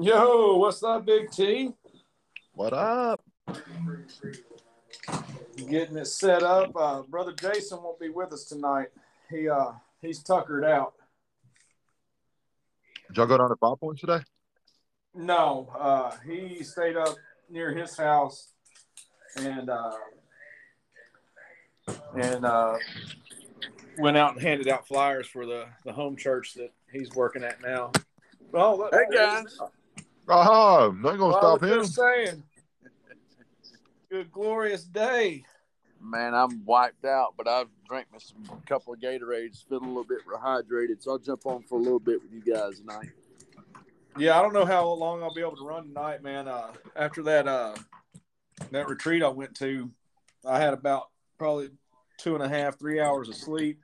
Yo, what's up, Big T? What up? Getting it set up. Uh, Brother Jason won't be with us tonight. He uh he's tuckered out. Did y'all go down to Five Points today? No, uh, he stayed up near his house and uh, and uh, went out and handed out flyers for the the home church that he's working at now. Oh, look, Hey, guys. Oh, not gonna I stop was him. just saying. Good glorious day. Man, I'm wiped out, but I've drank me some couple of Gatorades, feel a little bit rehydrated, so I'll jump on for a little bit with you guys tonight. Yeah, I don't know how long I'll be able to run tonight, man. Uh, after that uh, that retreat I went to, I had about probably two and a half, three hours of sleep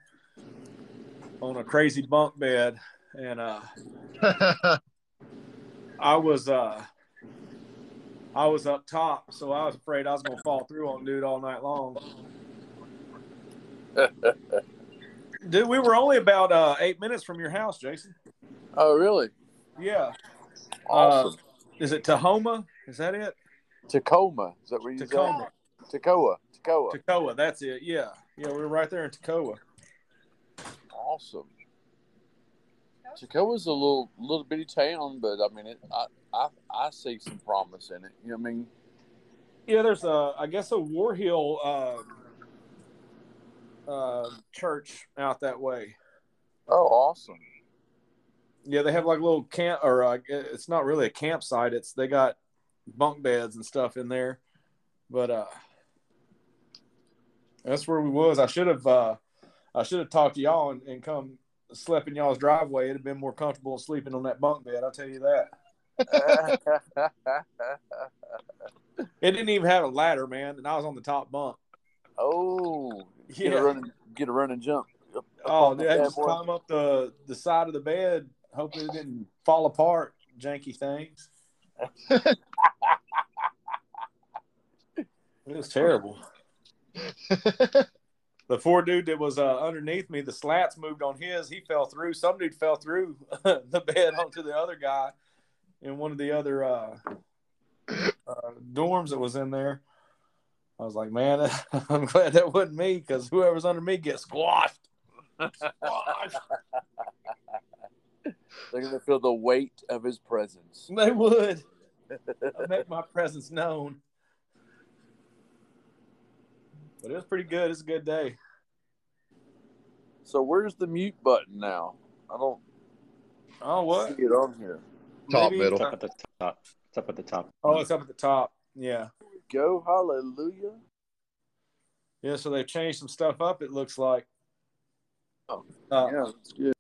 on a crazy bunk bed, and uh, I was uh, I was up top, so I was afraid I was gonna fall through on dude all night long. Dude, we were only about uh, eight minutes from your house, Jason. Oh, really? Yeah. Awesome. Is it Tahoma? Is that it? Tacoma. Is that where you Tacoma. Tacoma. Tacoma. Tacoma, that's it. Yeah. Yeah, we were right there in Tacoma. Awesome. Tacoma's a little little bitty town, but I mean, it, I, I I see some promise in it. You know what I mean? Yeah, there's a, I guess, a War Hill uh, uh, church out that way. Oh, awesome. Yeah, they have like a little camp, or uh, it's not really a campsite. It's they got bunk beds and stuff in there, but uh, that's where we was. I should have, uh, I should have talked to y'all and, and come slept in y'all's driveway. It'd have been more comfortable sleeping on that bunk bed. I'll tell you that. It didn't even have a ladder, man, and I was on the top bunk. oh, get Yeah. a run and get a run and jump. up- up Oh, on dude, I just boy. climb up the the side of the bed, hoping it didn't fall apart. Janky things. It was terrible. The four dude that was uh, underneath me, the slats moved on his. He fell through. Some dude fell through the bed onto the other guy in one of the other uh, uh, dorms that was in there. I was like, man, I'm glad that wasn't me because whoever's under me gets squashed. Squashed. They're gonna feel the weight of his presence. They would. I make my presence known. But it was pretty good. It's a good day. So where's the mute button now? I don't Oh, what? see it on here. Top Maybe- middle. Up at the top. It's up at the top. Oh, it's up at the top. Yeah. Go hallelujah. Yeah, so they've changed some stuff up, it looks like. Oh, Uh, Yeah, that's good.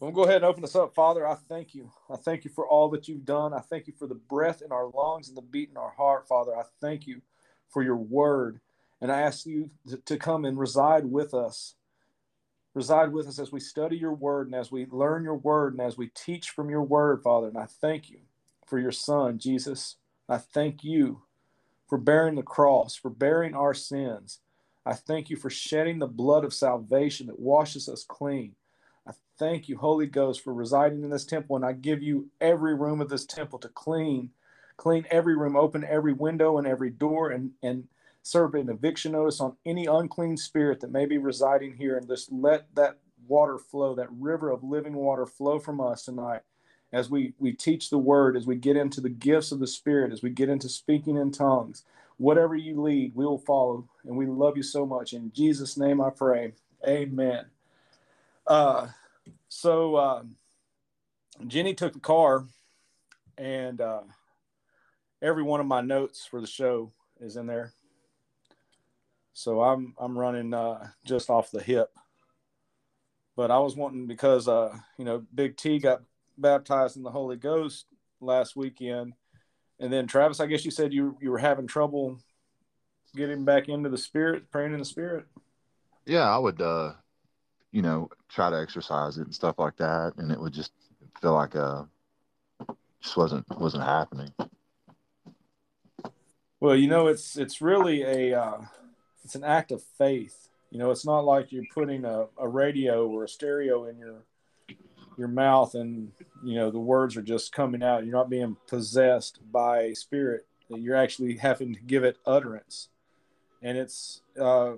We'll go ahead and open this up. Father, I thank you. I thank you for all that you've done. I thank you for the breath in our lungs and the beat in our heart, Father. I thank you for your word. And I ask you to, come and reside with us. Reside with us as we study your word and as we learn your word and as we teach from your word, Father. And I thank you for your son, Jesus. I thank you for bearing the cross, for bearing our sins. I thank you for shedding the blood of salvation that washes us clean. I thank you, Holy Ghost, for residing in this temple, and I give you every room of this temple to clean, clean every room, open every window and every door, and and serve an eviction notice on any unclean spirit that may be residing here, and just let that water flow, that river of living water flow from us tonight, as we we teach the word, as we get into the gifts of the Spirit, as we get into speaking in tongues. Whatever you lead, we will follow, and we love you so much. In Jesus' name, I pray. Amen. Uh, so um, Jenny took the car, and uh, every one of my notes for the show is in there. So I'm I'm running uh, just off the hip. But I was wanting because uh, you know Big T got baptized in the Holy Ghost last weekend, and then Travis, I guess you said you you were having trouble getting back into the Spirit, praying in the Spirit. Yeah, I would, uh, you know, try to exercise it and stuff like that, and it would just feel like uh, just wasn't wasn't happening. Well, you know, it's it's really a uh, it's an act of faith. You know, it's not like you're putting a, a radio or a stereo in your your mouth and you know the words are just coming out. You're not being possessed by a spirit. You're actually having to give it utterance, and it's uh,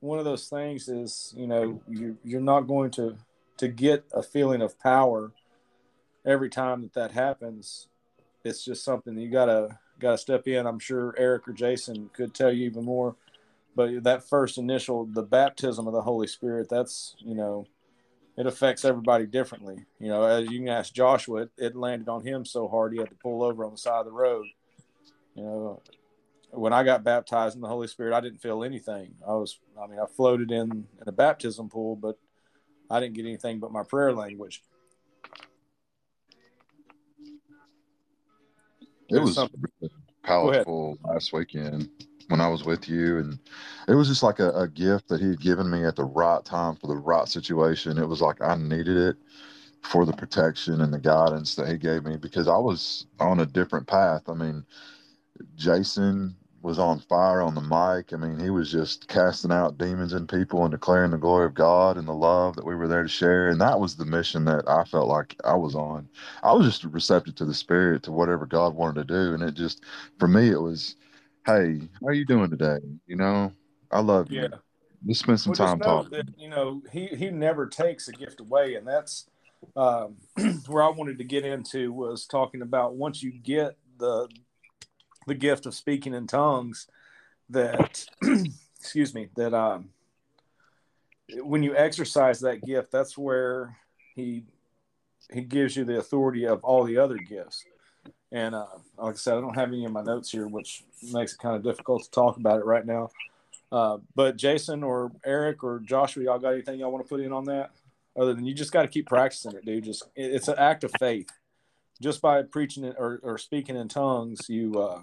one of those things. Is you know you you're not going to to get a feeling of power every time that that happens. It's just something you gotta gotta step in. I'm sure Eric or Jason could tell you even more. But that first initial, the baptism of the Holy Spirit, that's you know it affects everybody differently. You know, as you can ask Joshua, it, it, landed on him so hard he had to pull over on the side of the road. You know, when I got baptized in the Holy Spirit, I didn't feel anything. I was, I mean, I floated in in a baptism pool, but I didn't get anything but my prayer language. It was powerful last weekend when I was with you, and it was just like a, a gift that he had given me at the right time for the right situation. It was like I needed it for the protection and the guidance that he gave me because I was on a different path. I mean, Jason was on fire on the mic. I mean, he was just casting out demons and people and declaring the glory of God and the love that we were there to share. And that was the mission that I felt like I was on. I was just receptive to the spirit, to whatever God wanted to do. And it just, for me, it was, hey, how are you doing today? You know, I love you. Yeah. Let's spend some well, time talking. That, you know, he he never takes a gift away, and that's um, where I wanted to get into was talking about once you get the the gift of speaking in tongues, that excuse me, that um, when you exercise that gift, that's where he he gives you the authority of all the other gifts. And uh, like I said, I don't have any of my notes here, which makes it kind of difficult to talk about it right now. Uh, but Jason or Eric or Joshua, y'all got anything y'all want to put in on that? Other than you just got to keep practicing it, dude. Just it, it's an act of faith. Just by preaching it or, or speaking in tongues, you uh,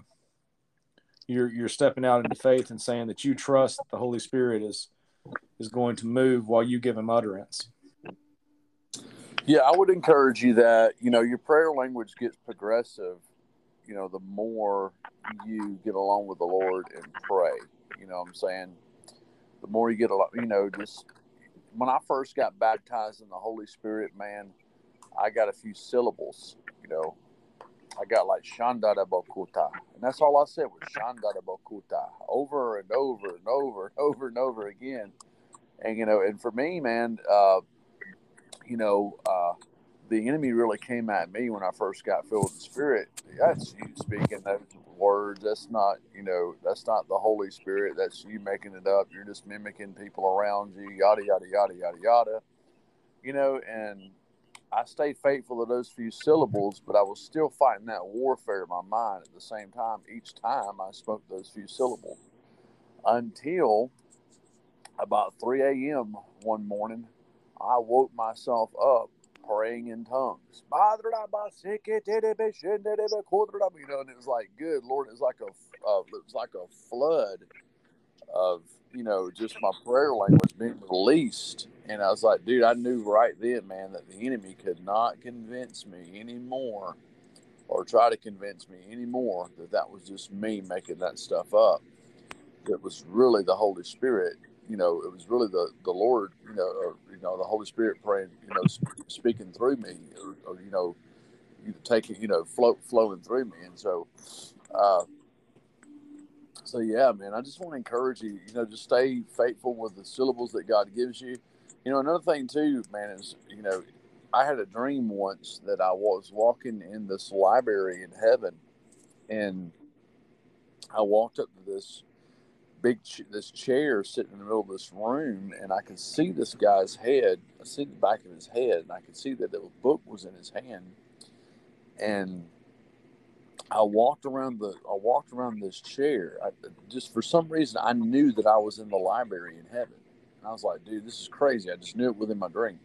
you're you're stepping out into faith and saying that you trust the Holy Spirit is is going to move while you give him utterance. Yeah, I would encourage you that, you know, your prayer language gets progressive, you know, the more you get along with the Lord and pray. You know I'm saying? The more you get a lot, you know, just when I first got baptized in the Holy Spirit, man, I got a few syllables, you know. I got like Shandada Bokuta. And that's all I said was Shandada Bokuta over and over and over and over and over again. And, you know, and for me, man, uh, you know, uh, the enemy really came at me when I first got filled with the Spirit. That's you speaking those words. That's not, you know, that's not the Holy Spirit. That's you making it up. You're just mimicking people around you, yada, yada, yada, yada, yada. You know, and I stayed faithful to those few syllables, but I was still fighting that warfare in my mind at the same time each time I spoke those few syllables until about 3 a.m. one morning I woke myself up praying in tongues. You know, and it was like, good Lord, it was like a, uh, it was like a flood of, you know, just my prayer language being released. And I was like, dude, I knew right then, man, that the enemy could not convince me anymore or try to convince me anymore that that was just me making that stuff up. It was really the Holy Spirit you know, it was really the, the Lord, you know, or, you know, the Holy Spirit praying, you know, speaking through me, or, or you know, taking, you know, flow, flowing through me, and so, uh, so yeah, man, I just want to encourage you, you know, just stay faithful with the syllables that God gives you. You know, another thing too, man, is you know, I had a dream once that I was walking in this library in heaven, and I walked up to this big this chair sitting in the middle of this room, and I could see this guy's head. I see the back of his head, and I could see that the book was in his hand. And I walked around the I walked around this chair. I, just for some reason, I knew that I was in the library in heaven. And I was like, dude, this is crazy. I just knew it within my dream.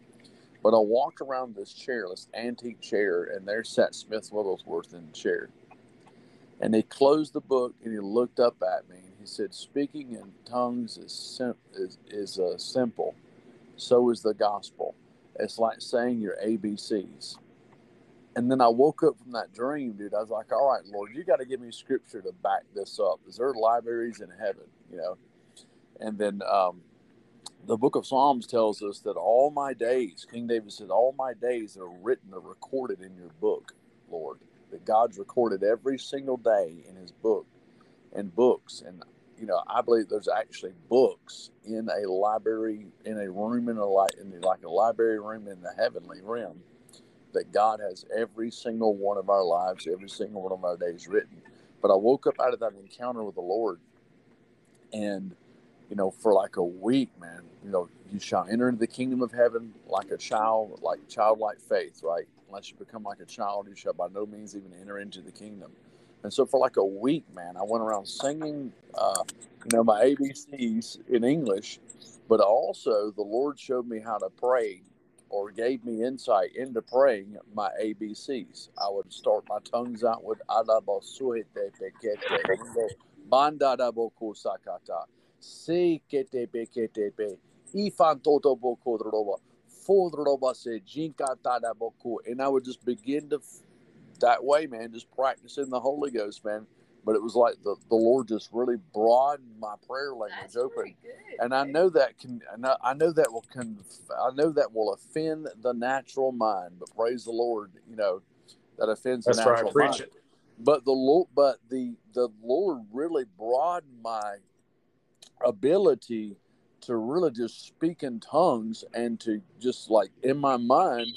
But I walked around this chair, this antique chair, and there sat Smith Wigglesworth in the chair. And he closed the book and he looked up at me he said, "Speaking in tongues is sim- is is uh, simple. So is the gospel. It's like saying your ABCs." And then I woke up from that dream, dude. I was like, "All right, Lord, you got to give me scripture to back this up. Is there libraries in heaven? You know?" And then um, the book of Psalms tells us that all my days, King David said, all my days are written or recorded in your book, Lord. That God's recorded every single day in his book and books. And, you know, I believe there's actually books in a library, in a room, in a li- in the, like a library room in the heavenly realm that God has every single one of our lives, every single one of our days written. But I woke up out of that encounter with the Lord and you know, for like a week, man, you know, you shall enter into the kingdom of heaven like a child, like childlike faith, right? Unless you become like a child, you shall by no means even enter into the kingdom. And so for like a week, man, I went around singing, uh, you know, my ABCs in English, but also the Lord showed me how to pray or gave me insight into praying my ABCs. I would start my tongues out with Adabasuhete Pekete, Bandadaboko Sakata. Se kete be kete be. Ifan toto boko droba. Fodroba se jinka tada boko. And I would just begin to, that way, man, just practicing the Holy Ghost, man. But it was like the, the Lord just really broadened my prayer language That's open, and I know that can, I know that will can, I know that will offend the natural mind. But praise the Lord, you know, that offends That's the natural right. mind. It. But the Lord, but the the Lord really broadened my ability to really just speak in tongues and to just like in my mind,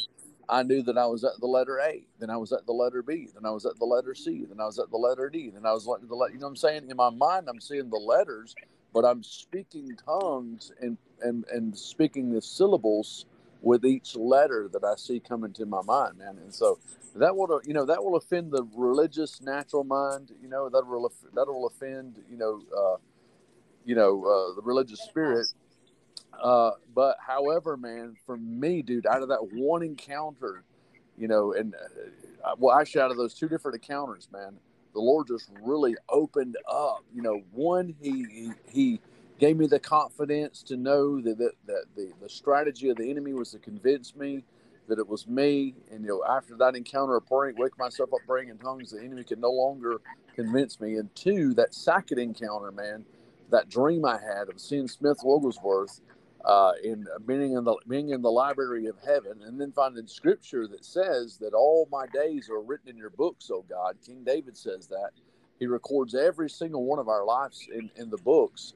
I knew that I was at the letter A, then I was at the letter B, then I was at the letter C, then I was at the letter D, then I was at the letter. You know what I'm saying? In my mind, I'm seeing the letters, but I'm speaking tongues and and and speaking the syllables with each letter that I see coming to my mind, man. And so that will, you know, that will offend the religious natural mind. You know, that will that will offend, you know. Uh, you know, uh, the religious spirit. Uh, but however, man, for me, dude, out of that one encounter, you know, and uh, well, actually, out of those two different encounters, man, the Lord just really opened up. You know, one, he he, gave me the confidence to know that, that, that the, the strategy of the enemy was to convince me that it was me. And, you know, after that encounter of praying, wake myself up praying in tongues, the enemy could no longer convince me. And two, that second encounter, man, that dream I had of seeing Smith Wigglesworth uh, in being in the being in the library of heaven, and then finding scripture that says that all my days are written in your books, oh God. King David says that he records every single one of our lives in, in the books.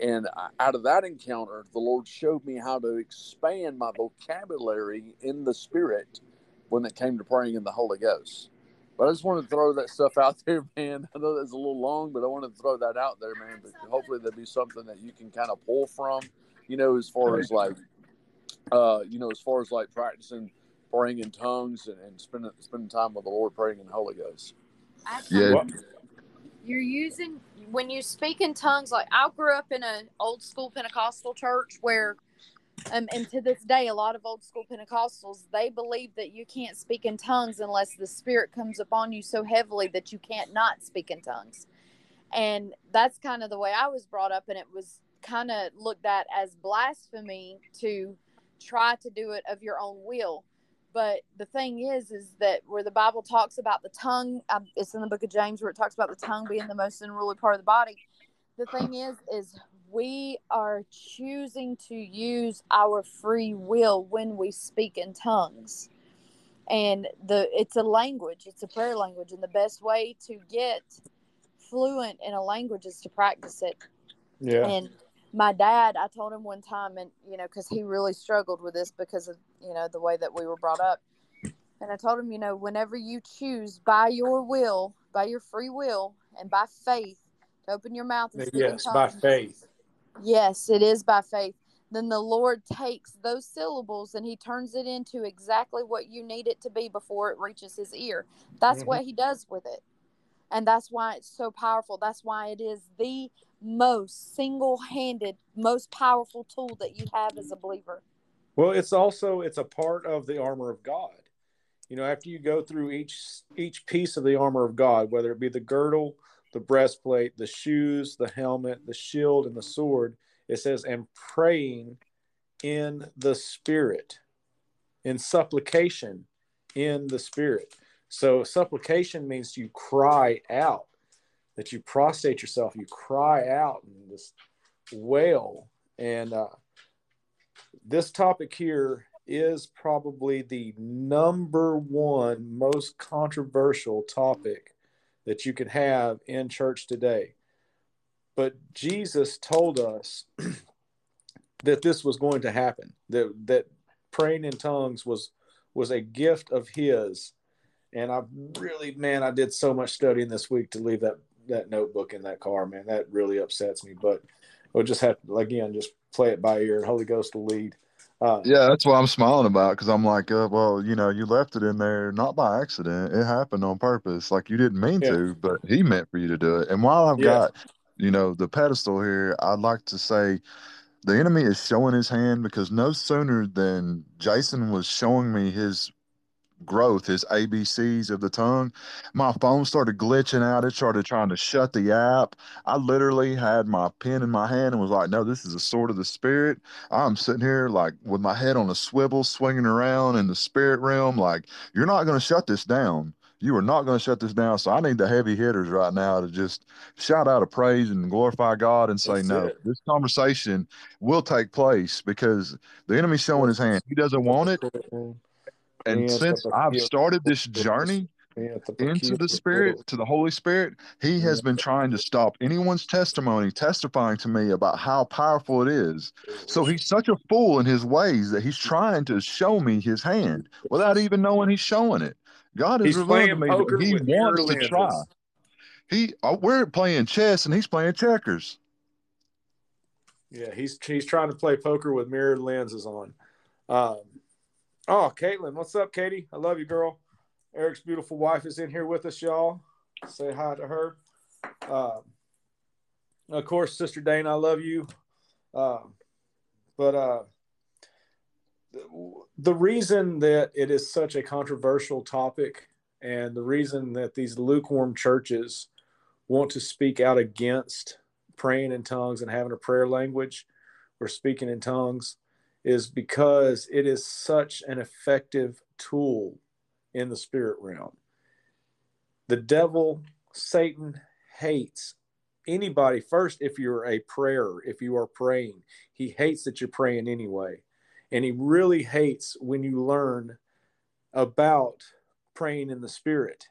And out of that encounter, the Lord showed me how to expand my vocabulary in the Spirit when it came to praying in the Holy Ghost. But I just wanted to throw that stuff out there, man. I know that's a little long, but I wanted to throw that out there, man. But hopefully there'll be something that you can kind of pull from, you know, as far as like, uh, you know, as far as like practicing praying in tongues and, and spending spending time with the Lord, praying in the Holy Ghost. Yeah. You're using when you speak in tongues. Like I grew up in an old school Pentecostal church where um, and to this day, a lot of old school Pentecostals they believe that you can't speak in tongues unless the Spirit comes upon you so heavily that you can't not speak in tongues. And that's kind of the way I was brought up, and it was kind of looked at as blasphemy to try to do it of your own will. But the thing is, is that where the Bible talks about the tongue, um, it's in the book of James where it talks about the tongue being the most unruly part of the body. The thing is, is we are choosing to use our free will when we speak in tongues and the it's a language it's a prayer language and the best way to get fluent in a language is to practice it yeah and my dad i told him one time and you know because he really struggled with this because of you know the way that we were brought up and i told him you know whenever you choose by your will by your free will and by faith to open your mouth and yes by faith Yes, it is by faith. Then the Lord takes those syllables and he turns it into exactly what you need it to be before it reaches his ear. That's mm-hmm. what he does with it. And that's why it's so powerful. That's why it is the most single handed, most powerful tool that you have as a believer. Well, it's also it's a part of the armor of God. You know, after you go through each each piece of the armor of God, whether it be the girdle, the breastplate, the shoes, the helmet, the shield, and the sword. It says, and praying in the Spirit, in supplication in the Spirit. So, supplication means you cry out, that you prostrate yourself, you cry out and just wail. And uh, this topic here is probably the number one most controversial topic that you can have in church today. But Jesus told us that this was going to happen, that that praying in tongues was was a gift of his. And I really, man, I did so much studying this week to leave that that notebook in that car, man. That really upsets me. But we'll just have to again just play it by ear and Holy Ghost will lead. Uh, yeah, that's what I'm smiling about because I'm like, uh, well, you know, you left it in there not by accident. It happened on purpose. Like you didn't mean yeah. to, but he meant for you to do it. And while I've yeah. got, you know, the pedestal here, I'd like to say the enemy is showing his hand because no sooner than Jason was showing me his growth, is ABCs of the tongue. My phone started glitching out. It started trying to shut the app. I literally had my pen in my hand and was like, no, this is a sword of the spirit. I'm sitting here like with my head on a swivel, swinging around in the spirit realm. Like, you're not going to shut this down. You are not going to shut this down. So I need the heavy hitters right now to just shout out a praise and glorify God and say, That's no, it. this conversation will take place because the enemy's showing his hand. He doesn't want it and since I've started this journey into the Spirit, to the Holy Spirit, He has been trying to stop anyone's testimony testifying to me about how powerful it is. So He's such a fool in His ways that He's trying to show me His hand without even knowing He's showing it. God is revealing to me that He wants to try. He, uh, we're playing chess and He's playing checkers. Yeah, he's he's trying to play poker with mirrored lenses on. Um, Oh, Caitlin, what's up, Katie? I love you, girl. Eric's beautiful wife is in here with us, y'all. Say hi to her. Uh, of course, Sister Dane, I love you. Uh, but uh, the reason that it is such a controversial topic and the reason that these lukewarm churches want to speak out against praying in tongues and having a prayer language or speaking in tongues is because it is such an effective tool in the spirit realm. The devil, Satan, hates anybody first if you're a prayer, if you are praying. He hates that you're praying anyway. And he really hates when you learn about praying in the spirit.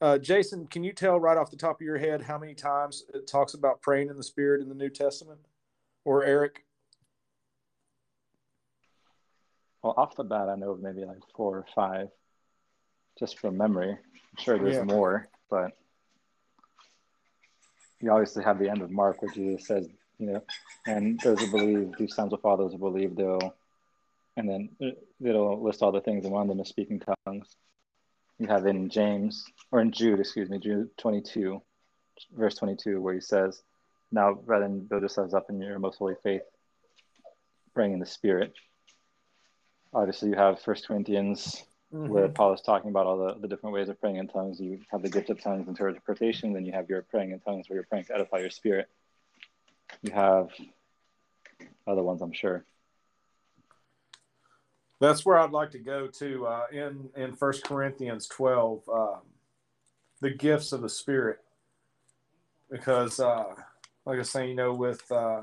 Uh, Jason, can you tell right off the top of your head how many times it talks about praying in the spirit in the New Testament? Or Eric? Well, off the bat, I know of maybe like four or five, just from memory. I'm sure there's yeah. more, but you obviously have the end of Mark where Jesus says, you know, and those who believe, these sons will follow those who believe, they'll, and then uh, it'll list all the things, and one of them is speaking tongues. You have in James, or in Jude, excuse me, Jude 22, verse 22, where he says, Now, rather than build yourselves up in your most holy faith, praying in the Spirit, obviously you have First Corinthians mm-hmm. where Paul is talking about all the, the different ways of praying in tongues. You have the gift of tongues and interpretation, then you have your praying in tongues where you're praying to edify your spirit. You have other ones, I'm sure. That's where I'd like to go to uh, in in First Corinthians 12, um, the gifts of the Spirit, because uh, like I was saying, you know, with uh,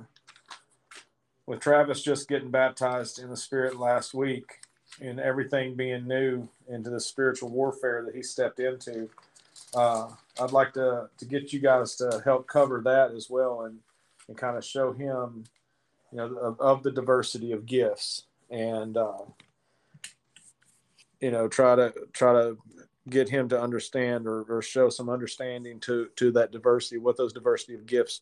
with Travis just getting baptized in the Spirit last week and everything being new into the spiritual warfare that he stepped into, uh, I'd like to, to get you guys to help cover that as well and, and kind of show him, you know, of, of the diversity of gifts and, uh, you know, try to try to get him to understand or, or show some understanding to to that diversity, what those diversity of gifts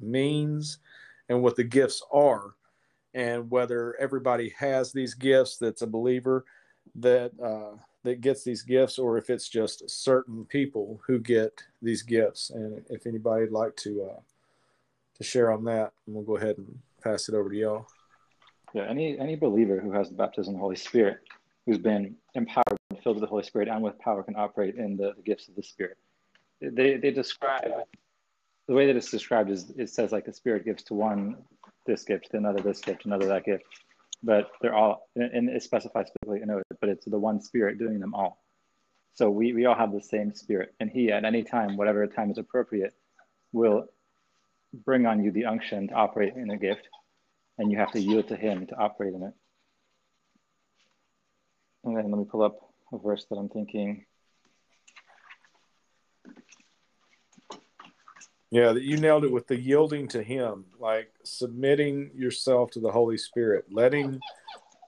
means and what the gifts are and whether everybody has these gifts that's a believer that uh, that gets these gifts or if it's just certain people who get these gifts. And if anybody'd like to uh, to share on that we'll go ahead and pass it over to y'all. Yeah any any believer who has the baptism of the holy spirit who's been empowered and filled with the holy spirit and with power can operate in the, the gifts of the spirit. They, they describe the way that it's described is it says like the spirit gives to one this gift to another this gift another that gift but they're all and it specifies specifically you know but it's the one spirit doing them all so we, we all have the same spirit and he at any time whatever time is appropriate will bring on you the unction to operate in a gift and you have to yield to Him to operate in it. And then let me pull up a verse that I'm thinking. Yeah, that you nailed it with the yielding to Him, like submitting yourself to the Holy Spirit, letting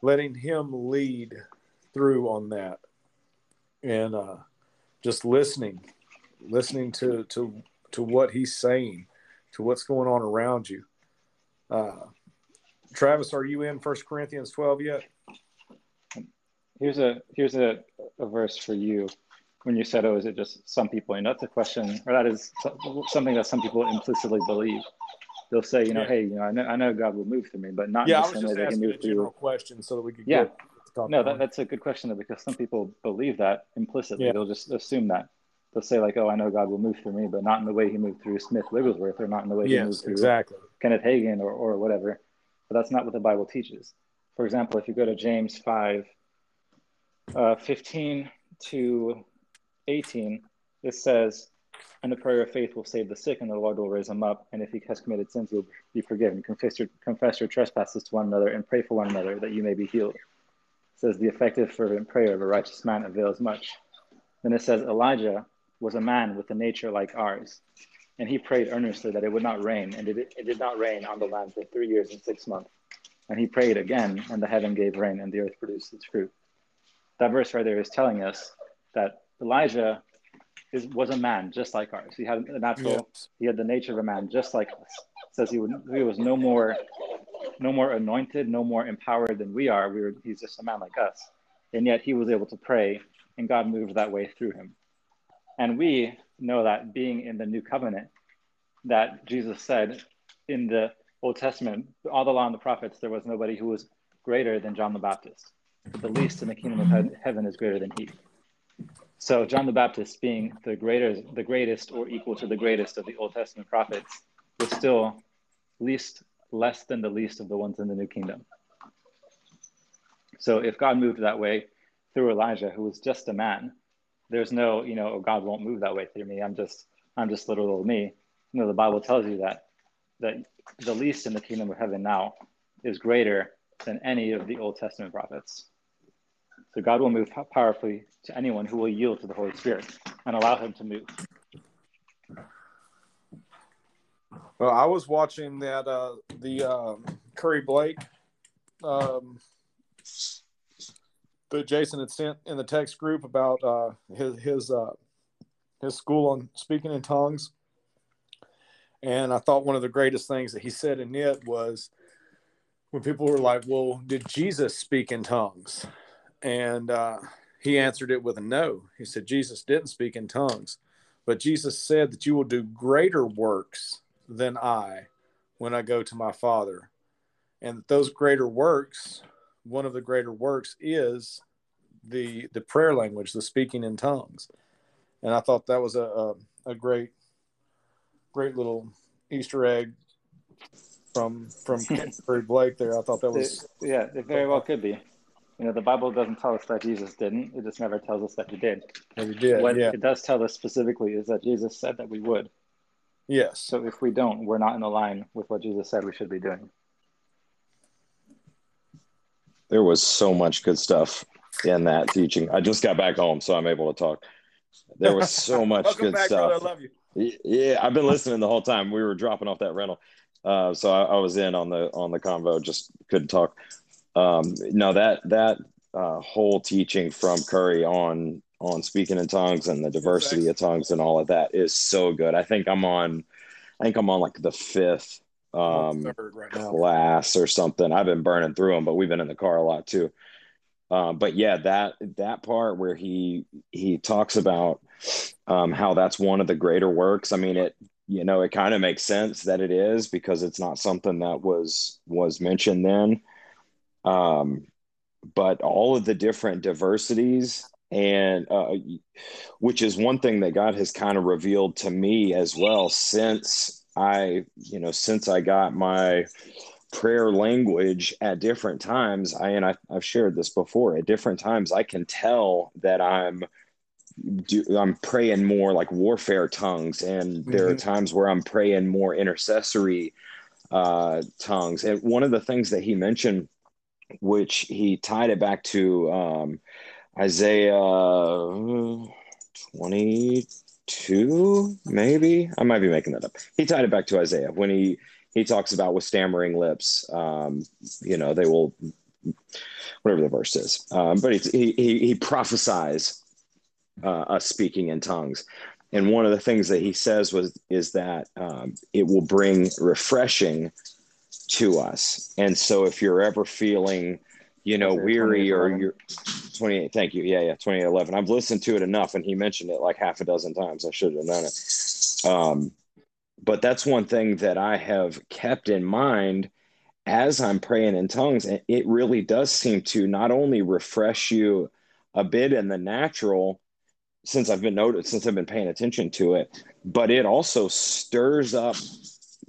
letting Him lead through on that, and uh, just listening, listening to to to what He's saying, to what's going on around you. Uh, Travis, are you in First Corinthians twelve yet? Here's a here's a, a verse for you. When you said, "Oh, is it just some people?" And that's a question, or that is something that some people implicitly believe. They'll say, you know, yeah. hey, you know, I know, I know God will move through me, but not yeah. I was just asking a general question so that we could yeah. no, that, that's a good question though, because some people believe that implicitly. Yeah. They'll just assume that. They'll say like, "Oh, I know God will move through me, but not in the way He moved through Smith Wigglesworth, or not in the way yes, He moved through exactly. Kenneth Hagin, or or whatever." But that's not what the Bible teaches. For example, if you go to James five, uh, 15 to 18, it says, and the prayer of faith will save the sick, and the Lord will raise him up. And if he has committed sins, he will be forgiven. Confess your, confess your trespasses to one another and pray for one another that you may be healed. It says, The effective, fervent prayer of a righteous man avails much. Then it says, Elijah was a man with a nature like ours, and he prayed earnestly that it would not rain, and it, it did not rain on the land for three years and six months. And he prayed again, and the heaven gave rain, and the earth produced its fruit that verse right there is telling us that Elijah is, was a man just like ours. He had a natural, yes. he had the nature of a man just like us. It says he, would, he was no more, no more anointed, no more empowered than we are. We were, he's just a man like us. And yet he was able to pray and God moved that way through him. And we know that being in the new covenant, that Jesus said in the Old Testament, all the law and the prophets, there was nobody who was greater than John the Baptist but the least in the kingdom of mm-hmm. heaven is greater than he. So John the Baptist, being the greater, the greatest, or equal to the greatest of the Old Testament prophets, was still least less than the least of the ones in the New Kingdom. So if God moved that way through Elijah, who was just a man, there's no, you know, oh, God won't move that way through me. I'm just, I'm just little old me. You know, the Bible tells you that that the least in the kingdom of heaven now is greater than any of the Old Testament prophets. So God will move powerfully to anyone who will yield to the Holy Spirit and allow Him to move. Well, I was watching that uh, the um, Curry Blake um, that Jason had sent in the text group about uh, his his uh, his school on speaking in tongues, and I thought one of the greatest things that he said in it was when people were like, "Well, did Jesus speak in tongues?" And uh, he answered it with a no. He said, Jesus didn't speak in tongues, but Jesus said that you will do greater works than I when I go to my Father. And those greater works, one of the greater works is the the prayer language, the speaking in tongues. And I thought that was a, a, a great, great little Easter egg from from Curry Blake there. I thought that was yeah, it very well could be. You know, the Bible doesn't tell us that Jesus didn't. It just never tells us that he did. That he did. What yeah. it does tell us specifically is that Jesus said that we would. Yes. So if we don't, we're not in line with what Jesus said we should be doing. There was so much good stuff in that teaching. I just got back home, so I'm able to talk. There was so much good back, stuff. Brother, I love you. Yeah, I've been listening the whole time. We were dropping off that rental, uh, so I, I, was in on the on the convo. Just couldn't talk um, no, that that uh, whole teaching from Curry on on speaking in tongues and the diversity exactly. of tongues and all of that is so good. I think I'm on, I think I'm on like the fifth um, right class or something. I've been burning through them, but we've been in the car a lot too. Um, but yeah, that that part where he he talks about um, how that's one of the greater works. I mean, it you know it kind of makes sense that it is because it's not something that was was mentioned then um, but all of the different diversities and uh, which is one thing that God has kind of revealed to me as well since I, you know, since I got my prayer language at different times. I and I, I've shared this before. At different times, I can tell that I'm do, I'm praying more like warfare tongues, and there mm-hmm. are times where I'm praying more intercessory uh, tongues. And one of the things that he mentioned, which he tied it back to um, Isaiah 22, maybe. I might be making that up. He tied it back to Isaiah when he he talks about with stammering lips, um, you know, they will, whatever the verse is. Um, but he, he, he prophesies uh, us speaking in tongues. And one of the things that he says was is that um, it will bring refreshing to us. And so if you're ever feeling, you know, weary or you're 28, thank you. Yeah, yeah, 2811. I've listened to it enough and he mentioned it like half a dozen times. I should have known it. Um, but that's one thing that I have kept in mind as I'm praying in tongues. And it really does seem to not only refresh you a bit in the natural, since I've been noticed, since I've been paying attention to it, but it also stirs up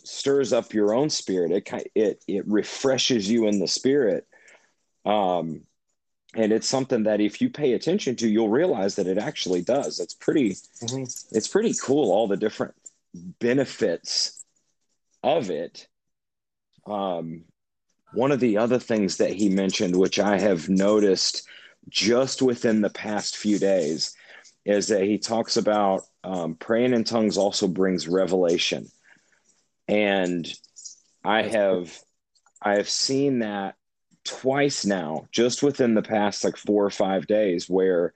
stirs up your own spirit. It it it refreshes you in the spirit. Um, and it's something that if you pay attention to, you'll realize that it actually does. It's pretty mm-hmm. it's pretty cool all the different benefits of it. Um, one of the other things that he mentioned, which I have noticed just within the past few days, is that he talks about um, praying in tongues also brings revelation, and I have I have seen that twice now, just within the past like four or five days, where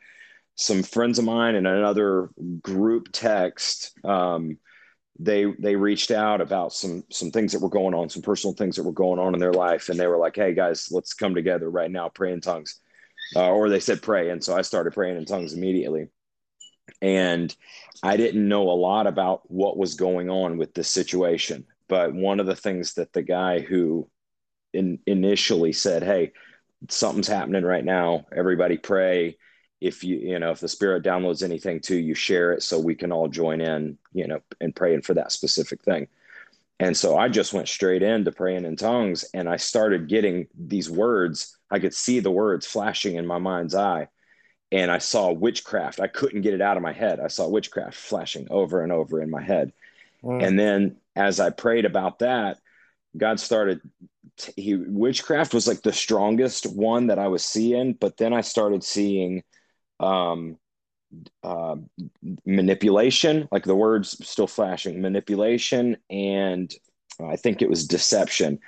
some friends of mine and another group text um, they they reached out about some some things that were going on, some personal things that were going on in their life, and they were like, "Hey guys, let's come together right now, pray in tongues," uh, or they said pray, and so I started praying in tongues immediately and I didn't know a lot about what was going on with this situation. But one of the things that the guy who in, initially said, "Hey, something's happening right now. Everybody pray. If you you know if the Spirit downloads anything to you, share it so we can all join in. You know, and praying for that specific thing." And so I just went straight into praying in tongues, and I started getting these words. I could see the words flashing in my mind's eye and I saw witchcraft. I couldn't get it out of my head. I saw witchcraft flashing over and over in my head. Mm. And then as I prayed about that, God started he witchcraft was like the strongest one that I was seeing, but then I started seeing um uh, manipulation, like the words still flashing, manipulation, and I think it was deception,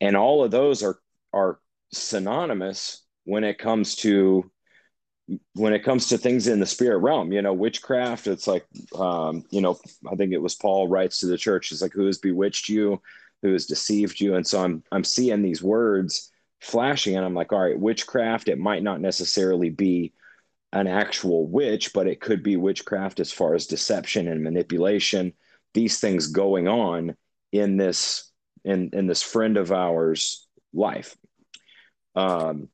and all of those are are synonymous when it comes to when it comes to things in the spirit realm, you know, witchcraft, it's like, um, you know, I think it was Paul writes to the church, it's like, who has bewitched you, who has deceived you. And so I'm, I'm seeing these words flashing and I'm like, all right, witchcraft, it might not necessarily be an actual witch, but it could be witchcraft as far as deception and manipulation, these things going on in this, in, in this friend of ours life. Um,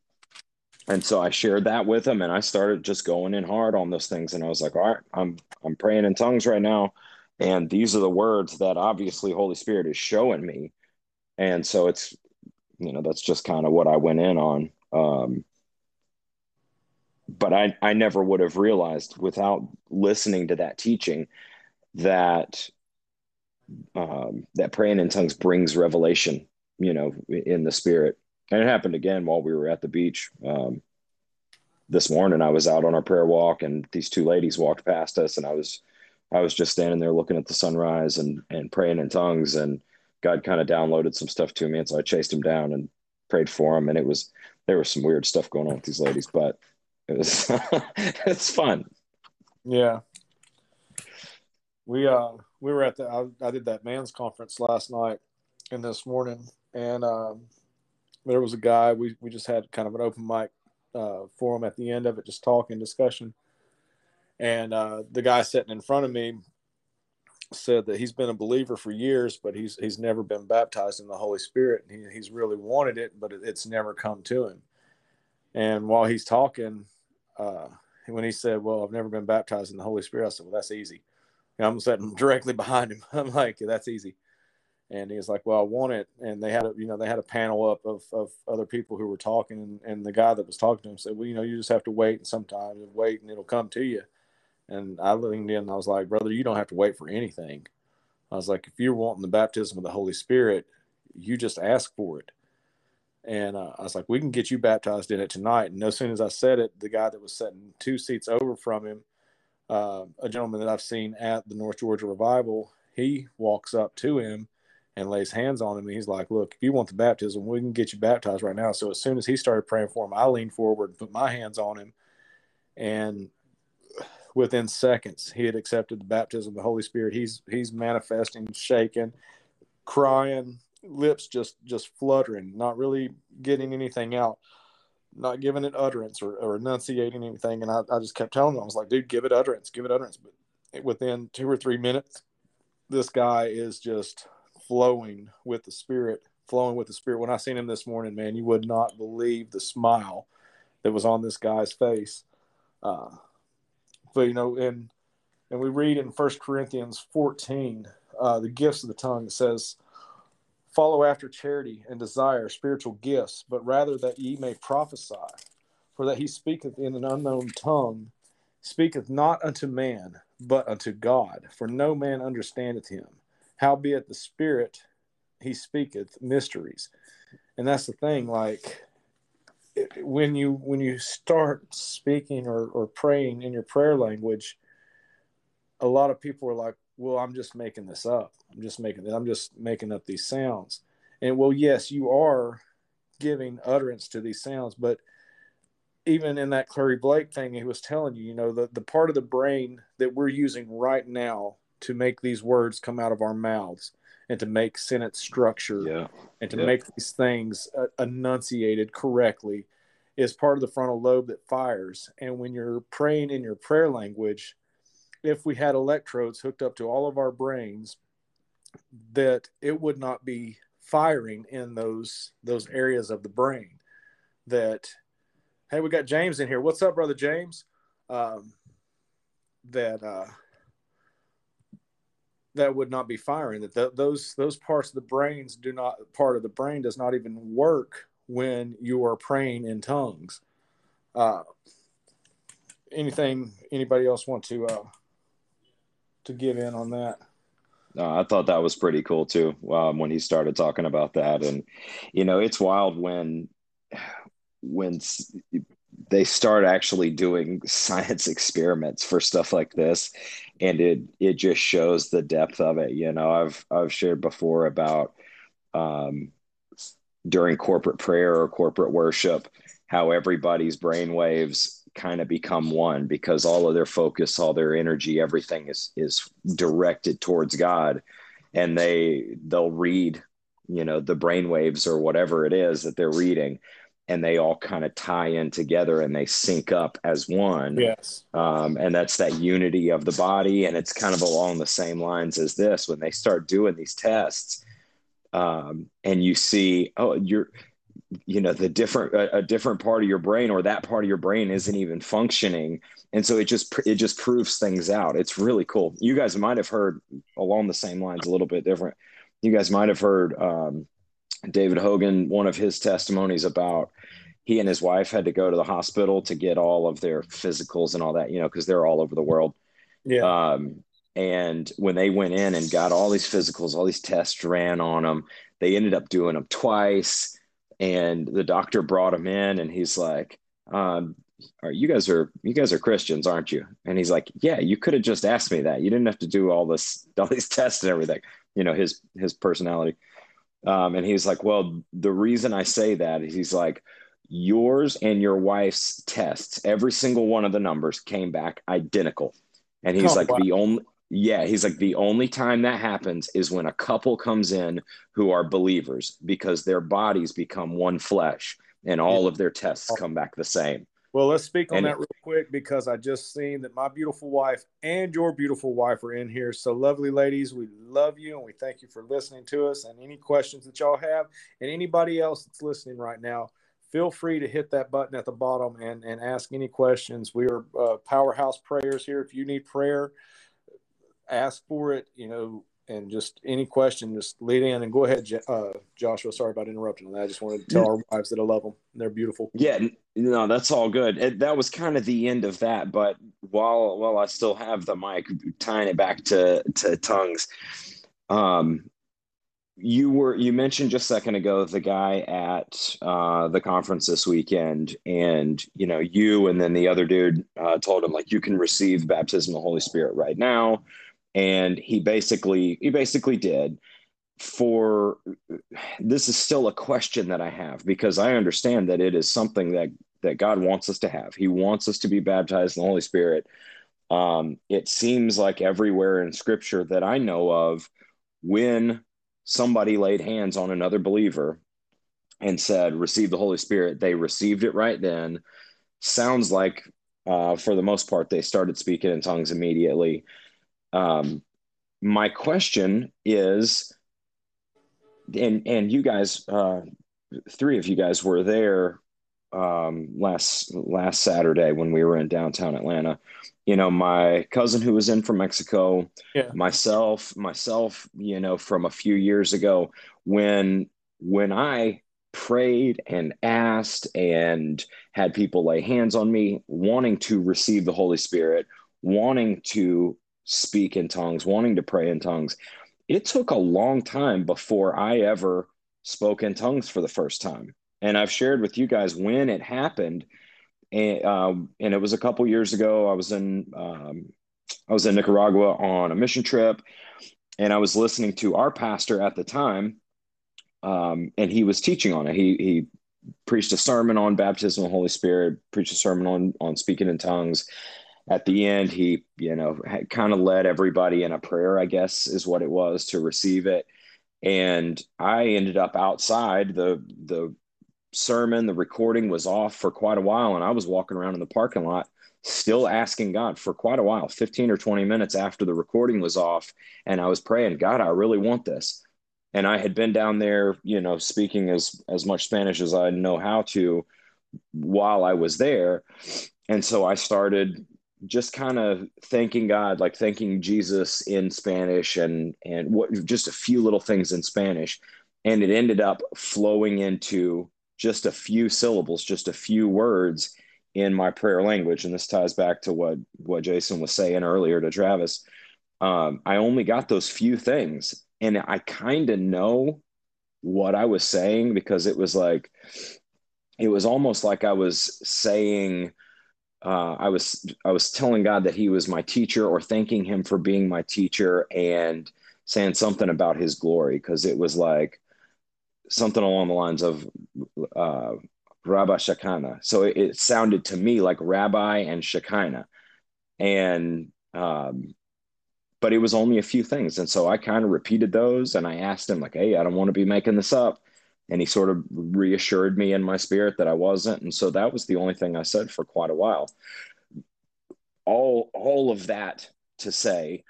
and so I shared that with him and I started just going in hard on those things. And I was like, all right, I'm I'm praying in tongues right now. And these are the words that obviously Holy Spirit is showing me. And so it's, you know, that's just kind of what I went in on. Um, but I, I never would have realized without listening to that teaching that um, that praying in tongues brings revelation, you know, in the spirit and it happened again while we were at the beach. Um, this morning, I was out on our prayer walk, and these two ladies walked past us, and I was, I was just standing there looking at the sunrise and and praying in tongues, and God kind of downloaded some stuff to me, and so I chased him down and prayed for him, and it was there was some weird stuff going on with these ladies, but it was it's fun. Yeah, we uh we were at the I, I did that man's conference last night and this morning, and um there was a guy we, we just had kind of an open mic uh, forum at the end of it, just talking discussion. And uh, the guy sitting in front of me said that he's been a believer for years, but he's he's never been baptized in the Holy Spirit. and He, he's really wanted it, but it, it's never come to him. And while he's talking, uh, when he said, "Well, I've never been baptized in the Holy Spirit," I said, "Well, that's easy." And I'm sitting directly behind him. I'm like, "That's easy." And he was like, "Well, I want it." And they had a, you know, they had a panel up of, of other people who were talking, and, and the guy that was talking to him said, "Well, you know, you just have to wait, and sometimes wait, and it'll come to you." And I leaned in, and I was like, "Brother, you don't have to wait for anything." I was like, "If you're wanting the baptism of the Holy Spirit, you just ask for it. And uh, I was like, we can get you baptized in it tonight. And as soon as I said it, the guy that was sitting two seats over from him, uh, a gentleman that I've seen at the North Georgia Revival, he walks up to him and lays hands on him. And he's like, Look, if you want the baptism, we can get you baptized right now. So as soon as he started praying for him, I leaned forward and put my hands on him. And within seconds, he had accepted the baptism of the Holy Spirit. He's he's manifesting, shaking, crying, lips just just fluttering, not really getting anything out, not giving it utterance or, or enunciating anything. And I, I just kept telling him, I was like, dude, give it utterance, give it utterance. But within two or three minutes, this guy is just flowing with the spirit, flowing with the spirit. When I seen him this morning, man, you would not believe the smile that was on this guy's face. Uh, but you know, and and we read in First Corinthians 14, uh, the gifts of the tongue. It says, Follow after charity and desire spiritual gifts, but rather that ye may prophesy. For that he speaketh in an unknown tongue, speaketh not unto man, but unto God. For no man understandeth him. Howbeit the Spirit he speaketh mysteries. And that's the thing, like when you when you start speaking or, or praying in your prayer language, a lot of people are like, well, I'm just making this up. I'm just making it, I'm just making up these sounds. And well, yes, you are giving utterance to these sounds, but even in that Clary Blake thing, he was telling you, you know, the, the part of the brain that we're using right now to make these words come out of our mouths and to make sentence structure yeah. and to yeah. make these things uh, enunciated correctly is part of the frontal lobe that fires. And when you're praying in your prayer language, if we had electrodes hooked up to all of our brains, that it would not be firing in those those areas of the brain. That hey, we got James in here. What's up, brother James? Um, that uh, that would not be firing. That th- those those parts of the brains do not part of the brain does not even work when you are praying in tongues. Uh, anything anybody else want to uh, to give in on that. No, I thought that was pretty cool too um, when he started talking about that, and you know, it's wild when when they start actually doing science experiments for stuff like this, and it it just shows the depth of it. You know, I've I've shared before about um, during corporate prayer or corporate worship how everybody's brain waves kind of become one because all of their focus, all their energy, everything is is directed towards God, and they they'll read, you know, the brain waves or whatever it is that they're reading, and they all kind of tie in together and they sync up as one. Yes, um, and that's that unity of the body, and it's kind of along the same lines as this. When they start doing these tests. Um, and you see, oh, you're you know the different a, a, different part of your brain or that part of your brain isn't even functioning. And so it just it just proves things out. It's really cool. You guys might have heard along the same lines a little bit different. You guys might have heard um, david hogan one of his testimonies about he and his wife had to go to the hospital to get all of their physicals and all that you know because they're all over the world. Yeah. Um, and when they went in and got all these physicals all these tests ran on them they ended up doing them twice. And the doctor brought him in and he's like um, are you guys are you guys are christians aren't you? And he's like yeah you could have just asked me that. You didn't have to do all this all these tests and everything. You know his his personality um, and he's like well the reason i say that is he's like yours and your wife's tests every single one of the numbers came back identical and he's oh, like wow. the only yeah, he's like the only time that happens is when a couple comes in who are believers because their bodies become one flesh and all of their tests come back the same. Well, let's speak on and that real quick because I just seen that my beautiful wife and your beautiful wife are in here. So, lovely ladies, we love you and we thank you for listening to us. And any questions that y'all have, and anybody else that's listening right now, feel free to hit that button at the bottom and, and ask any questions. We are uh, powerhouse prayers here. If you need prayer, ask for it, you know, and just any question, just lead in and go ahead, uh, Joshua. Sorry about interrupting. I just wanted to tell our wives that I love them. They're beautiful. Yeah, no, that's all good. It, that was kind of the end of that. But while while I still have the mic, tying it back to to tongues, um, you were you mentioned just a second ago the guy at uh, the conference this weekend and you know you and then the other dude uh, told him like you can receive baptism of the holy spirit right now and he basically he basically did for this is still a question that i have because i understand that it is something that that god wants us to have. He wants us to be baptized in the holy spirit. Um, it seems like everywhere in scripture that i know of when somebody laid hands on another believer and said receive the holy spirit they received it right then. Sounds like uh, for the most part they started speaking in tongues immediately um, my question is, and and you guys, uh, three of you guys were there um, last last Saturday when we were in downtown Atlanta. You know, my cousin who was in from Mexico, yeah. myself, myself, you know, from a few years ago when when I prayed and asked and had people lay hands on me, wanting to receive the Holy Spirit, wanting to speak in tongues, wanting to pray in tongues. It took a long time before I ever spoke in tongues for the first time. And I've shared with you guys when it happened. And, um, and it was a couple years ago. I was in um, I was in Nicaragua on a mission trip, and I was listening to our pastor at the time, um, and he was teaching on it. He he preached a sermon on baptism of the Holy Spirit, preached a sermon on on speaking in tongues, at the end, he, you know, kind of led everybody in a prayer, I guess is what it was to receive it. And I ended up outside. The the sermon, the recording was off for quite a while, and I was walking around in the parking lot, still asking God for quite a while, 15 or 20 minutes after the recording was off, and I was praying, God, I really want this. And I had been down there, you know, speaking as as much Spanish as I know how to while I was there. And so I started just kind of thanking God, like thanking Jesus in Spanish and and what just a few little things in Spanish, and it ended up flowing into just a few syllables, just a few words in my prayer language. And this ties back to what what Jason was saying earlier to Travis. Um, I only got those few things, and I kind of know what I was saying because it was like it was almost like I was saying uh, I was I was telling God that He was my teacher, or thanking Him for being my teacher, and saying something about His glory, because it was like something along the lines of uh, Rabbi Shekinah. So it, it, sounded to me like Rabbi and Shekinah, and um, but it was only a few things, and so I kind of repeated those, and I asked Him like, "Hey, I don't want to be making this up." And he sort of reassured me in my spirit that I wasn't. And so that was the only thing I said for quite a while. All all of that to say,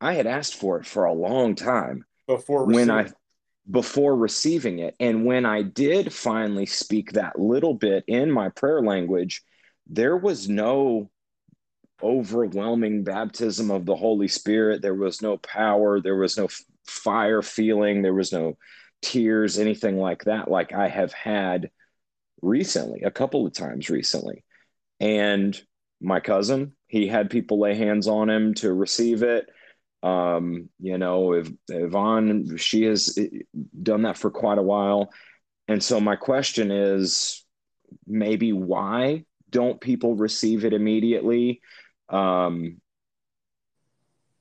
I had asked for it for a long time before when I before receiving it. And when I did finally speak that little bit in my prayer language, there was no overwhelming baptism of the Holy Spirit. There was no power. There was no fire feeling. There was no tears, anything like that, like I have had recently, a couple of times recently. And my cousin, he had people lay hands on him to receive it. Um, you know, if Yvonne, she has done that for quite a while. And so my question is maybe why don't people receive it immediately? Um,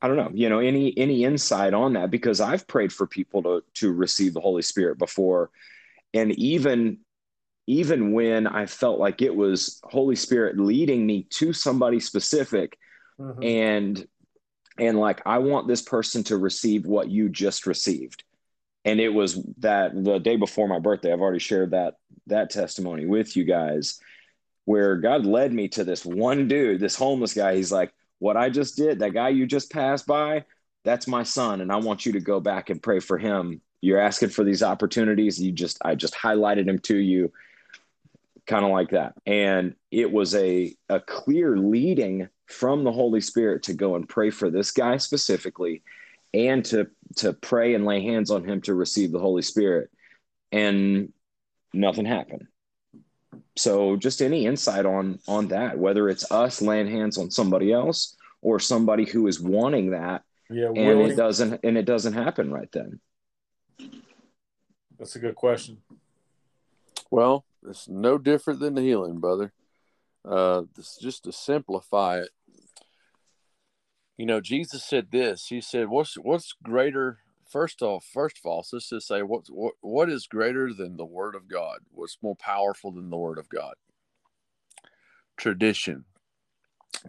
I don't know, you know, any any insight on that because I've prayed for people to to receive the Holy Spirit before, and even even when I felt like it was Holy Spirit leading me to somebody specific, mm-hmm. and and like I want this person to receive what you just received, and it was that the day before my birthday. I've already shared that that testimony with you guys, where God led me to this one dude, this homeless guy. He's like what I just did, that guy you just passed by, that's my son. And I want you to go back and pray for him. You're asking for these opportunities. You just, I just highlighted him to you kind of like that. And it was a, a clear leading from the Holy Spirit to go and pray for this guy specifically and to, to pray and lay hands on him to receive the Holy Spirit. And nothing happened so just any insight on on that whether it's us laying hands on somebody else or somebody who is wanting that yeah and it doesn't and it doesn't happen right then That's a good question. Well, it's no different than the healing, brother. Uh, this, just to simplify it, you know, Jesus said this. He said, "What's what's greater?" First off, first of all, let's just say what what what is greater than the Word of God? What's more powerful than the Word of God? Tradition.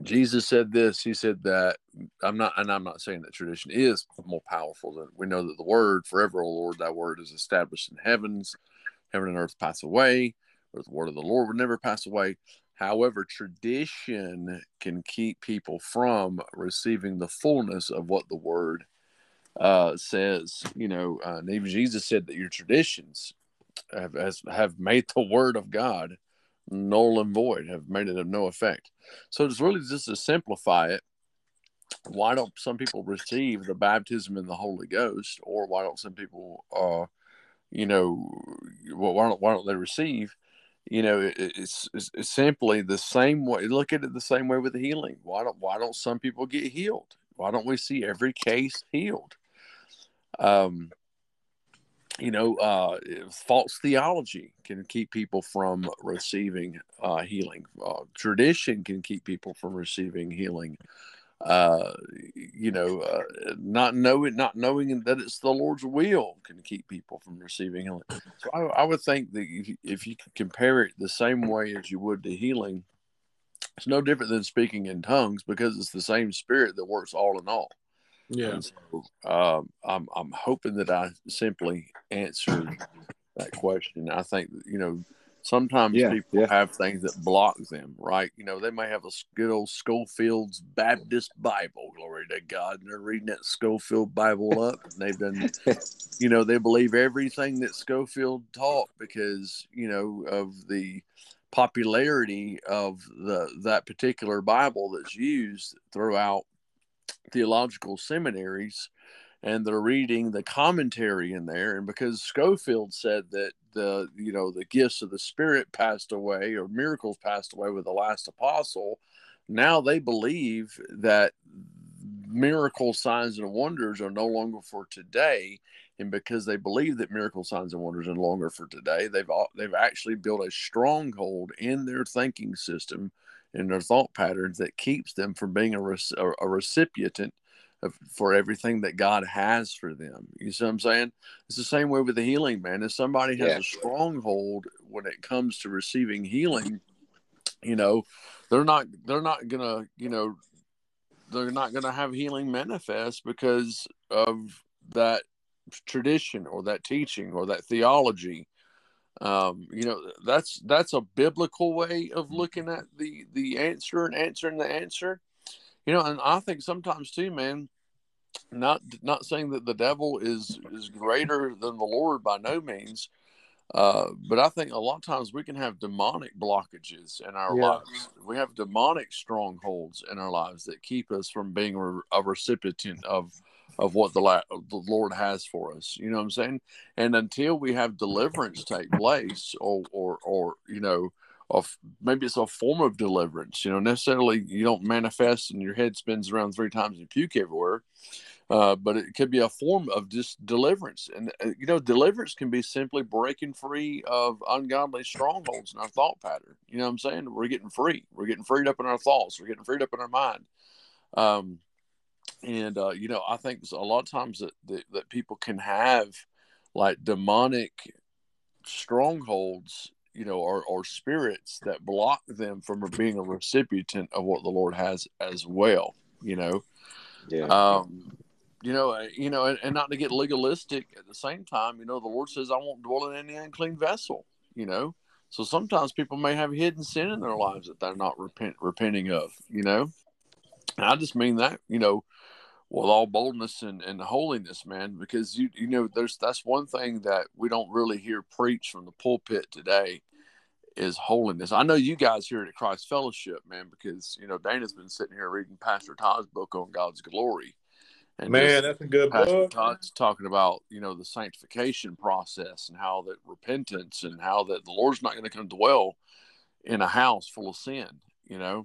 Jesus said this. He said that I'm not, and I'm not saying that tradition is more powerful than we know that the word forever, O Lord, that word is established in heavens. Heaven and earth pass away, but the word of the Lord will never pass away. However, tradition can keep people from receiving the fullness of what the word uh, says. You know, uh, and even Jesus said that your traditions have has, have made the word of God null and void, have made it of no effect. So it's really just to simplify it. Why don't some people receive the baptism in the Holy Ghost, or why don't some people, uh, you know, why don't why don't they receive? You know, it, it's, it's, it's simply the same way. Look at it the same way with the healing. Why don't why don't some people get healed? Why don't we see every case healed? Um, you know, uh, false theology can keep people from receiving uh, healing. Uh, tradition can keep people from receiving healing. Uh, you know, uh, not knowing, not knowing that it's the Lord's will can keep people from receiving healing. So I, I would think that if you, if you could compare it the same way as you would to healing, it's no different than speaking in tongues because it's the same spirit that works all in all. Yeah. So, um, I'm I'm hoping that I simply answered that question. I think you know sometimes Yeah, people yeah. have things that block them, right? You know, they may have a good old Scofield's Baptist Bible, glory to God, and they're reading that Scofield Bible up, and they've been, you know, they believe everything that Scofield taught because you know of the popularity of the that particular Bible that's used throughout theological seminaries and they're reading the commentary in there. And because Scofield said that the you know the gifts of the spirit passed away or miracles passed away with the last apostle now they believe that miracle signs and wonders are no longer for today. And because they believe that miracle signs and wonders are no longer for today they've they've actually built a stronghold in their thinking system and their thought patterns that keeps them from being a, a, a recipient of, for everything that God has for them. You see what I'm saying? It's the same way with the healing, man. If somebody has Yeah. a stronghold when it comes to receiving healing, you know, they're not they're not gonna, you know, they're not gonna have healing manifest because of that tradition or that teaching or that theology um you know that's that's a biblical way of looking at the the answer and answering the answer. You know and i think sometimes too man not not saying that the devil is is greater than the lord by no means uh but i think a lot of times we can have demonic blockages in our Yeah. lives. We have demonic strongholds in our lives that keep us from being a, a recipient of of what the, la- the lord has for us you know what i'm saying? And until we have deliverance take place or or or you know of maybe it's a form of deliverance you know necessarily you don't manifest and your head spins around three times and puke everywhere uh, but it could be a form of just deliverance. And uh, you know deliverance can be simply breaking free of ungodly strongholds in our thought pattern you know what i'm saying? We're getting free. We're getting freed up in our thoughts. We're getting freed up in our mind. Um, and uh, you know i think a lot of times that, that that people can have like demonic strongholds you know or, or spirits that block them from being a recipient of what the lord has as well you know? Yeah. um you know uh, you know and, and not to get legalistic at the same time you know the lord says i won't dwell in any unclean vessel you know? So sometimes people may have hidden sin in their lives that they're not repent, repenting of you know? I just mean that you know with all boldness and, and holiness, man, because you you know there's that's one thing that we don't really hear preached from the pulpit today is holiness. I know you guys here at Christ Fellowship, man, because you know Dana's been sitting here reading Pastor Todd's book on God's glory, and Man, that's a good Pastor book. Todd's talking about you know the sanctification process and how that repentance and how that the Lord's not going to come dwell in a house full of sin, you know.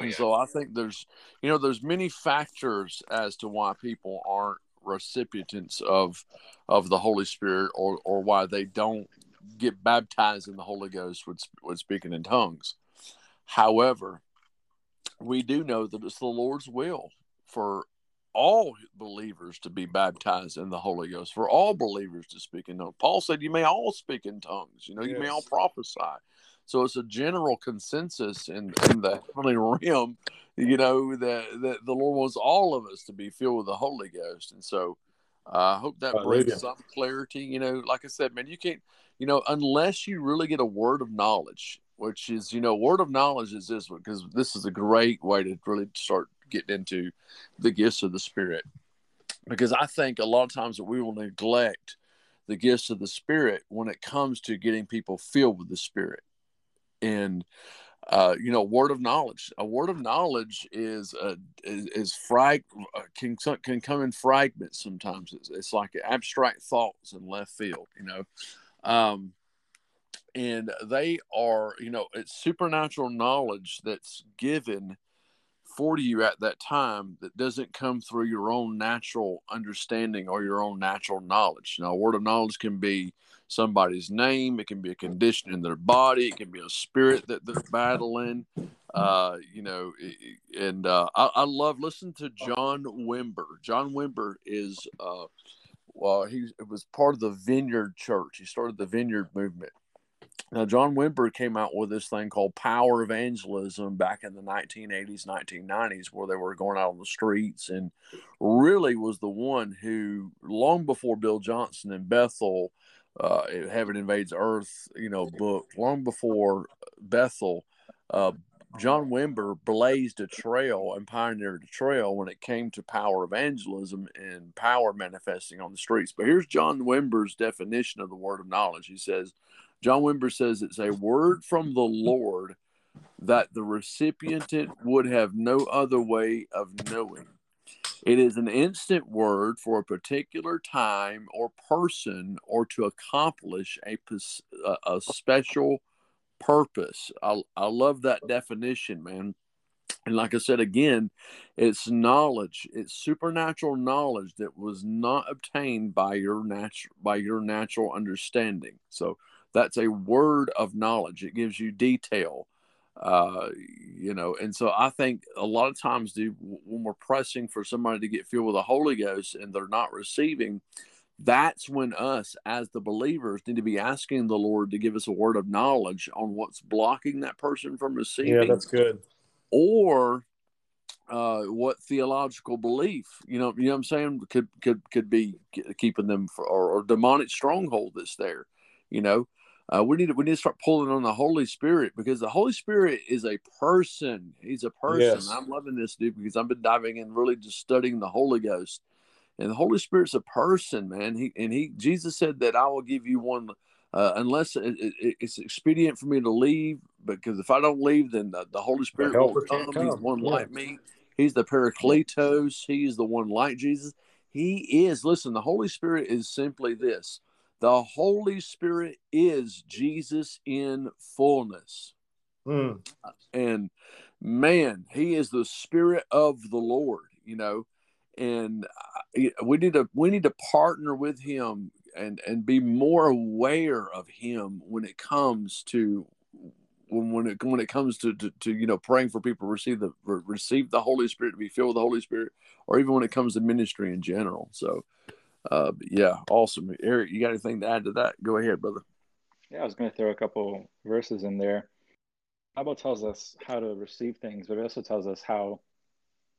Oh, and so I think there's you know there's many factors as to why people aren't recipients of of the Holy Spirit or or why they don't get baptized in the Holy Ghost with, with speaking in tongues. However, we do know that it's the Lord's will for all believers to be baptized in the Holy Ghost, for all believers to speak in tongues. Paul said, You may all speak in tongues, you know, yes. you may all prophesy. So it's a general consensus in, in the heavenly realm, you know, that, that the Lord wants all of us to be filled with the Holy Ghost. And so uh, I hope that brings some clarity. You know, like I said, man, you can't, you know, unless you really get a word of knowledge, which is, you know, word of knowledge is this one, because this is a great way to really start getting into the gifts of the Spirit. Because I think a lot of times that we will neglect the gifts of the Spirit when it comes to getting people filled with the Spirit and uh, you know, word of knowledge. A word of knowledge is uh, is, is frag uh, can can come in fragments sometimes. It's, it's like abstract thoughts in left field. You know, um, and they are you know it's supernatural knowledge that's given for you at that time that doesn't come through your own natural understanding or your own natural knowledge. Now, a word of knowledge can be somebody's name, it can be a condition in their body, it can be a spirit that they're battling. Uh, you know, and uh, I, I, love listening to John Wimber. John Wimber is, uh, well, he was part of the Vineyard Church. He started the Vineyard movement now, John Wimber came out with this thing called power evangelism back in the 1980s, 1990s, where they were going out on the streets and really was the one who, long before Bill Johnson and Bethel, uh, Heaven Invades Earth, you know, book, long before Bethel, uh, John Wimber blazed a trail and pioneered a trail when it came to power evangelism and power manifesting on the streets. But here's John Wimber's definition of the word of knowledge. He says, John Wimber says it's a word from the Lord that the recipient would have no other way of knowing. It is an instant word for a particular time or person or to accomplish a, a special purpose. I, I love that definition, man. And like I said again, it's knowledge, it's supernatural knowledge that was not obtained by your natural by your natural understanding. So that's a word of knowledge. It gives you detail, uh, you know. And so I think a lot of times, dude, when we're pressing for somebody to get filled with the Holy Ghost and they're not receiving, that's when us as the believers need to be asking the Lord to give us a word of knowledge on what's blocking that person from receiving. Yeah, that's good. Or uh, what theological belief, you know, you know what I'm saying, could could could be keeping them for, or, or demonic stronghold that's there, you know. Uh, we need to we need to start pulling on the Holy Spirit because the Holy Spirit is a person. He's a person. Yes. I'm loving this dude because I've been diving in, really just studying the Holy Ghost, and the Holy Spirit's a person, man. He and he Jesus said that I will give you one. Uh, unless it, it, it's expedient for me to leave, because if I don't leave, then the, the Holy Spirit will come. come. He's one yeah. like me. He's the Parakletos. He's the one like Jesus. He is. Listen, the Holy Spirit is simply this the Holy Spirit is Jesus in fullness. Mm. And man, he is the spirit of the Lord, you know. And we need to we need to partner with him and and be more aware of him when it comes to when when it when it comes to, to, to you know praying for people to receive the receive the Holy Spirit to be filled with the Holy Spirit, or even when it comes to ministry in general. So uh, yeah, awesome. Eric, you got anything to add to that? Go ahead, brother. Yeah, I was going to throw a couple verses in there. Bible tells us how to receive things, but it also tells us how,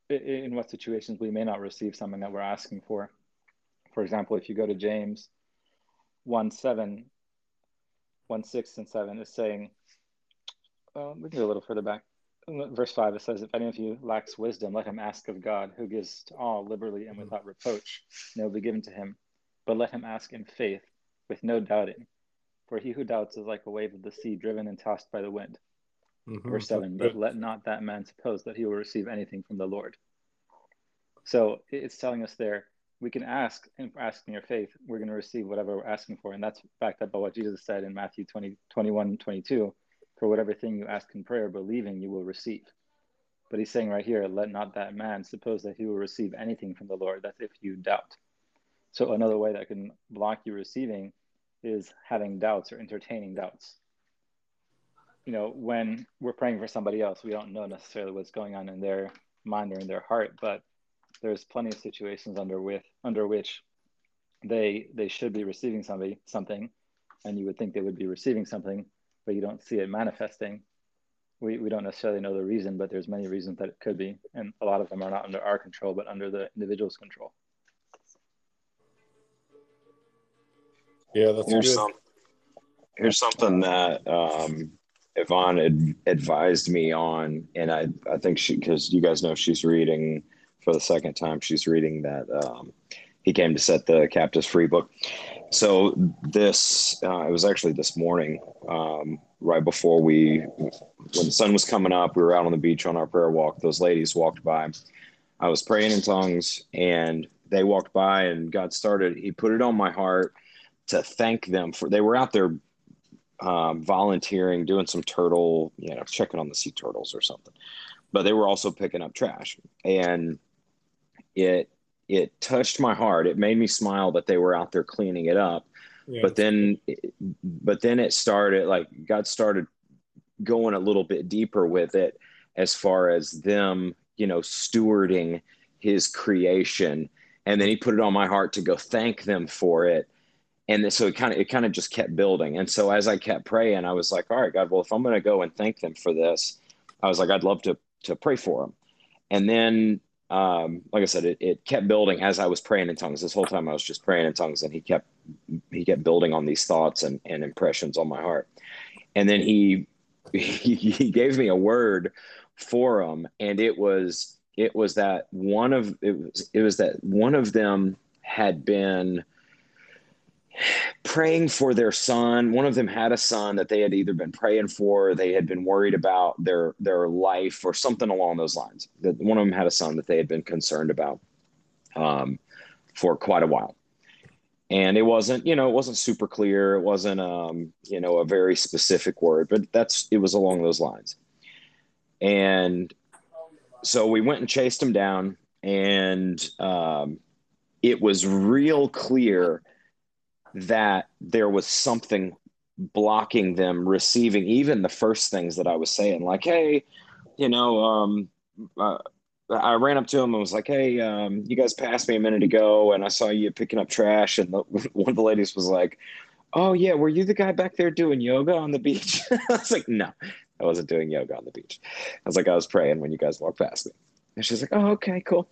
in what situations we may not receive something that we're asking for. For example, if you go to James 1 7, 1 6 and 7 is saying, well, we can go a little further back verse 5 it says if any of you lacks wisdom let him ask of god who gives to all liberally and without reproach and it will be given to him. But let him ask in faith with no doubting. For he who doubts is like a wave of the sea driven and tossed by the wind. Mm-hmm. verse 7 but let not that man suppose that he will receive anything from the lord. So it's telling us there we can ask and ask in your faith we're going to receive whatever we're asking for. And that's backed up by what jesus said in matthew 20 21 22 for whatever thing you ask in prayer, believing you will receive. But he's saying right here, let not that man suppose that he will receive anything from the Lord. That's if you doubt. So another way that can block you receiving is having doubts or entertaining doubts. You know, when we're praying for somebody else, we don't know necessarily what's going on in their mind or in their heart, but there's plenty of situations under with under which they they should be receiving somebody something, and you would think they would be receiving something, but you don't see it manifesting. We, we don't necessarily know the reason, but there's many reasons that it could be, and a lot of them are not under our control, but under the individual's control. Yeah, that's here's good. Some, here's something that um, Yvonne had advised me on, and I I think she because you guys know she's reading for the second time. She's reading that um, he came to set the captives free book. So this uh, it was actually this morning, um, right before we when the sun was coming up. We were out on the beach on our prayer walk. Those ladies walked by. I was praying in tongues, and they walked by, and God started. He put it on my heart to thank them for they were out there um, volunteering, doing some turtle, you know, checking on the sea turtles or something. But they were also picking up trash, and it it touched my heart. It made me smile that they were out there cleaning it up. Yeah, but then, but then it started like God started going a little bit deeper with it as far as them, you know, stewarding His creation, and then He put it on my heart to go thank them for it. And so it kind of it kind of just kept building. And so as i kept praying i was like all right god well if i'm going to go and thank them for this i was like i'd love to to pray for them and then um, like i said it, it kept building as i was praying in tongues. This whole time i was just praying in tongues and he kept he kept building on these thoughts and, and impressions on my heart. And then he he, he gave me a word for them and it was it was that one of it was it was that one of them had been praying for their son. One of them had a son that they had either been praying for, they had been worried about their their life, or something along those lines. That one of them had a son that they had been concerned about um, for quite a while. And it wasn't, you know, it wasn't super clear. It wasn't, um, you know, a very specific word, but that's it was along those lines. And so we went and chased him down, and um, it was real clear that there was something blocking them receiving even the first things that I was saying, like, hey, you know, um, uh, I ran up to him and was like, "Hey, um, you guys passed me a minute ago, and I saw you picking up trash." And the, one of the ladies was like, "Oh yeah, were you the guy back there doing yoga on the beach?" I was like, "No, I wasn't doing yoga on the beach." I was like, "I was praying when you guys walked past me." And she's like, "Oh, okay, cool."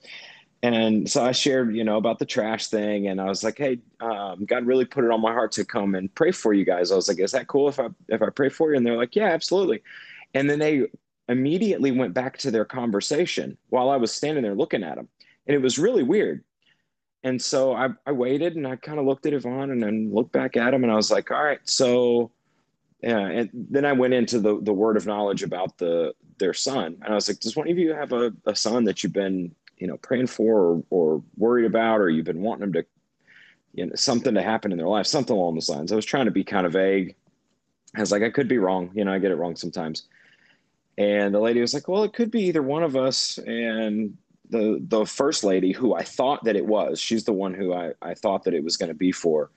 And so I shared, you know, about the trash thing, and I was like, "Hey, um, God really put it on my heart to come and pray for you guys." I was like, "Is that cool if I if I pray for you?" And they're like, "Yeah, absolutely." And then they immediately went back to their conversation while I was standing there looking at them, and it was really weird. And so I, I waited and I kind of looked at Yvonne and then looked back at him, and I was like, "All right, so." Yeah, and then I went into the the word of knowledge about the their son, and I was like, "Does one of you have a, a son that you've been you know praying for or, or worried about or you've been wanting them to you know something to happen in their life something along those lines. I was trying to be kind of vague. I was like i could be wrong. You know i get it wrong sometimes. And the lady was like well it could be either one of us. And the the first lady who i thought that it was she's the one who i, I thought that it was going to be for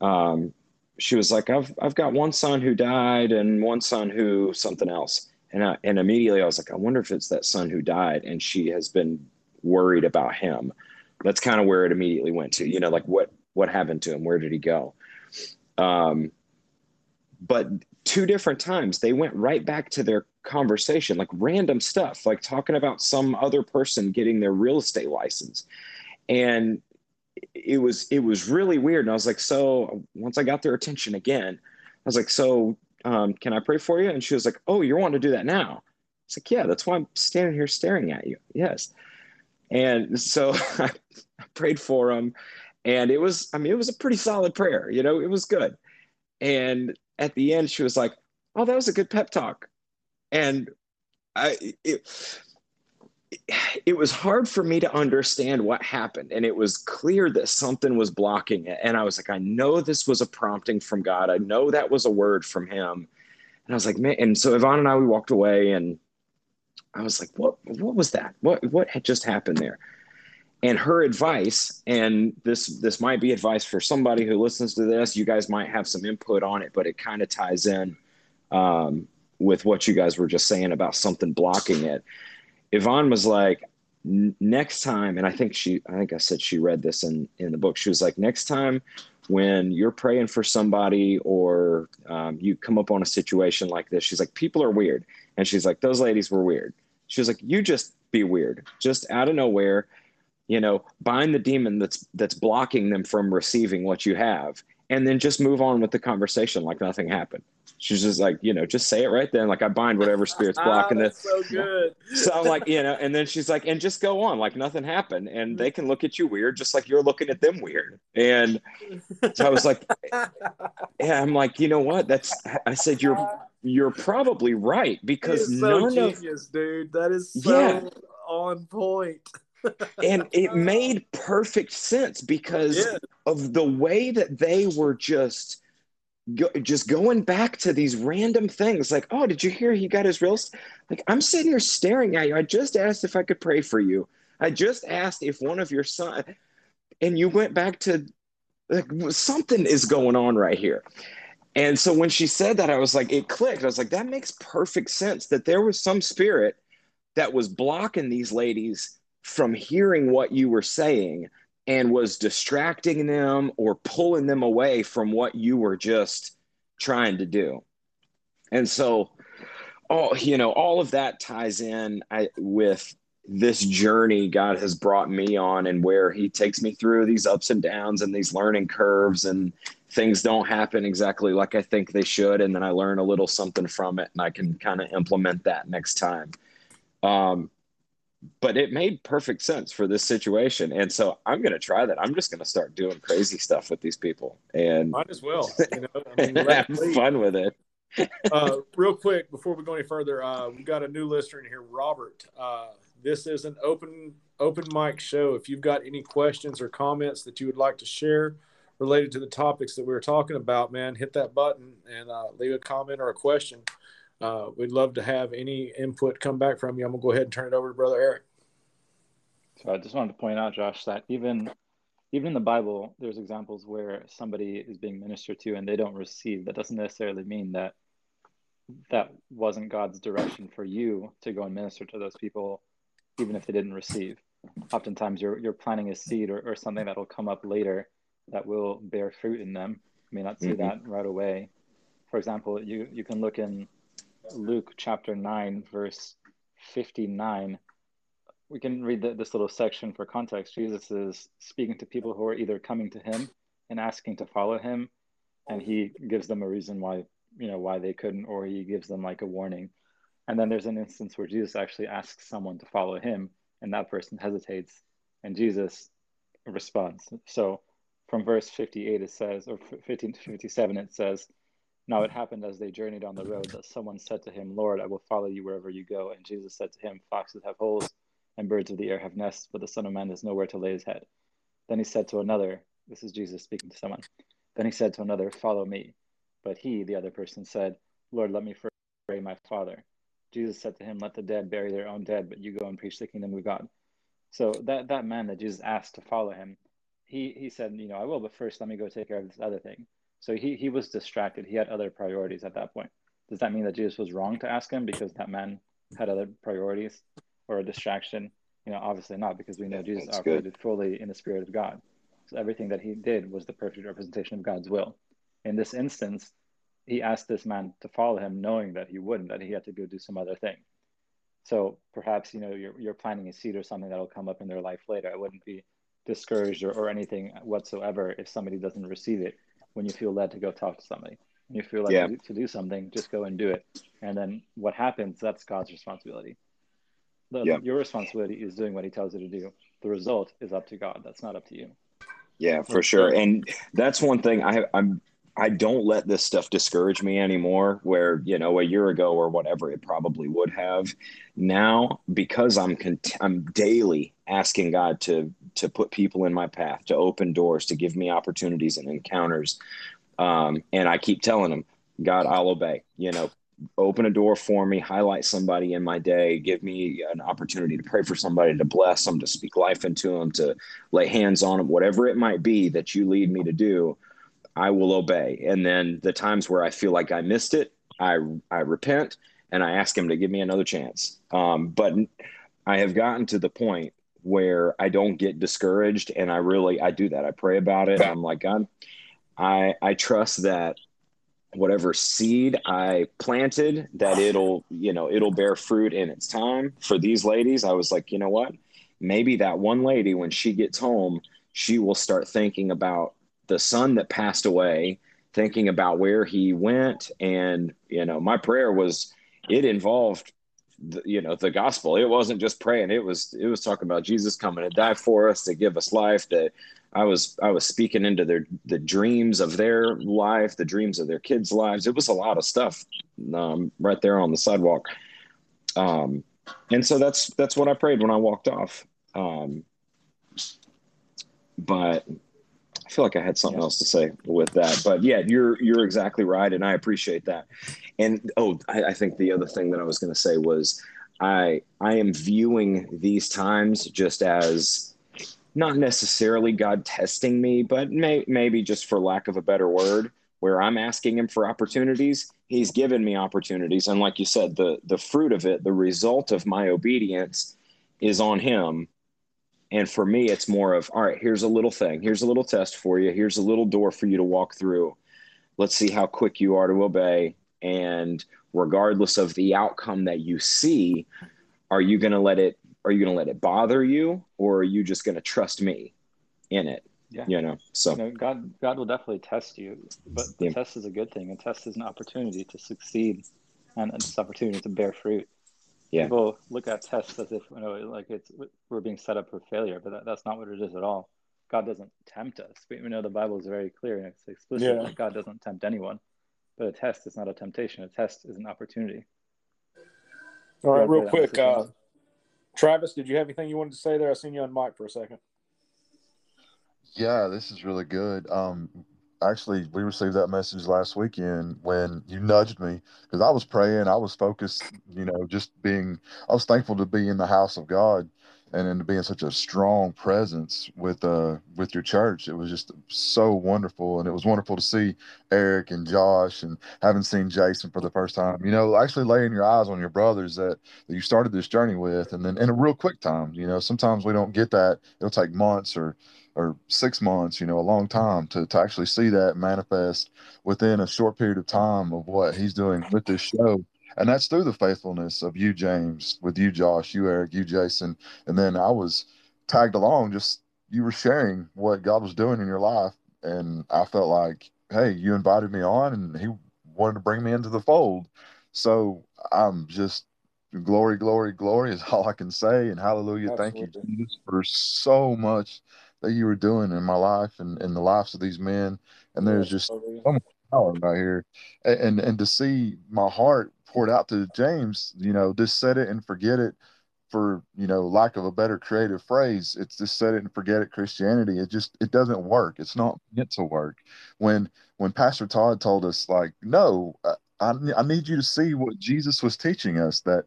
um, she was like i've i've got one son who died and one son who something else. And I, and immediately i was like i wonder if it's that son who died and she has been worried about him. That's kind of where it immediately went to. You know, like what what happened to him? Where did he go? Um, but two different times they went right back to their conversation, like random stuff, like talking about some other person getting their real estate license, and it was it was really weird. And I was like, so once I got their attention again, I was like, so um, can I pray for you? And she was like, oh, you're wanting to do that now? It's like, yeah, that's why I'm standing here staring at you. Yes. And so I prayed for him. And it was, I mean, it was a pretty solid prayer. You know, it was good. And at the end, she was like, Oh, that was a good pep talk. And I, it, it was hard for me to understand what happened. And it was clear that something was blocking it. And I was like, I know this was a prompting from God. I know that was a word from Him. And I was like, man. And so Yvonne and I, we walked away and I was like, what what was that? What what had just happened there? and her advice and this this might be advice for somebody who listens to this you guys might have some input on it but it kind of ties in um, with what you guys were just saying about something blocking it yvonne was like next time and i think she i think i said she read this in in the book she was like next time when you're praying for somebody or um, you come up on a situation like this she's like people are weird and she's like those ladies were weird she was like you just be weird. Just out of nowhere you know bind the demon that's that's blocking them from receiving what you have and then just move on with the conversation like nothing happened. She's just like you know just say it right then. Like i bind whatever spirit's blocking ah, this so good. So i'm like you know and then she's like and just go on. Like nothing happened. And they can look at you weird just like you're looking at them weird. And so i was like yeah i'm like you know what? That's i said you're you're probably right because so none genius, of dude that is so yeah. on point and it made perfect sense because yeah. of the way that they were just go, just going back to these random things like oh did you hear he got his real st-? like i'm sitting here staring at you i just asked if i could pray for you i just asked if one of your son and you went back to like something is going on right here and so when she said that i was like it clicked i was like that makes perfect sense that there was some spirit that was blocking these ladies from hearing what you were saying and was distracting them or pulling them away from what you were just trying to do. And so, all you know, all of that ties in I, with this journey God has brought me on, and where He takes me through these ups and downs and these learning curves, and things don't happen exactly like I think they should, and then I learn a little something from it, and I can kind of implement that next time. Um, but it made perfect sense for this situation. And so I'm going to try that. I'm just going to start doing crazy stuff with these people and might as well you know, I mean, have fun with it. uh, real quick, before we go any further, uh, we've got a new listener in here, Robert. Uh, this is an open, open mic show. If you've got any questions or comments that you would like to share related to the topics that we were talking about, man, hit that button and uh, leave a comment or a question uh, we'd love to have any input come back from you. I'm gonna go ahead and turn it over to Brother Eric. So I just wanted to point out, Josh, that even even in the Bible, there's examples where somebody is being ministered to and they don't receive. That doesn't necessarily mean that that wasn't God's direction for you to go and minister to those people, even if they didn't receive. Oftentimes, you're you're planting a seed or, or something that will come up later that will bear fruit in them. You may not see mm-hmm. that right away. For example, you you can look in Luke chapter 9, verse 59, we can read the, this little section for context. Jesus is speaking to people who are either coming to him and asking to follow him, and he gives them a reason why, you know, why they couldn't, or he gives them like a warning. And then there's an instance where Jesus actually asks someone to follow him, and that person hesitates, and Jesus responds. So from verse 58, it says, or 15 to 57, it says, now it happened as they journeyed on the road that someone said to him, Lord, I will follow you wherever you go. And Jesus said to him, Foxes have holes and birds of the air have nests, but the Son of Man has nowhere to lay his head. Then he said to another, This is Jesus speaking to someone. Then he said to another, Follow me. But he, the other person, said, Lord, let me bury my father. Jesus said to him, Let the dead bury their own dead, but you go and preach the kingdom of God. So that, that man that Jesus asked to follow him, he, he said, You know, I will, but first let me go take care of this other thing. So he, he was distracted. He had other priorities at that point. Does that mean that Jesus was wrong to ask him because that man had other priorities or a distraction? You know, obviously not, because we know Jesus That's operated good. fully in the Spirit of God. So everything that he did was the perfect representation of God's will. In this instance, he asked this man to follow him, knowing that he wouldn't, that he had to go do some other thing. So perhaps, you know, you're, you're planting a seed or something that'll come up in their life later. I wouldn't be discouraged or, or anything whatsoever if somebody doesn't receive it when you feel led to go talk to somebody. When you feel like yeah. to, to do something, just go and do it. And then what happens, that's God's responsibility. The, yeah. Your responsibility is doing what he tells you to do. The result is up to God. That's not up to you. Yeah, for sure. And that's one thing I have, I'm I don't let this stuff discourage me anymore. Where you know a year ago or whatever it probably would have. Now because I'm cont- I'm daily asking God to to put people in my path, to open doors, to give me opportunities and encounters. Um, and I keep telling him, God, I'll obey. You know, open a door for me, highlight somebody in my day, give me an opportunity to pray for somebody, to bless them, to speak life into them, to lay hands on them, whatever it might be that you lead me to do, I will obey. And then the times where I feel like I missed it, I I repent and I ask him to give me another chance. Um, but I have gotten to the point where I don't get discouraged, and I really I do that. I pray about it. I'm like God, I I trust that whatever seed I planted, that it'll you know it'll bear fruit in its time. For these ladies, I was like, you know what? Maybe that one lady when she gets home, she will start thinking about the son that passed away, thinking about where he went, and you know my prayer was it involved the, you know the gospel. It wasn't just praying. It was it was talking about jesus coming to die for us to give us life that i was i was speaking into their the dreams of their life the dreams of their kids lives. It was a lot of stuff um, right there on the sidewalk. Um, and so that's that's what i prayed when i walked off. Um, but feel like I had something else to say with that, but yeah, you're you're exactly right, and I appreciate that. And oh, I, I think the other thing that I was going to say was, I I am viewing these times just as not necessarily God testing me, but may, maybe just for lack of a better word, where I'm asking Him for opportunities. He's given me opportunities, and like you said, the the fruit of it, the result of my obedience, is on Him and for me, it's more of, all right, here's a little thing. Here's a little test for you. Here's a little door for you to walk through. Let's see how quick you are to obey. And regardless of the outcome that you see, are you going to let it, are you going to let it bother you or are you just going to trust me in it? Yeah. You know, so you know, God, God will definitely test you, but the yeah. test is a good thing. A test is an opportunity to succeed and it's an opportunity to bear fruit yeah. people look at tests as if you know like it's we're being set up for failure but that, that's not what it is at all. God doesn't tempt us. We, we know the bible is very clear and it's explicit yeah. that god doesn't tempt anyone but a test is not a temptation. A test is an opportunity. All right real quick uh, travis did you have anything you wanted to say there? I seen you on mic for a second. Yeah this is really good. Um actually we received that message last weekend when you nudged me because I was praying, I was focused, you know, just being I was thankful to be in the house of God and then to be in such a strong presence with uh with your church. It was just so wonderful and it was wonderful to see Eric and Josh and haven't seen Jason for the first time. You know, actually laying your eyes on your brothers that, that you started this journey with and then in a real quick time. You know, sometimes we don't get that. It'll take months or or six months, you know, a long time to, to actually see that manifest within a short period of time of what he's doing with this show. And that's through the faithfulness of you, James, with you, Josh, you, Eric, you, Jason. And then I was tagged along, just you were sharing what God was doing in your life. And I felt like, hey, you invited me on and he wanted to bring me into the fold. So I'm just glory, glory, glory is all I can say. And hallelujah. Absolutely. Thank you, Jesus, for so much that you were doing in my life and in the lives of these men. And there's just so much power right here. And, and, and to see my heart poured out to James, you know, just set it and forget it for, you know, lack of a better creative phrase. It's just set it and forget it Christianity. It just it doesn't work. It's not meant to work. When when Pastor Todd told us like, no, I, I need you to see what Jesus was teaching us that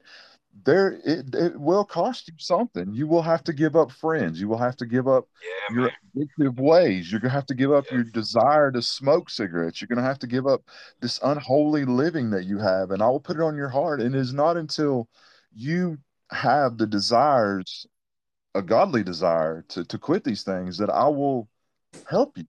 there it, it will cost you something. You will have to give up friends. You will have to give up yeah, your addictive ways. You're gonna have to give up yeah. your desire to smoke cigarettes. You're gonna have to give up this unholy living that you have, and I will put it on your heart. And it is not until you have the desires, a godly desire to to quit these things, that I will help you.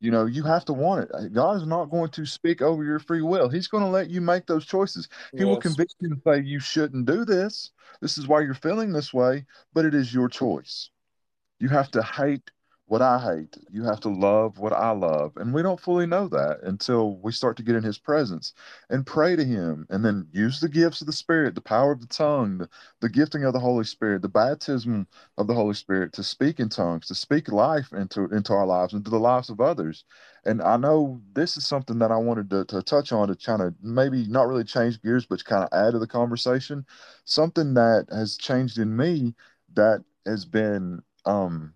You know, you have to want it. God is not going to speak over your free will. He's going to let you make those choices. He yes. will convict you and say, You shouldn't do this. This is why you're feeling this way, but it is your choice. You have to hate what I hate. You have to love what I love. And we don't fully know that until we start to get in his presence and pray to him and then use the gifts of the Spirit, the power of the tongue, the, the gifting of the Holy Spirit, the baptism of the Holy Spirit to speak in tongues, to speak life into, into our lives, into the lives of others. And I know this is something that I wanted to, to touch on to kind of maybe not really change gears, but kind of add to the conversation. Something that has changed in me that has been um,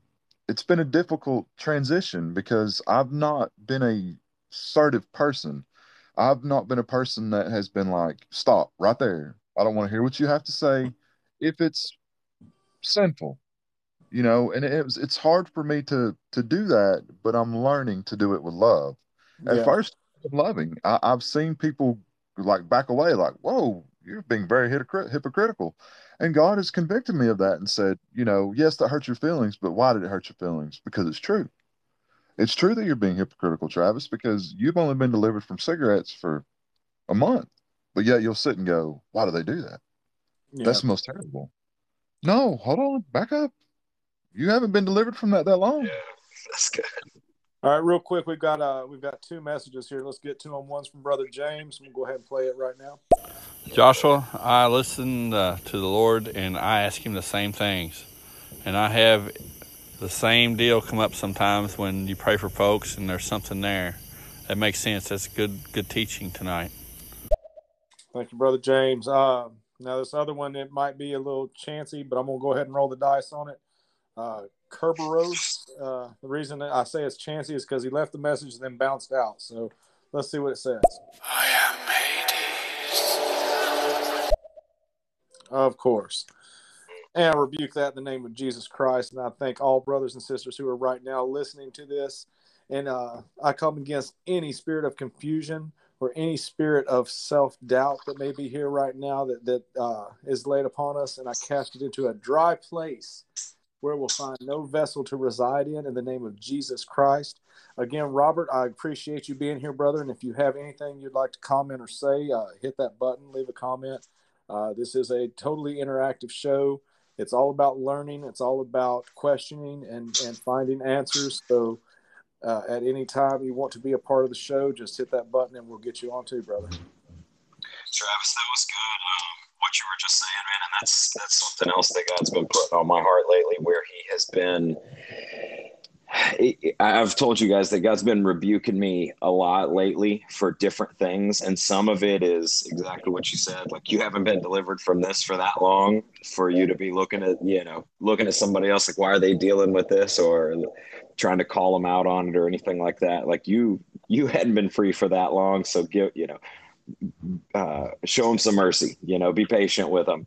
it's been a difficult transition because I've not been a assertive person. I've not been a person that has been like, stop right there. I don't want to hear what you have to say. If it's sinful, you know, and it was, it's hard for me to, to do that, but I'm learning to do it with love. At Yeah. first, loving. I, I've seen people like back away, like, whoa, you're being very hypocrit- hypocritical. And God has convicted me of that and said, you know, yes, that hurt your feelings, but why did it hurt your feelings? Because it's true. It's true that you're being hypocritical, Travis, because you've only been delivered from cigarettes for a month, but yet you'll sit and go, why do they do that? Yeah. That's the most terrible. No, hold on, back up. You haven't been delivered from that that long. That's good. All right, real quick, we've got uh we've got two messages here. Let's get to them. One's from Brother James. We'll go ahead and play it right now. Joshua, I listened uh, to the Lord and I ask Him the same things. And I have the same deal come up sometimes when you pray for folks and there's something there. That makes sense. That's good good teaching tonight. Thank you, Brother James. Uh, now this other one it might be a little chancy, but I'm gonna go ahead and roll the dice on it. Uh, Kerberos. Uh, the reason that I say it's chancy is because he left the message and then bounced out. So let's see what it says. I am Of course. And I rebuke that in the name of Jesus Christ. And I thank all brothers and sisters who are right now listening to this. And uh, I come against any spirit of confusion or any spirit of self doubt that may be here right now that, that uh, is laid upon us. And I cast it into a dry place where we'll find no vessel to reside in in the name of Jesus Christ. Again, Robert, I appreciate you being here, brother. And if you have anything you'd like to comment or say, uh, hit that button, leave a comment. Uh, this is a totally interactive show. It's all about learning. It's all about questioning and, and finding answers. So, uh, at any time you want to be a part of the show, just hit that button and we'll get you on too, brother. Travis, that was good. Um, what you were just saying, man, and that's that's something else that God's been putting on my heart lately, where He has been. I've told you guys that God's been rebuking me a lot lately for different things, and some of it is exactly what you said. Like you haven't been delivered from this for that long, for you to be looking at you know looking at somebody else like why are they dealing with this or trying to call them out on it or anything like that. Like you you hadn't been free for that long, so give you know uh, show them some mercy. You know, be patient with them.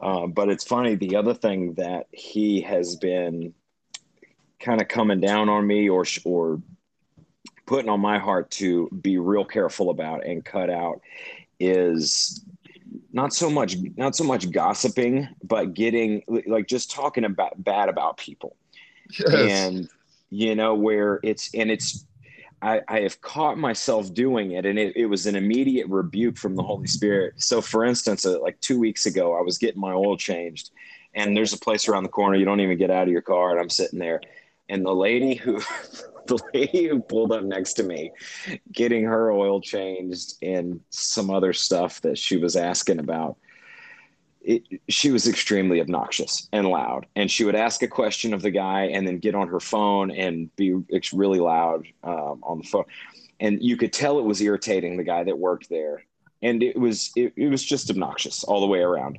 Uh, but it's funny. The other thing that he has been kind of coming down on me or or putting on my heart to be real careful about and cut out is not so much not so much gossiping but getting like just talking about bad about people. Yes. and you know where it's and it's I, I have caught myself doing it and it, it was an immediate rebuke from the holy spirit. So for instance uh, like two weeks ago i was getting my oil changed and there's a place around the corner you don't even get out of your car and i'm sitting there and the lady who the lady who pulled up next to me getting her oil changed and some other stuff that she was asking about it, she was extremely obnoxious and loud. And she would ask a question of the guy and then get on her phone and be really loud um, on the phone. And you could tell it was irritating the guy that worked there. And it was it, it was just obnoxious all the way around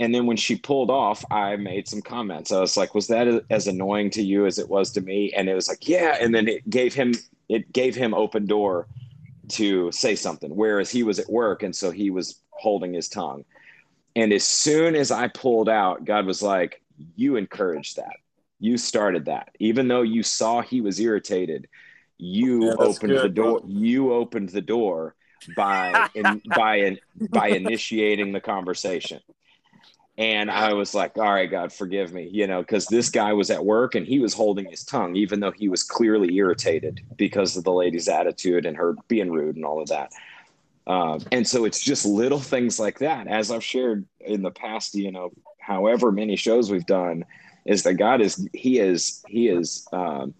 and then when she pulled off i made some comments i was like was that as annoying to you as it was to me and it was like yeah and then it gave him it gave him open door to say something whereas he was at work and so he was holding his tongue and as soon as I pulled out, God was like, You encouraged that. You started that. Even though you saw he was irritated, you Yeah, opened the door. brother. You opened the door by in, by in, by initiating the conversation. And I was like, all right, God, forgive me, you know, because this guy was at work and he was holding his tongue, even though he was clearly irritated because of the lady's attitude and her being rude and all of that. Um, and so it's just little things like that, as I've shared in the past, you know, however many shows we've done, is that God is He is He is um,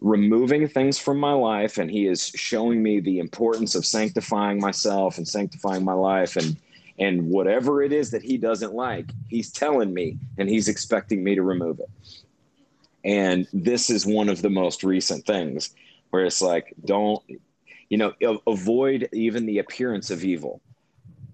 removing things from my life, and He is showing me the importance of sanctifying myself and sanctifying my life, and and whatever it is that He doesn't like, He's telling me, and He's expecting me to remove it. And this is one of the most recent things where it's like, don't you know avoid even the appearance of evil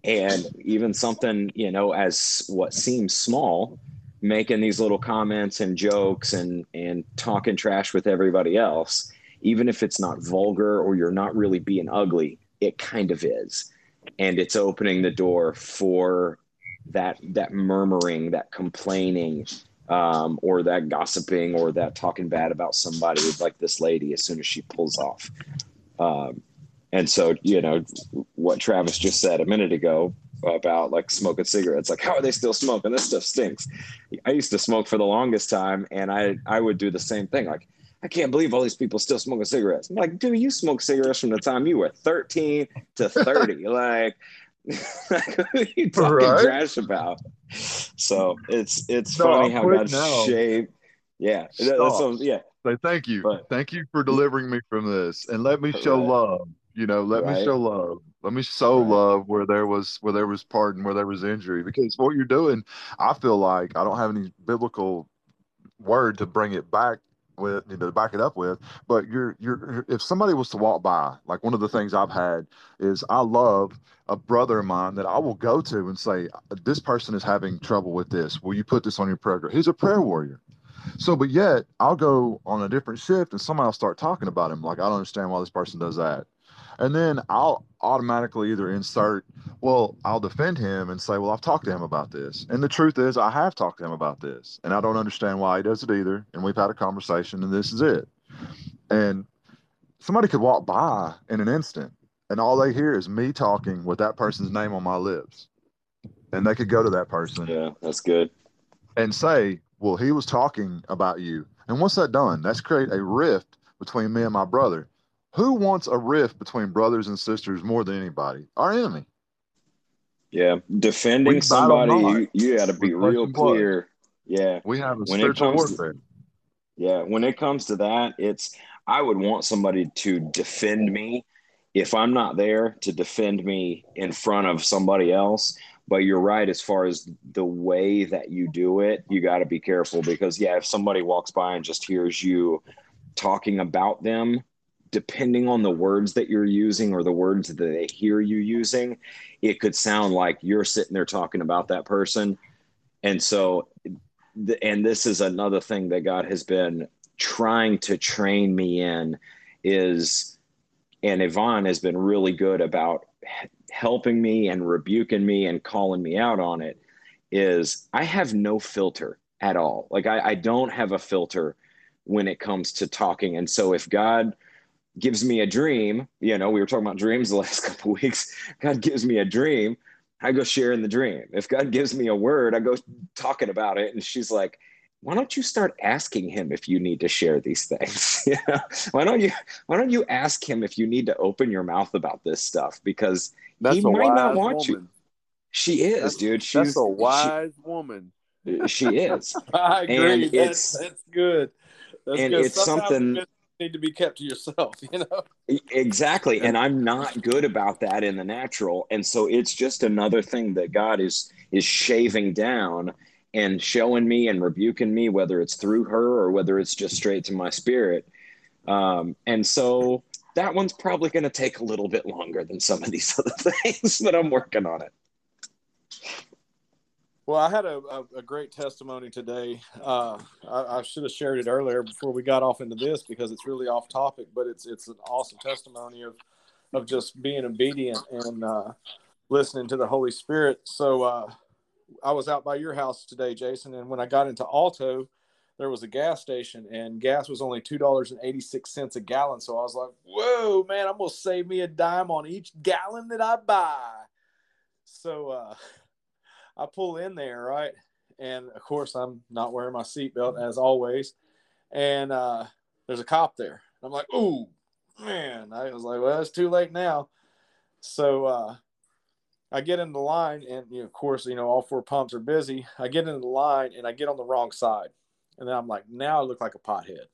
and even something you know as what seems small making these little comments and jokes and and talking trash with everybody else even if it's not vulgar or you're not really being ugly it kind of is and it's opening the door for that that murmuring that complaining um, or that gossiping or that talking bad about somebody like this lady as soon as she pulls off. Um, and so you know what travis just said a minute ago about like smoking cigarettes like how are they still smoking? This stuff stinks. I used to smoke for the longest time and i i would do the same thing. Like I can't believe all these people still smoking cigarettes. I'm like, dude, you smoke cigarettes from the time you were 13 to 30. like, like what are you talking right? trash about? So it's it's no, funny how God shaped. Yeah, that's yeah. Say thank you, but, thank you for delivering me from this, and let me show right. love. You know, let right. me show love. Let me show love where there was where there was pardon, where there was injury. Because what you're doing, I feel like I don't have any biblical word to bring it back with you know to back it up with but you're you're if somebody was to walk by like one of the things i've had is i love a brother of mine that i will go to and say this person is having trouble with this. Will you put this on your prayer he's a prayer warrior. So but yet i'll go on a different shift and somebody will start talking about him like i don't understand why this person does that and then I'll automatically either insert, well, I'll defend him and say, well, I've talked to him about this. And the truth is, I have talked to him about this, and I don't understand why he does it either. And we've had a conversation, and this is it. And somebody could walk by in an instant, and all they hear is me talking with that person's name on my lips. And they could go to that person. Yeah, that's good. And say, well, he was talking about you. And what's that done? That's create a rift between me and my brother who wants a rift between brothers and sisters more than anybody? Our enemy. Yeah, defending somebody, you, you got to be real clear. Yeah, we have a when spiritual warfare. To, yeah, when it comes to that, it's I would want somebody to defend me if I'm not there to defend me in front of somebody else. But you're right as far as the way that you do it, you got to be careful because yeah, if somebody walks by and just hears you talking about them depending on the words that you're using or the words that they hear you using, it could sound like you're sitting there talking about that person. And so, and this is another thing that God has been trying to train me in is, and Yvonne has been really good about helping me and rebuking me and calling me out on it is I have no filter at all. Like I, I don't have a filter when it comes to talking. And so if God gives me a dream, you know, we were talking about dreams the last couple weeks. God gives me a dream, I go sharing the dream. If God gives me a word, I go talking about it. And she's like, why don't you start asking him if you need to share these things? you know? Why don't you why don't you ask him if you need to open your mouth about this stuff? Because That's he might not want woman. you. She is, that's, dude. She's that's a wise she, woman. She is. I agree. And that's, that's good. That's and good. it's Sometimes something need to be kept to yourself, you know? Exactly. And I'm not good about that in the natural. And so it's just another thing that God is is shaving down and showing me and rebuking me, whether it's through her or whether it's just straight to my spirit. Um, and so that one's probably going to take a little bit longer than some of these other things, but I'm working on it. Well, I had a, a, a great testimony today. Uh, I, I, should have shared it earlier before we got off into this because it's really off topic, but it's it's an awesome testimony of of just being obedient and uh, listening to the Holy Spirit. So uh, I was out by your house today, Jason, and when I got into Alto, there was a gas station, and gas was only two dollars and eighty six cents a gallon. So I was like, "Whoa, man! I'm gonna save me a dime on each gallon that I buy." So uh, I pull in there, right? And of course, I'm not wearing my seatbelt as always. And uh, there's a cop there. I'm like, ooh, man. I was like, well, it's too late now. So uh, I get in the line, and you know, of course, you know, all four pumps are busy. I get in the line, and I get on the wrong side. And then I'm like, now I look like a pothead.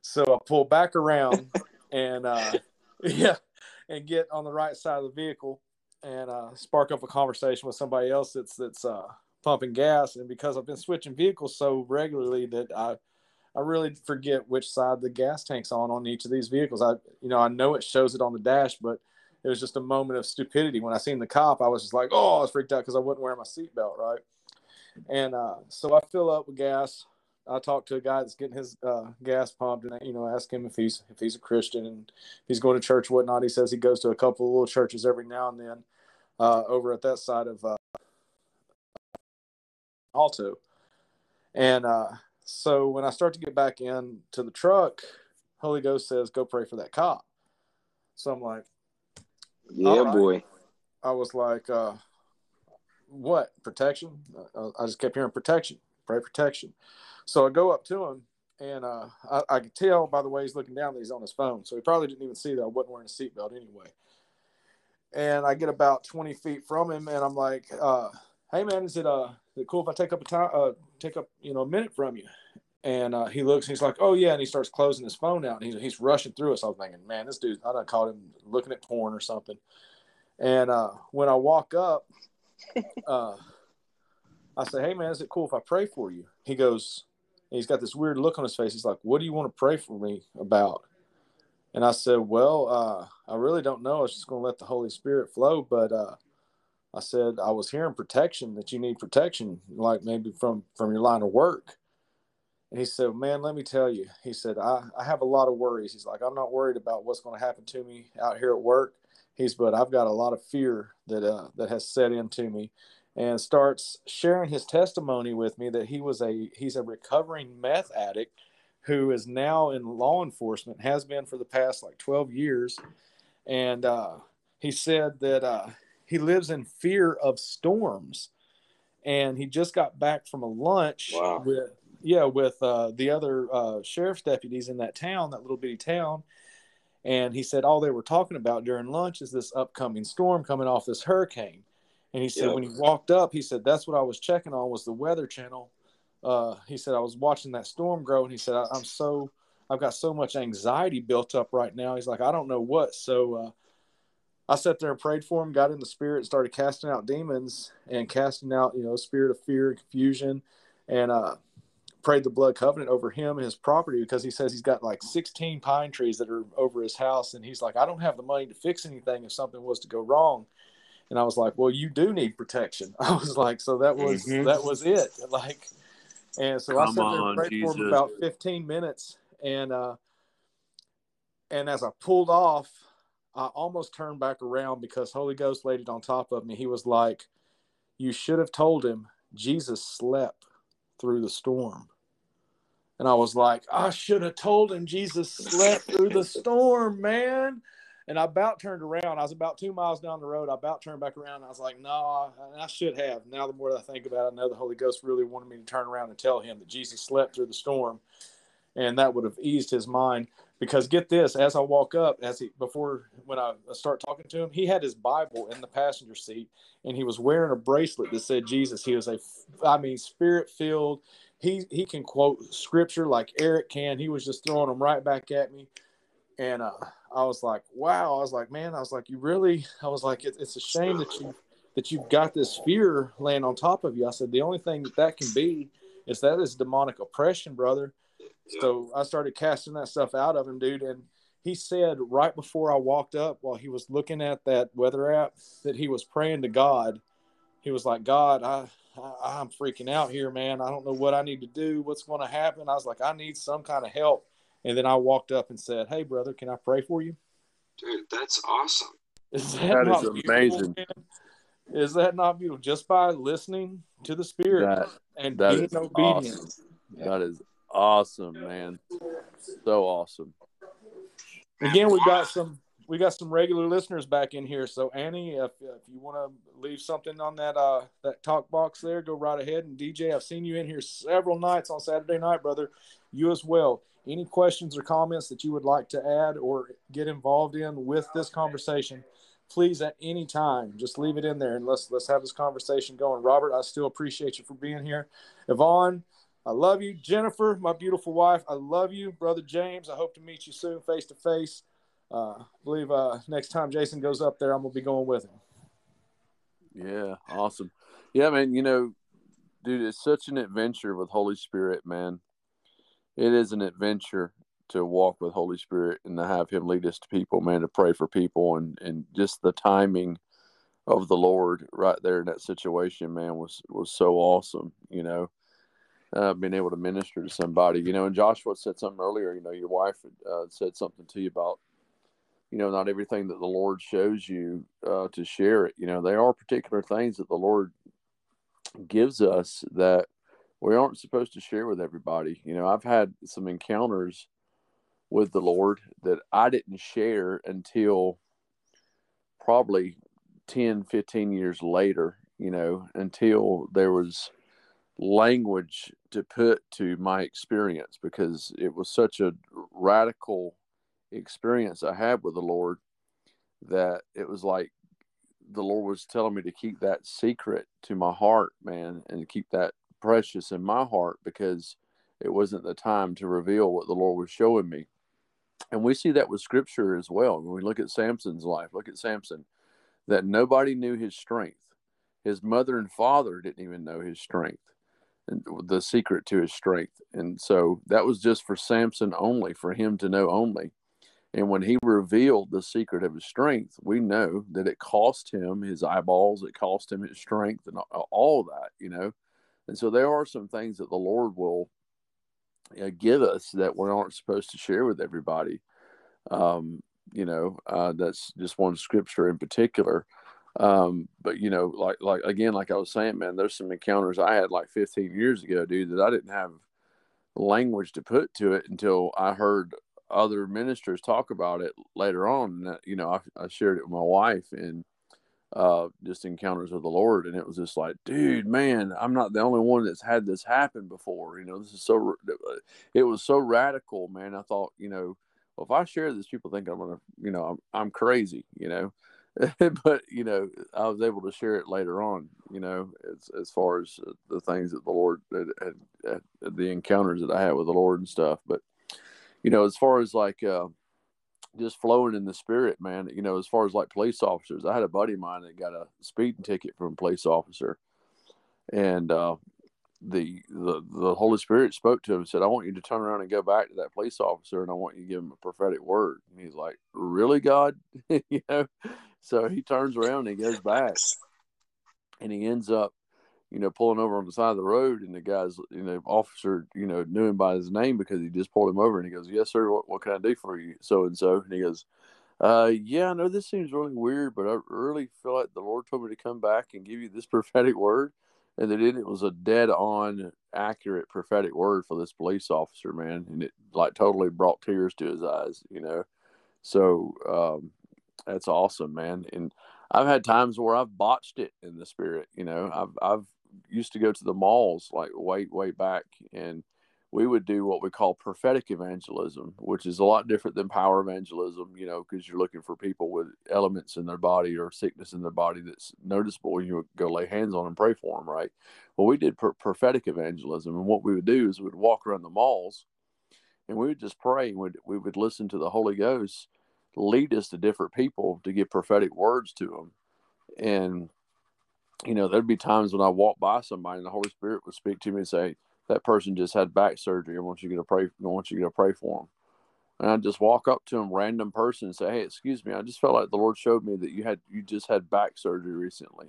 So I pull back around and uh, yeah, and get on the right side of the vehicle and uh, spark up a conversation with somebody else that's that's uh, pumping gas. And because I've been switching vehicles so regularly that I I really forget which side the gas tank's on on each of these vehicles. I you know I know it shows it on the dash, but it was just a moment of stupidity when I seen the cop. I was just like, oh, I was freaked out because I wasn't wearing my seatbelt, right? And uh, so I fill up with gas, I talked to a guy that's getting his uh, gas pumped, and you know, ask him if he's if he's a Christian and if he's going to church, whatnot. He says he goes to a couple of little churches every now and then uh, over at that side of uh, Alto. And uh, so when I start to get back in to the truck, Holy Ghost says, "Go pray for that cop." So I'm like, "Yeah, right. boy." I was like, uh, "What protection?" I just kept hearing protection, pray protection. So I go up to him, and uh, I, I can tell by the way he's looking down that he's on his phone. So he probably didn't even see that I wasn't wearing a seatbelt anyway. And I get about 20 feet from him, and I'm like, uh, "Hey man, is it uh, is it cool if I take up a time, uh, take up you know a minute from you?" And uh, he looks, he's like, "Oh yeah," and he starts closing his phone out, and he's, he's rushing through us. I was thinking, "Man, this dude, I done caught him looking at porn or something." And uh, when I walk up, uh, I say, "Hey man, is it cool if I pray for you?" He goes, he's got this weird look on his face. He's like, "What do you want to pray for me about?" And I said, "Well, uh, I really don't know. I was just going to let the Holy Spirit flow." But uh, I said I was hearing protection that you need protection, like maybe from from your line of work. And he said, "Man, let me tell you." He said, "I I have a lot of worries." He's like, "I'm not worried about what's going to happen to me out here at work." He's, but I've got a lot of fear that uh, that has set into me and starts sharing his testimony with me that he was a he's a recovering meth addict who is now in law enforcement has been for the past like 12 years. And uh, he said that uh, he lives in fear of storms. And he just got back from a lunch wow. with yeah with uh, the other uh, sheriff's deputies in that town that little bitty town. And he said all they were talking about during lunch is this upcoming storm coming off this hurricane and he said yep. when he walked up, he said that's what I was checking on was the weather channel. Uh, he said I was watching that storm grow, and he said I, am so I've got so much anxiety built up right now. He's like I don't know what. So uh, I sat there and prayed for him, got in the spirit, and started casting out demons and casting out you know spirit of fear and confusion, and uh, prayed the blood covenant over him and his property because he says he's got like 16 pine trees that are over his house, and he's like I don't have the money to fix anything if something was to go wrong and I was like, well, you do need protection. I was like, so that was mm-hmm. that was it. Like, and so Come I sat there and prayed Jesus. for him about 15 minutes, and uh, and as I pulled off, I almost turned back around because Holy Ghost laid it on top of me. He was like, "You should have told him Jesus slept through the storm." And I was like, I should have told him Jesus slept through the storm, man. And I about turned around. I was about two miles down the road. I about turned back around. I was like, no, I, I should have. Now, the more that I think about it, I know the Holy Ghost really wanted me to turn around and tell him that Jesus slept through the storm. And that would have eased his mind. Because get this, as I walk up, as he before when I start talking to him, he had his Bible in the passenger seat, and he was wearing a bracelet that said Jesus. He was a, I mean, spirit filled. He he can quote scripture like Eric can. He was just throwing them right back at me, and uh, I was like, wow. I was like, man, I was like, you really, I was like, it, it's a shame that you, that you've got this fear laying on top of you. I said, the only thing that that can be is that is demonic oppression, brother. So I started casting that stuff out of him, dude. And he said right before I walked up while he was looking at that weather app that he was praying to God. He was like, God, I, I I'm freaking out here, man. I don't know what I need to do. What's going to happen? I was like, I need some kind of help. And then I walked up and said, "Hey, brother, can I pray for you?" Dude, that's awesome. Is that, that is amazing. Man? Is that not beautiful? Just by listening to the Spirit that, and that being obedient. Awesome. That is awesome, man. So awesome. Again, we got some we got some regular listeners back in here. So Annie, if, if you want to leave something on that uh that talk box there, go right ahead. And DJ, I've seen you in here several nights on Saturday night, brother. You as well any questions or comments that you would like to add or get involved in with this conversation, please at any time just leave it in there and let's let's have this conversation going. Robert, I still appreciate you for being here. Yvonne, I love you. Jennifer, my beautiful wife, I love you. Brother James, I hope to meet you soon face to face. I believe uh, next time Jason goes up there, I'm gonna be going with him. Yeah, awesome. Yeah, man. You know, dude, it's such an adventure with Holy Spirit, man it is an adventure to walk with Holy Spirit and to have Him lead us to people, man, to pray for people and and just the timing of the Lord right there in that situation, man, was was so awesome, you know. uh, being able to minister to somebody. You know, and Joshua said something earlier. You know, your wife uh, said something to you about, you know, not everything that the Lord shows you uh, to share it. You know, there are particular things that the Lord gives us that we aren't supposed to share with everybody. You know, I've had some encounters with the Lord that I didn't share until probably 10, 15 years later, you know, until there was language to put to my experience because it was such a radical experience I had with the Lord that it was like the Lord was telling me to keep that secret to my heart, man, and keep that precious in my heart because it wasn't the time to reveal what the Lord was showing me. And we see that with scripture as well. When we look at Samson's life, look at Samson, that nobody knew his strength. His mother and father didn't even know his strength and the secret to his strength. And so that was just for Samson only, for him to know only. And when he revealed the secret of his strength, we know that it cost him his eyeballs, it cost him his strength, and all that, you know. And so there are some things that the Lord will uh, give us that we aren't supposed to share with everybody. Um, you know, uh, that's just one scripture in particular. Um, but you know, like like again, like I was saying, man, there's some encounters I had like 15 years ago, dude, that I didn't have language to put to it until I heard other ministers talk about it later on. That, you know, I, I shared it with my wife and uh, just encounters with the Lord, and it was just like, dude, man, I'm not the only one that's had this happen before. You know, this is so. It was so radical, man. I thought, you know, well, if I share this, people think I'm gonna, you know, I'm I'm crazy, you know. but you know, I was able to share it later on. You know, as as far as the things that the Lord, had, had, had, the encounters that I had with the Lord and stuff. But you know, as far as like uh, just flowing in the spirit, man. You know, as far as like police officers, I had a buddy of mine that got a speeding ticket from a police officer, and uh, the the the Holy Spirit spoke to him and said, "I want you to turn around and go back to that police officer, and I want you to give him a prophetic word." And he's like, "Really, God?" you know. So he turns around and he goes back, and he ends up, you know, pulling over on the side of the road, and the guy's, you know, officer, you know, knew him by his name because he just pulled him over, and he goes, "Yes, sir. What, what can I do for you?" So and so, and he goes. Uh, yeah, I know this seems really weird, but I really feel like the Lord told me to come back and give you this prophetic word and they. It was a dead on accurate prophetic word for this police officer, man, and it like totally brought tears to his eyes, you know. So um, that's awesome, man. And I've had times where I've botched it in the spirit, you know. I've I've used to go to the malls like way way back and we would do what we call prophetic evangelism, which is a lot different than power evangelism, you know, because you're looking for people with elements in their body or sickness in their body that's noticeable. when You go lay hands on and pray for them, right? Well, we did prophetic evangelism, and what we would do is we'd walk around the malls and we would just pray and we'd, we would listen to the Holy Ghost lead us to different people to give prophetic words to them. And, you know, there'd be times when I walk by somebody and the Holy Spirit would speak to me and say, that person just had back surgery. I want you to pray. I want you to pray for them. And I just walk up to him, random person, and say, "Hey, excuse me. I just felt like the Lord showed me that you had you just had back surgery recently."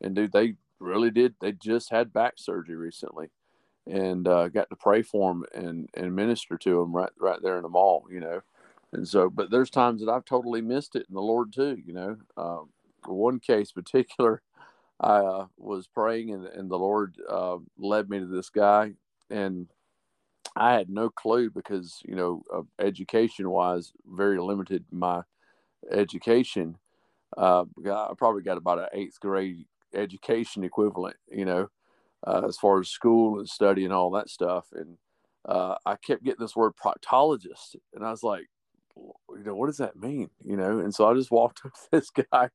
And dude, they really did. They just had back surgery recently, and uh, got to pray for him and and minister to him right right there in the mall. You know, and so, but there's times that I've totally missed it and the Lord too. You know, um, one case particular, I uh, was praying and, and the Lord uh, led me to this guy, and I had no clue because you know, uh, education wise, very limited my education. Uh, I probably got about an eighth grade education equivalent, you know, uh, as far as school and study and all that stuff. And uh, I kept getting this word proctologist, and I was like, you know, what does that mean? You know, and so I just walked up to this guy.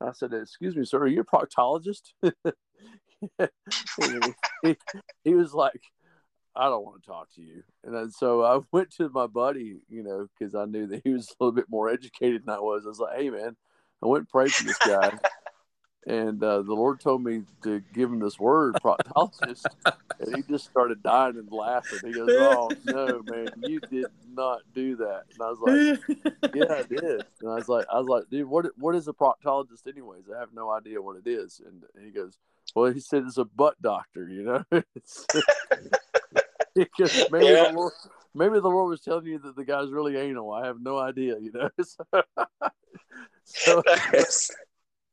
I said, "Excuse me, sir, are you a proctologist?" he, he, was like, "I don't want to talk to you." And then, so I went to my buddy, you know, because I knew that he was a little bit more educated than I was. I was like, "Hey, man," I went and prayed for this guy and uh, the Lord told me to give him this word, proctologist, and he just started dying and laughing. He goes, "Oh no, man, you did not do that." And I was like, "Yeah, I did." And I was like, "I was like, dude, what what is a proctologist, anyways? I have no idea what it is." And he goes, "Well, he said it's a butt doctor, you know." because maybe yeah. the Lord, maybe the Lord was telling you that the guy's really anal. I have no idea, you know. so,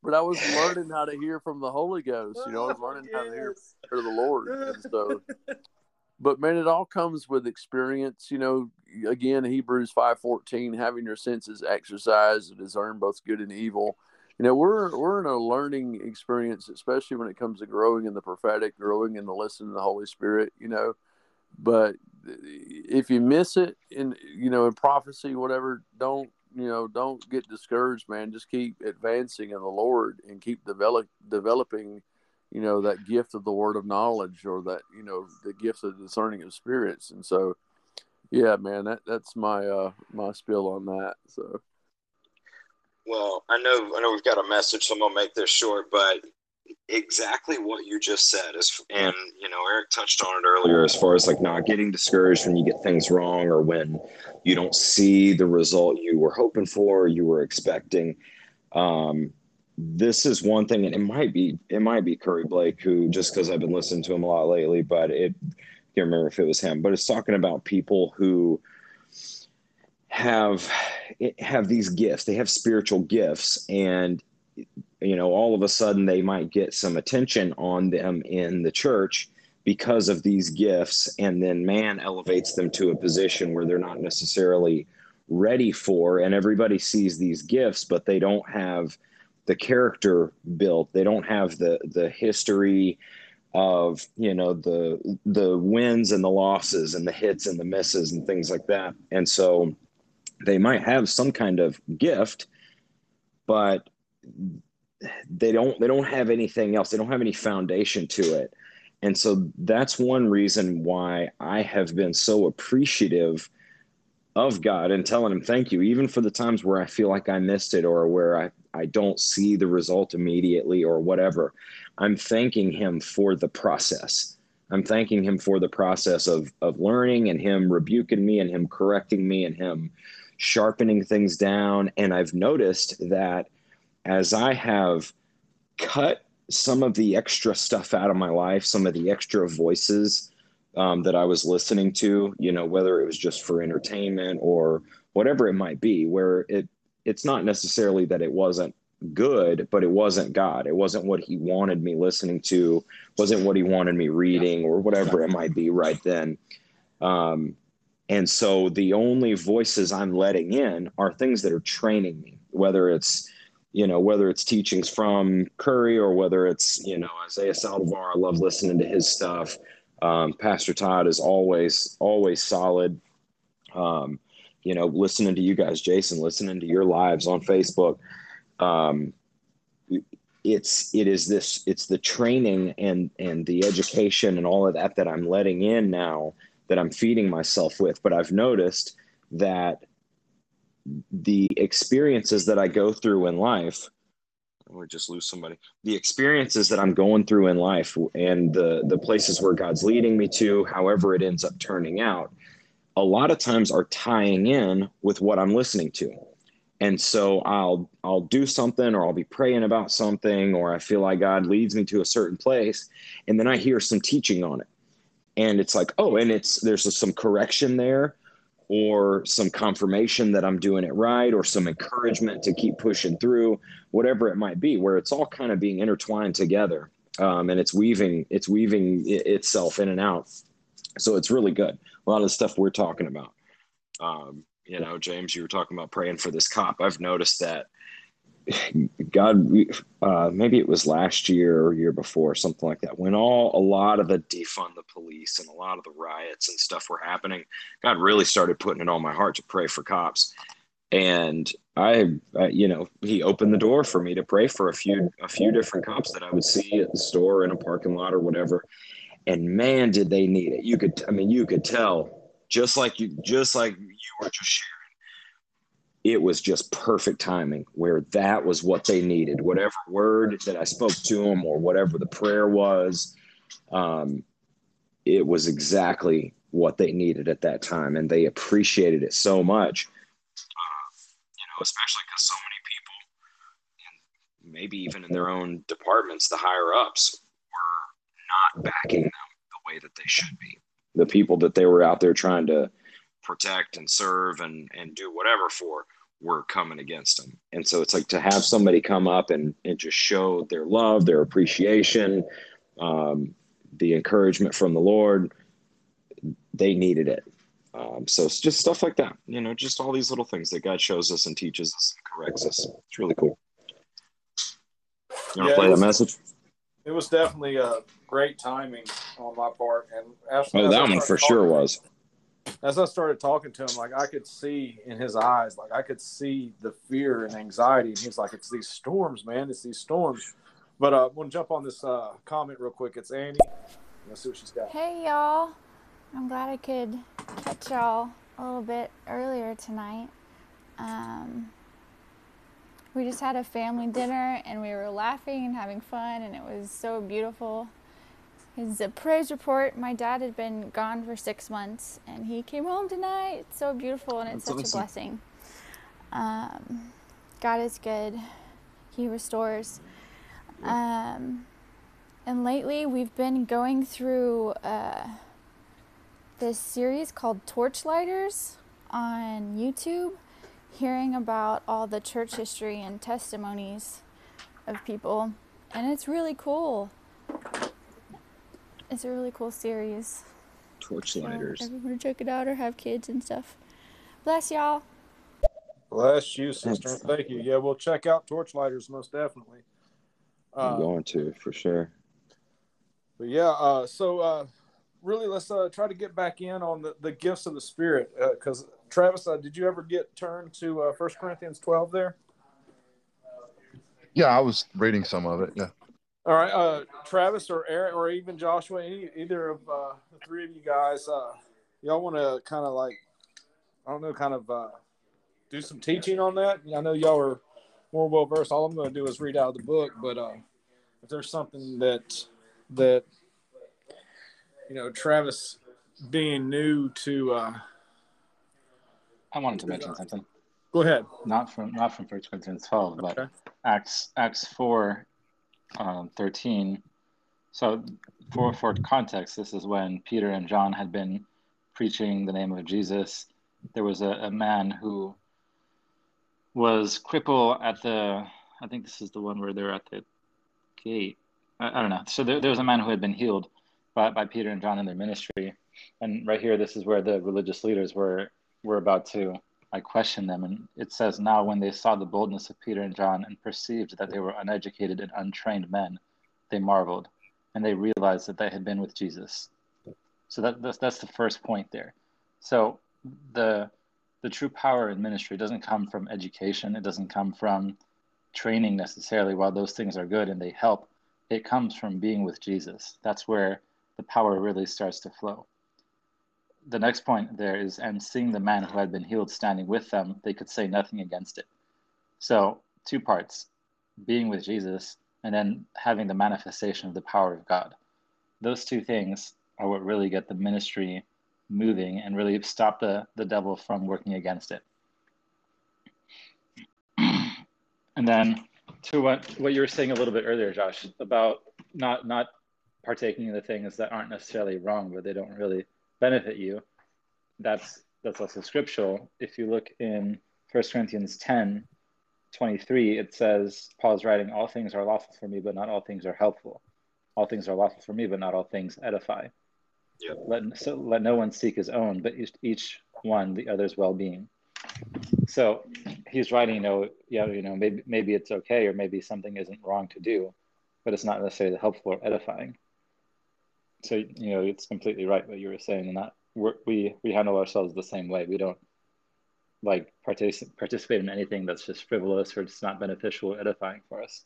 but I was learning how to hear from the Holy Ghost. You know, I was oh, learning yes. how to hear from the Lord, and so. But man, it all comes with experience. You know, again, Hebrews five fourteen, having your senses exercised to discern both good and evil. You know, we're we're in a learning experience, especially when it comes to growing in the prophetic, growing in the listening to the Holy Spirit. You know, but eh, if you miss it in you know in prophecy, whatever, don't you know, don't get discouraged, man. Just keep advancing in the Lord and keep develop developing, you know, that gift of the word of knowledge or that, you know, the gift of discerning of spirits. And so yeah, man, that that's my uh my spill on that. So well, I know I know we've got a message, so I'm gonna make this short, but exactly what you just said. Is and you know eric touched on it earlier as far as like not getting discouraged when you get things wrong or when you don't see the result you were hoping for you were expecting. Um, this is one thing and it might be it might be curry blake who just because i've been listening to him a lot lately but it I can't remember if it was him but it's talking about people who have have these gifts. They have spiritual gifts and you know, all of a sudden they might get some attention on them in the church because of these gifts. And then man elevates them to a position where they're not necessarily ready for. And everybody sees these gifts, but they don't have the character built. They don't have the, the history of, you know, the, the wins and the losses and the hits and the misses and things like that. And so they might have some kind of gift, but they don't they don't have anything else. They don't have any foundation to it. And so that's one reason why i have been so appreciative of god and telling him thank you even for the times where i feel like i missed it or where i i don't see the result immediately or whatever. I'm thanking him for the process. I'm thanking him for the process of of learning and him rebuking me and him correcting me and him sharpening things down. And i've noticed that as I have cut some of the extra stuff out of my life, some of the extra voices um, that I was listening to, you know, whether it was just for entertainment or whatever it might be, where it it's not necessarily that it wasn't good, but it wasn't God. It wasn't what He wanted me listening to, wasn't what He wanted me reading, or whatever it might be right then. Um, and so the only voices I'm letting in are things that are training me, whether it's you know, whether it's teachings from Curry or whether it's, you know, Isaiah Saldivar, I love listening to his stuff. Um, Pastor Todd is always, always solid. Um, you know, listening to you guys, Jason, listening to your lives on Facebook. Um, it's, it is this, it's the training and, and the education and all of that that I'm letting in now that I'm feeding myself with. But I've noticed that the experiences that I go through in life, or just lose somebody. The experiences that I'm going through in life and the the places where God's leading me to, however it ends up turning out, a lot of times are tying in with what I'm listening to. And so I'll I'll do something or I'll be praying about something or I feel like God leads me to a certain place and then I hear some teaching on it. And it's like, oh, and it's there's some correction there or some confirmation that I'm doing it right, or some encouragement to keep pushing through, whatever it might be, where it's all kind of being intertwined together, um, and it's weaving it's weaving itself in and out. So it's really good. A lot of the stuff we're talking about. Um, you know, James, you were talking about praying for this cop. I've noticed that God, uh, maybe it was last year or year before, something like that, when all a lot of the defund the police and a lot of the riots and stuff were happening, God really started putting it on my heart to pray for cops. And I, uh, you know, he opened the door for me to pray for a few, a few different cops that I would see at the store in a parking lot or whatever. And man, did they need it! You could, I mean, you could tell, just like you, just like you were just sharing it was just perfect timing where that was what they needed. Whatever word that I spoke to them or whatever the prayer was, um, it was exactly what they needed at that time. And they appreciated it so much, uh, you know, especially because so many people, and maybe even in their own departments, the higher ups were not backing them the way that they should be. the people that they were out there trying to protect and serve and and do whatever for were coming against them. And so it's like to have somebody come up and, and just show their love, their appreciation, um, the encouragement from the Lord, they needed it. Um, so it's just stuff like that, you know, just all these little things that God shows us and teaches us and corrects us. It's really cool. You want to play was, that message? It was definitely a great timing on my part. And after, oh, that one for sure was as I started talking to him, like I could see in his eyes, like I could see the fear and anxiety. And he's like, "It's these storms, man. It's these storms." But uh, I want to jump on this uh, comment real quick. It's Annie. Let's see what she's got. Hey y'all, I'm glad I could catch y'all a little bit earlier tonight. Um, we just had a family dinner and we were laughing and having fun, and it was so beautiful his uh, praise report. My dad had been gone for six months, and he came home tonight. It's so beautiful, and it's That's such awesome. a blessing. Um, God is good. He restores. Um, and lately, we've been going through uh, this series called Torchlighters on YouTube, hearing about all the church history and testimonies of people, and it's really cool. It's a really cool series. Torchlighters. So everyone check it out or have kids and stuff. Bless y'all. Bless you, sister. Thanks. Thank you. Yeah, we'll check out Torchlighters most definitely. I'm uh, going to for sure. But yeah, uh, so uh, really, let's uh, try to get back in on the, the gifts of the Spirit. Because uh, Travis, uh, did you ever get turned to First Corinthians 12 there? Yeah, I was reading some of it. Yeah. All right, uh, Travis or Eric or even Joshua, any, either of uh, the three of you guys, uh, y'all want to kind of like, I don't know, kind of uh, do some teaching on that. I know y'all are more well versed. All I'm going to do is read out of the book, but uh, if there's something that that you know, Travis being new to, uh, I wanted to mention something. Go ahead. Not from not from First Corinthians 12, okay. but Acts Acts 4 um, 13. So, for, for context, this is when Peter and John had been preaching the name of Jesus. There was a, a man who was crippled at the, I think this is the one where they're at the gate. I, I don't know. So, there, there was a man who had been healed by, by Peter and John in their ministry. And right here, this is where the religious leaders were, were about to I questioned them, and it says, Now when they saw the boldness of Peter and John and perceived that they were uneducated and untrained men, they marveled, and they realized that they had been with Jesus. So that, that's, that's the first point there. So the the true power in ministry doesn't come from education. It doesn't come from training necessarily. While those things are good and they help, it comes from being with Jesus. That's where the power really starts to flow the next point there is, and seeing the man who had been healed standing with them, they could say nothing against it. So, two parts being with Jesus and then having the manifestation of the power of God. Those two things are what really get the ministry moving and really stop the, the devil from working against it. and then to what, what you were saying a little bit earlier, Josh, about not not partaking in the things that aren't necessarily wrong, but they don't really benefit you, that's that's also scriptural. If you look in 1 Corinthians 10, 23, it says, Paul's writing, All things are lawful for me, but not all things are helpful. All things are lawful for me, but not all things edify. Yep. Let, so let no one seek his own, but each, each one the other's well being. So he's writing, you know, yeah, you know, maybe maybe it's okay, or maybe something isn't wrong to do, but it's not necessarily helpful or edifying so you know it's completely right what you were saying and that we we handle ourselves the same way we don't like partic- participate in anything that's just frivolous or just not beneficial or edifying for us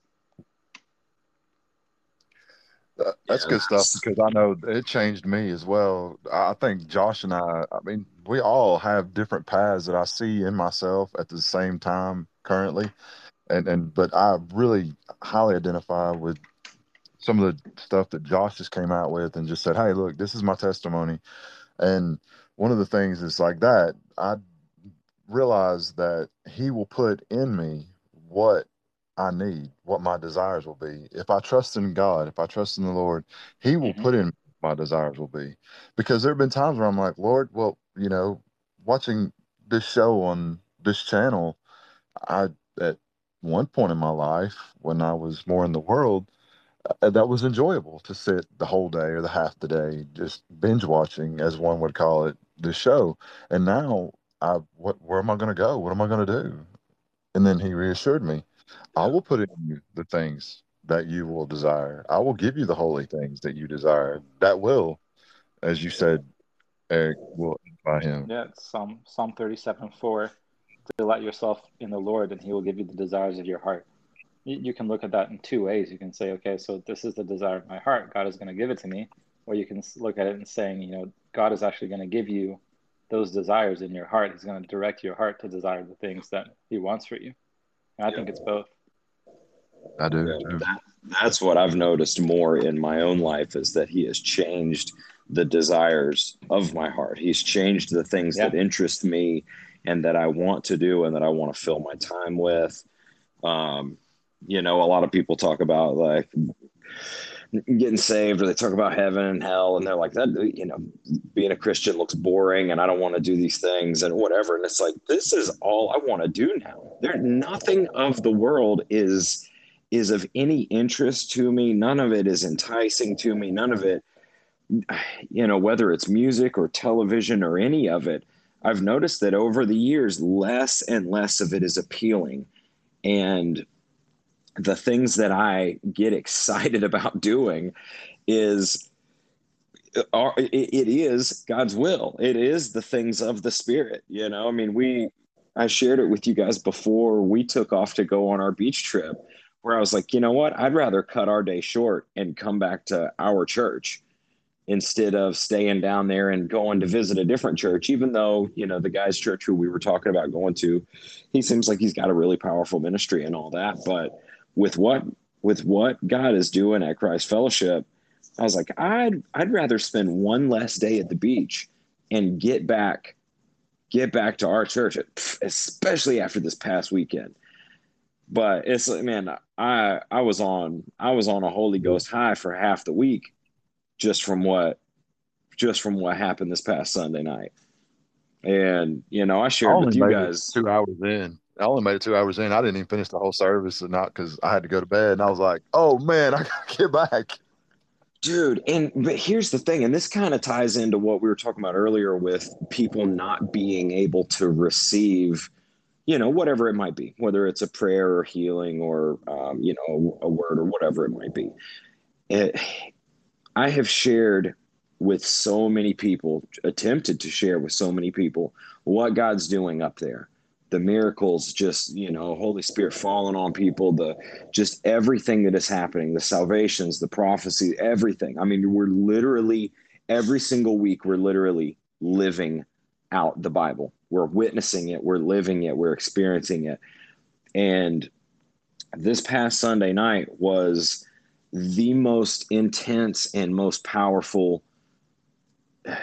uh, that's yeah. good stuff because I know it changed me as well. I think Josh and I, I mean, we all have different paths that I see in myself at the same time currently. And, and, but I really highly identify with some of the stuff that Josh just came out with and just said, Hey, look, this is my testimony. And one of the things is like that, I realize that he will put in me what I need, what my desires will be. If I trust in God, if I trust in the Lord, he will mm-hmm. put in my desires will be. Because there have been times where I'm like, Lord, well, you know, watching this show on this channel, I at one point in my life when I was more in the world, Uh, that was enjoyable to sit the whole day or the half the day just binge watching, as one would call it, the show. And now, I what where am I going to go? What am I going to do? And then he reassured me, I will put in you the things that you will desire. I will give you the holy things that you desire. That will, as you said, Eric, will by him. Yeah, Psalm Psalm thirty seven four. Delight yourself in the Lord, and He will give you the desires of your heart. You, you can look at that in two ways. You can say, okay, so this is the desire of my heart. God is going to give it to me, or you can look at it and saying, you know, God is actually going to give you those desires in your heart. He's going to direct your heart to desire the things that He wants for you. And I yeah. think it's both. I do. That, that's what I've noticed more in my own life is that He has changed the desires of my heart. He's changed the things yeah. that interest me and that I want to do and that I want to fill my time with. Um, you know, a lot of people talk about like getting saved or they talk about heaven and hell and they're like that you know being a christian looks boring and i don't want to do these things and whatever and it's like this is all i want to do now. There nothing of the world is is of any interest to me. None of it is enticing to me. None of it you know whether it's music or television or any of it i've noticed that over the years less and less of it is appealing. And the things that I get excited about doing is are, it is God's will. It is the things of the spirit. You know, I mean, we, I shared it with you guys before we took off to go on our beach trip where I was like, you know what? I'd rather cut our day short and come back to our church instead of staying down there and going to visit a different church, even though, you know, the guy's church who we were talking about going to, he seems like he's got a really powerful ministry and all that. But with what with what God is doing at Christ Fellowship, I was like, I'd I'd rather spend one less day at the beach and get back get back to our church, especially after this past weekend. But it's like, man, I I was on I was on a Holy Ghost high for half the week, just from what just from what happened this past Sunday night. And you know, I shared with you guys two hours in. I only made it two hours in. I didn't even finish the whole service, and not because I had to go to bed. And I was like, "Oh man, I gotta get back." Dude, and but here's the thing, and this kind of ties into what we were talking about earlier with people not being able to receive, you know, whatever it might be, whether it's a prayer or healing or, um, you know, a word or whatever it might be. It, I have shared with so many people, attempted to share with so many people what God's doing up there the miracles just you know holy spirit falling on people the just everything that is happening the salvations the prophecy everything. I mean we're literally every single week we're literally living out the bible. We're witnessing it we're living it we're experiencing it. And this past sunday night was the most intense and most powerful uh,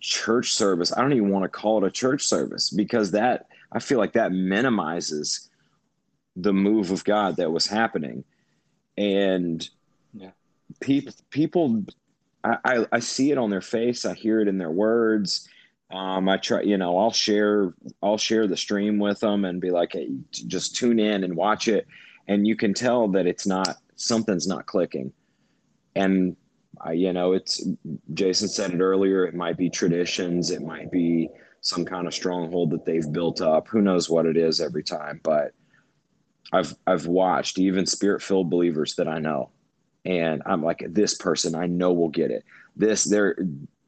church service. I don't even want to call it a church service because that I feel like that minimizes the move of God that was happening. And yeah. people, people, I, I, I see it on their face. I hear it in their words. Um, I try, you know, I'll share, I'll share the stream with them and be like, hey, just tune in and watch it. And you can tell that it's not, something's not clicking. And I, you know, it's, Jason said it earlier, it might be traditions, it might be, some kind of stronghold that they've built up. Who knows what it is every time, but I've I've watched even spirit-filled believers that I know and I'm like this person I know will get it. This they're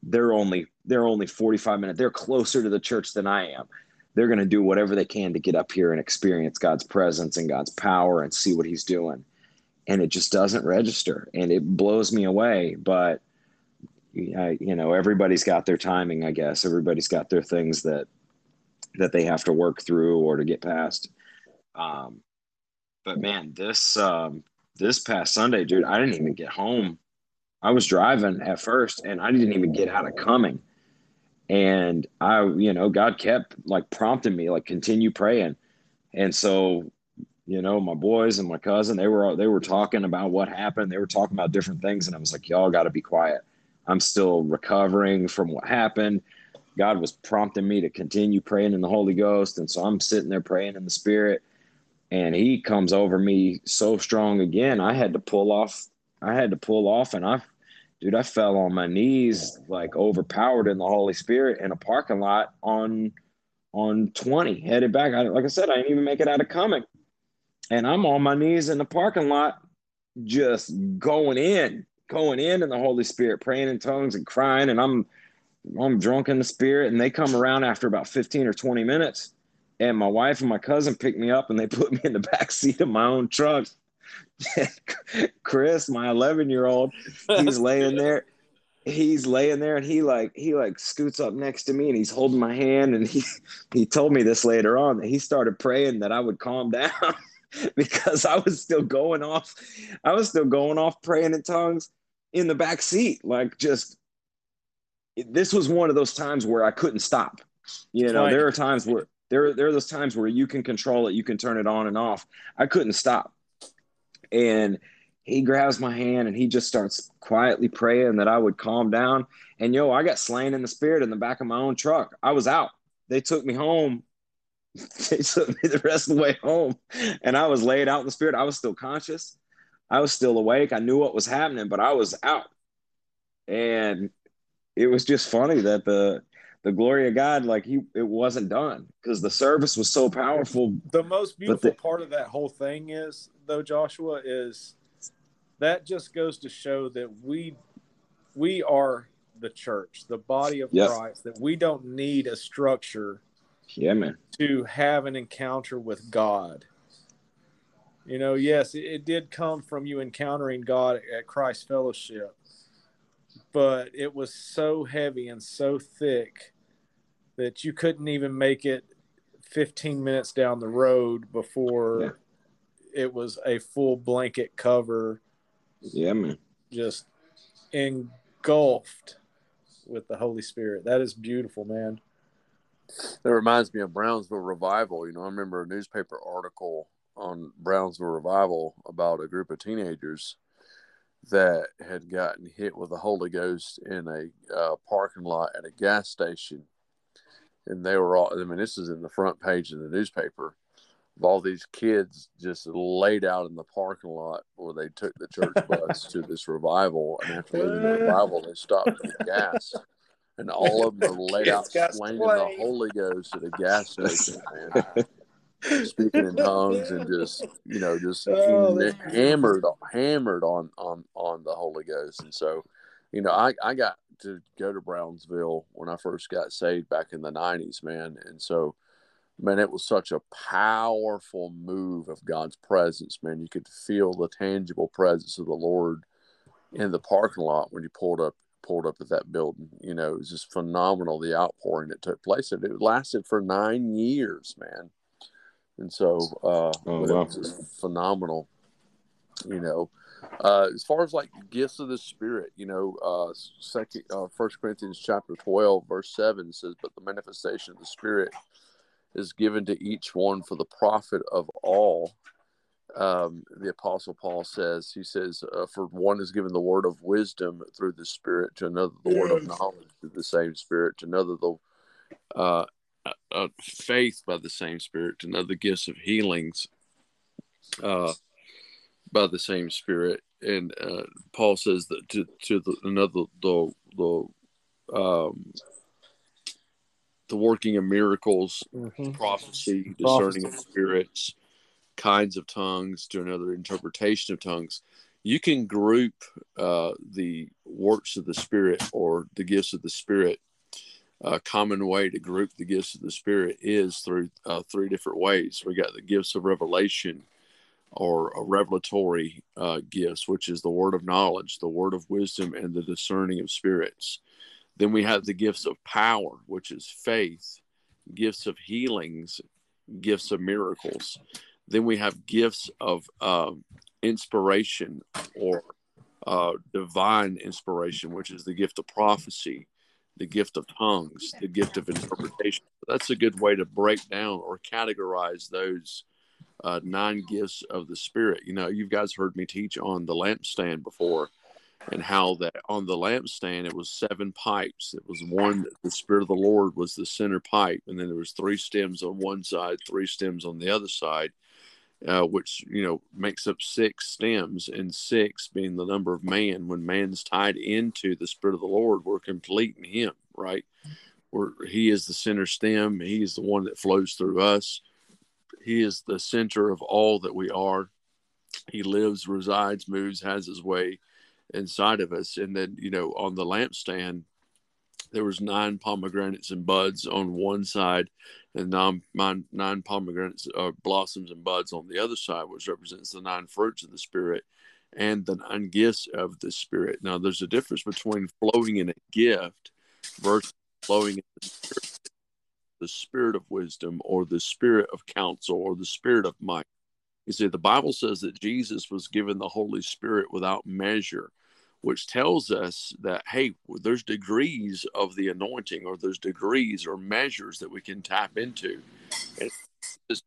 they're only they're only 45 minutes. They're closer to the church than I am. They're going to do whatever they can to get up here and experience God's presence and God's power and see what he's doing. And it just doesn't register and it blows me away, but I, you know, everybody's got their timing, I guess. Everybody's got their things that that they have to work through or to get past. Um, but man, this um, this past Sunday, dude, I didn't even get home. I was driving at first, and I didn't even get out of Cumming And I, you know, God kept like prompting me, like continue praying. And so, you know, my boys and my cousin, they were they were talking about what happened. They were talking about different things, and I was like, y'all got to be quiet I'm still recovering from what happened. God was prompting me to continue praying in the Holy Ghost. And so I'm sitting there praying in the Spirit. And he comes over me so strong again. I had to pull off. I had to pull off. And I, dude, I fell on my knees, like overpowered in the Holy Spirit in a parking lot on on 20, headed back. I, like I said, I didn't even make it out of Cumming. And I'm on my knees in the parking lot, just going in, going in in the Holy Spirit, praying in tongues and crying. And I'm I'm drunk in the spirit. And they come around after about 15 or 20 minutes. And my wife and my cousin pick me up and they put me in the back seat of my own truck. Chris, my 11 year old, he's laying there he's laying there and he like he like scoots up next to me and he's holding my hand and he he told me this later on that he started praying that I would calm down because I was still going off I was still going off praying in tongues in the back seat like just this was one of those times where I couldn't stop you know right. there are times where there there are those times where you can control it you can turn it on and off I couldn't stop and he grabs my hand and he just starts quietly praying that I would calm down. And yo, I got slain in the spirit in the back of my own truck. I was out. They took me home. they took me the rest of the way home. And I was laid out in the spirit. I was still conscious. I was still awake. I knew what was happening, but I was out. And it was just funny that the the glory of God, like he it wasn't done because the service was so powerful. The most beautiful the, part of that whole thing is though, Joshua, is that just goes to show that we we are the church, the body of yep. Christ, that we don't need a structure yeah, man. to have an encounter with God. You know, yes, it, it did come from you encountering God at Christ Fellowship, but it was so heavy and so thick that you couldn't even make it 15 minutes down the road before yeah. it was a full blanket cover yeah, man. Just engulfed with the Holy Spirit. That is beautiful, man. That reminds me of Brownsville Revival. You know, I remember a newspaper article on Brownsville Revival about a group of teenagers that had gotten hit with the Holy Ghost in a uh, parking lot at a gas station. And they were all, I mean, this is in the front page of the newspaper of all these kids just laid out in the parking lot where they took the church bus to this revival. And after leaving the revival, they stopped to get gas. And all of them are laid out explaining the Holy Ghost at a gas station, man. Speaking in tongues and just you know just oh, hammered hammered on on on the Holy Ghost. And so, you know, I I got to go to Brownsville when I first got saved back in the '90s, man. And so, man, it was such a powerful move of God's presence, man. You could feel the tangible presence of the Lord in the parking lot when you pulled up pulled up at that building. You know, it was just phenomenal the outpouring that took place. And it lasted for nine years, man. And so uh oh, wow. it was just phenomenal. You know. Uh, as far as like gifts of the spirit, you know, uh, second, uh, First Corinthians chapter twelve, verse seven says, "But the manifestation of the Spirit is given to each one for the profit of all. Um, the Apostle Paul says, he says, uh, for one is given the word of wisdom through the Spirit, to another the word of knowledge through the same Spirit, to another the uh, uh, faith by the same Spirit, to another gifts of healings uh, by the same Spirit. And uh, Paul says that to, to the, another the the um, the working of miracles, mm-hmm. prophecy, discerning of spirits, kinds of tongues, to another interpretation of tongues. You can group uh, the works of the Spirit or the gifts of the Spirit. A common way to group the gifts of the Spirit is through uh, three different ways. We got the gifts of revelation, or revelatory uh, gifts, which is the word of knowledge, the word of wisdom, and the discerning of spirits. Then we have the gifts of power, which is faith, gifts of healings, gifts of miracles. Then we have gifts of uh, inspiration or uh, divine inspiration, which is the gift of prophecy, the gift of tongues, the gift of interpretation. That's a good way to break down or categorize those uh, nine gifts of the Spirit. You know, you guys heard me teach on the lampstand before and how that on the lampstand it was seven pipes. It was one the Spirit of the Lord was the center pipe, and then there was three stems on one side, three stems on the other side, uh, which you know makes up six stems, and six being the number of man. When man's tied into the Spirit of the Lord, we're complete in Him, right? Where He is the center stem, He is the one that flows through us. He is the center of all that we are. He lives, resides, moves, has His way inside of us. And then, you know, on the lampstand, there was nine pomegranates and buds on one side and nine, pomegranates uh, blossoms and buds on the other side which represents the nine fruits of the spirit and the nine gifts of the spirit. Now there's a difference between flowing in a gift versus flowing in the spirit, the spirit of wisdom or the spirit of counsel or the spirit of might. You see the bible says that jesus was given the holy spirit without measure which tells us that hey there's degrees of the anointing or there's degrees or measures that we can tap into. And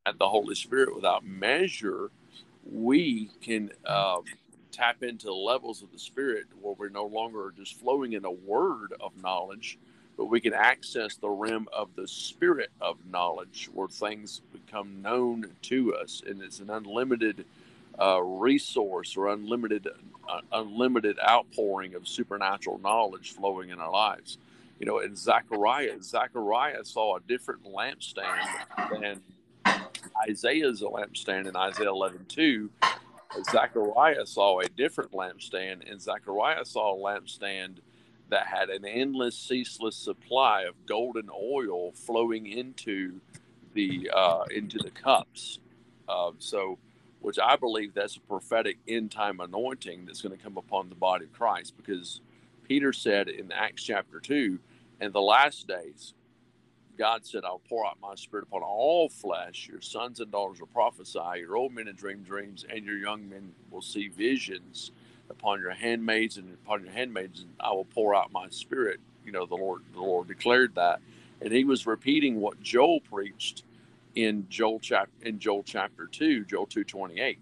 at the holy spirit without measure we can um, tap into levels of the spirit where we're no longer just flowing in a word of knowledge but we can access the realm of the spirit of knowledge where things become known to us and it's an unlimited uh, resource or unlimited uh, unlimited outpouring of supernatural knowledge flowing in our lives. You know, in Zechariah, Zechariah saw a different lampstand than Isaiah's lampstand in Isaiah 11 2. Zechariah saw a different lampstand, and Zechariah saw a lampstand that had an endless, ceaseless supply of golden oil flowing into the uh, into the cups. Uh, so which I believe that's a prophetic end time anointing that's going to come upon the body of Christ because Peter said in Acts chapter 2, in the last days, God said, I'll pour out my spirit upon all flesh. Your sons and daughters will prophesy, your old men will dream dreams, and your young men will see visions upon your handmaids and upon your handmaids, and I will pour out my spirit. You know, the Lord the Lord declared that. And he was repeating what Joel preached in Joel chapter in Joel chapter two, Joel two twenty eight.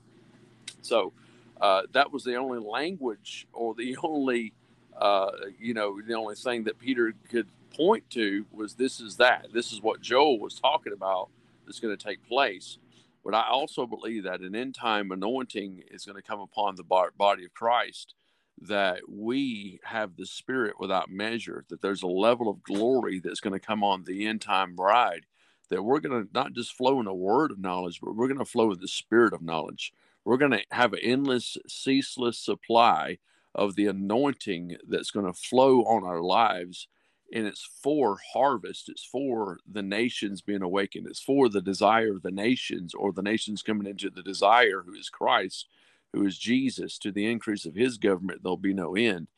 So uh, that was the only language or the only uh, you know the only thing that Peter could point to was this is that this is what Joel was talking about that's going to take place. But I also believe that an end time anointing is going to come upon the body of Christ that we have the spirit without measure, that there's a level of glory that's going to come on the end time bride that we're going to not just flow in a word of knowledge, but we're going to flow in the spirit of knowledge. We're going to have an endless, ceaseless supply of the anointing that's going to flow on our lives. And it's for harvest, it's for the nations being awakened, it's for the desire of the nations, or the nations coming into the desire who is Christ, who is Jesus, to the increase of his government, there'll be no end.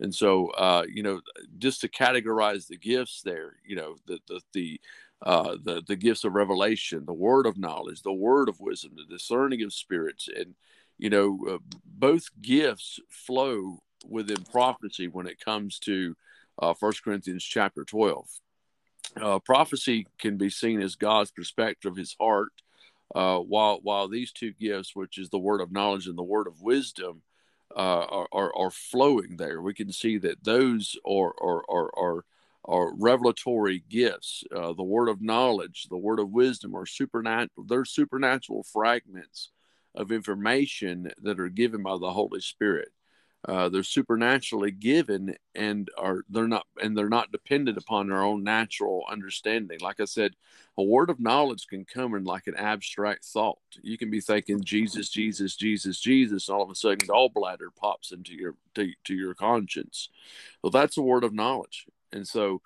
And so, uh, you know, just to categorize the gifts there, you know, the the the uh, the the gifts of revelation, the word of knowledge, the word of wisdom, the discerning of spirits, and you know uh, both gifts flow within prophecy when it comes to uh, First Corinthians chapter twelve. Uh, prophecy can be seen as God's perspective of His heart, uh, while while these two gifts, which is the word of knowledge and the word of wisdom, uh, are, are, are flowing there. We can see that those are are are, are are revelatory gifts. Uh, the word of knowledge, the word of wisdom are supernatural. They're supernatural fragments of information that are given by the Holy Spirit. Uh, they're supernaturally given and are they're not and they're not dependent upon our own natural understanding. Like I said, a word of knowledge can come in like an abstract thought. You can be thinking Jesus, Jesus, Jesus, Jesus, and all of a sudden gallbladder pops into your to, to your conscience. Well, that's a word of knowledge. And so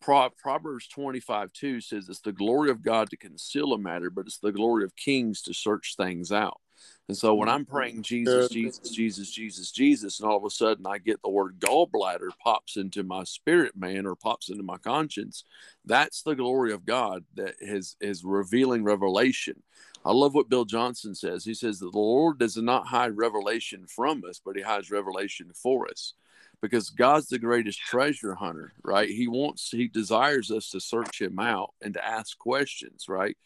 Proverbs 25 2 says it's the glory of God to conceal a matter, but it's the glory of kings to search things out. And so when I'm mm-hmm. praying Jesus, Jesus, Jesus, Jesus, Jesus, and all of a sudden I get the word gallbladder pops into my spirit, man, or pops into my conscience, that's the glory of God that is, is revealing revelation. I love what Bill Johnson says. He says that the Lord does not hide revelation from us, but he hides revelation for us because God's the greatest treasure hunter, right? He wants, he desires us to search him out and to ask questions, right?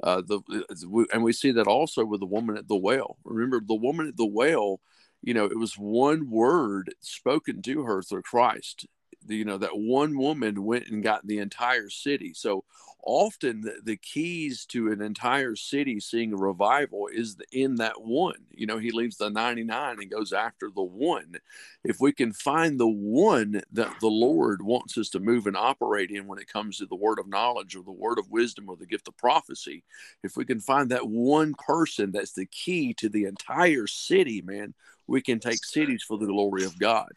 Uh, the and we see that also with the woman at the well. Remember, the woman at the well you know, it was one word spoken to her through Christ. You know, that one woman went and got the entire city. So often the, the keys to an entire city seeing a revival is in that one. You know, he leaves the 99 and goes after the one. If we can find the one that the Lord wants us to move and operate in when it comes to the word of knowledge or the word of wisdom or the gift of prophecy, if we can find that one person that's the key to the entire city, man, we can take cities for the glory of God.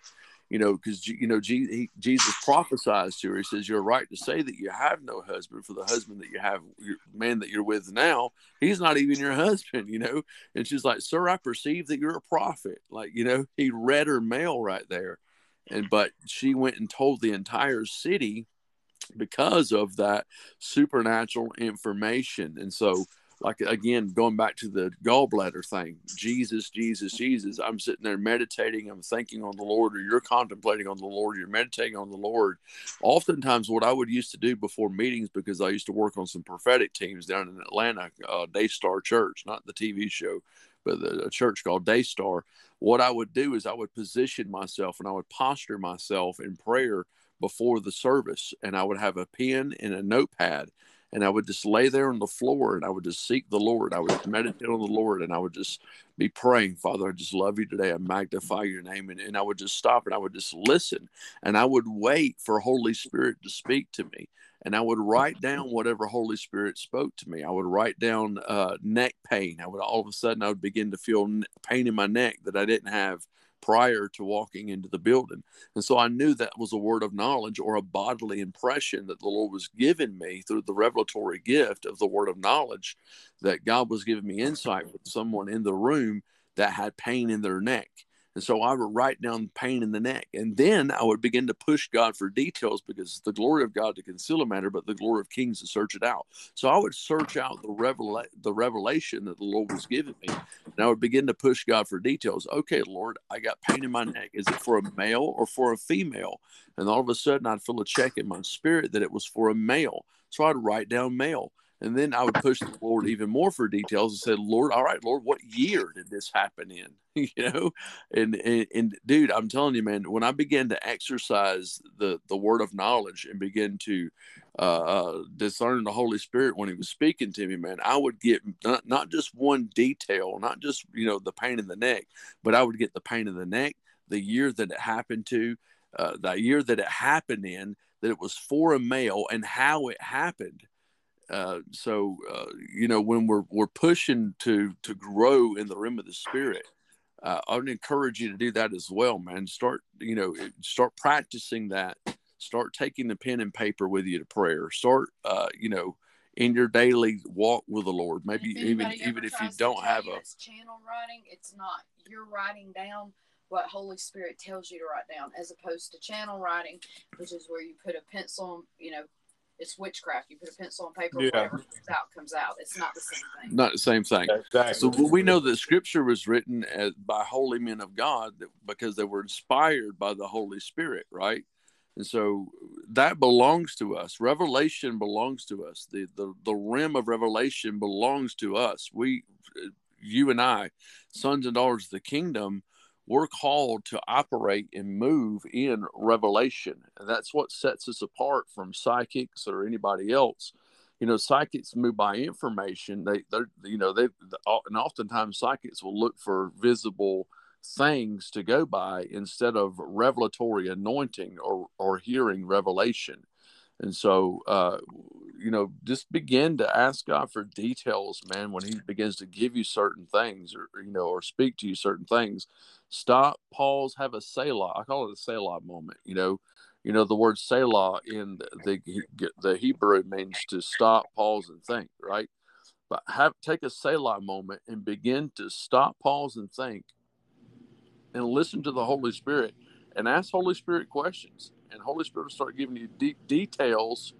You know, because you know Jesus prophesies to her. He says, "You're right to say that you have no husband, for the husband that you have, your man that you're with now, he's not even your husband." You know, and she's like, "Sir, I perceive that you're a prophet." Like, you know, he read her mail right there, and but she went and told the entire city because of that supernatural information, and so like again going back to the gallbladder thing jesus jesus jesus i'm sitting there meditating i'm thinking on the lord or you're contemplating on the lord you're meditating on the lord. Oftentimes what i would used to do before meetings because i used to work on some prophetic teams down in atlanta uh, daystar church not the tv show but the, a church called daystar. What i would do is i would position myself and i would posture myself in prayer before the service and i would have a pen and a notepad and I would just lay there on the floor and I would just seek the Lord. I would meditate on the Lord and I would just be praying, Father, I just love you today. I magnify your name. And, and I would just stop and I would just listen and I would wait for Holy Spirit to speak to me. And I would write down whatever Holy Spirit spoke to me. I would write down uh, neck pain. I would all of a sudden I would begin to feel pain in my neck that I didn't have prior to walking into the building. And so I knew that was a word of knowledge or a bodily impression that the Lord was giving me through the revelatory gift of the word of knowledge that God was giving me insight with someone in the room that had pain in their neck. And so I would write down pain in the neck. And then I would begin to push God for details because it's the glory of God to conceal a matter, but the glory of kings to search it out. So I would search out the, revela- the revelation that the Lord was giving me. And I would begin to push God for details. Okay, Lord, I got pain in my neck. Is it for a male or for a female? And all of a sudden I'd feel a check in my spirit that it was for a male. So I'd write down male. And then I would push the Lord even more for details and said, Lord, all right, Lord, what year did this happen in? you know, and, and, and dude, I'm telling you, man, when I began to exercise the, the word of knowledge and begin to uh, uh, discern the Holy Spirit when he was speaking to me, man, I would get not, not just one detail, not just, you know, the pain in the neck, but I would get the pain in the neck, the year that it happened to, uh, the year that it happened in, that it was for a male and how it happened uh, so uh, you know when we're we're pushing to to grow in the realm of the spirit, uh, I would encourage you to do that as well, man. Start you know start practicing that. Start taking the pen and paper with you to prayer. Start uh, you know in your daily walk with the Lord. Maybe even even if you don't have a channel writing, it's not you're writing down what Holy Spirit tells you to write down, as opposed to channel writing, which is where you put a pencil, you know, it's witchcraft. You put a pencil on paper, yeah. whatever comes out comes out. It's not the same thing. Not the same thing. Exactly. So we know that Scripture was written as, by holy men of God that, because they were inspired by the Holy Spirit, right? And so that belongs to us. Revelation belongs to us. The the the rim of revelation belongs to us. We, you and I, sons and daughters of the kingdom we're called to operate and move in revelation. And that's what sets us apart from psychics or anybody else. You know, psychics move by information. They, they're, you know, they, and oftentimes psychics will look for visible things to go by instead of revelatory anointing or, or hearing revelation. And so, uh, you know, just begin to ask God for details, man, when He begins to give you certain things or, you know, or speak to you certain things. Stop, pause, have a Selah. I call it a Selah moment, you know. You know, the word Selah in the, the Hebrew means to stop, pause, and think, right? But have take a Selah moment and begin to stop, pause, and think and listen to the Holy Spirit and ask Holy Spirit questions and Holy Spirit will start giving you deep details,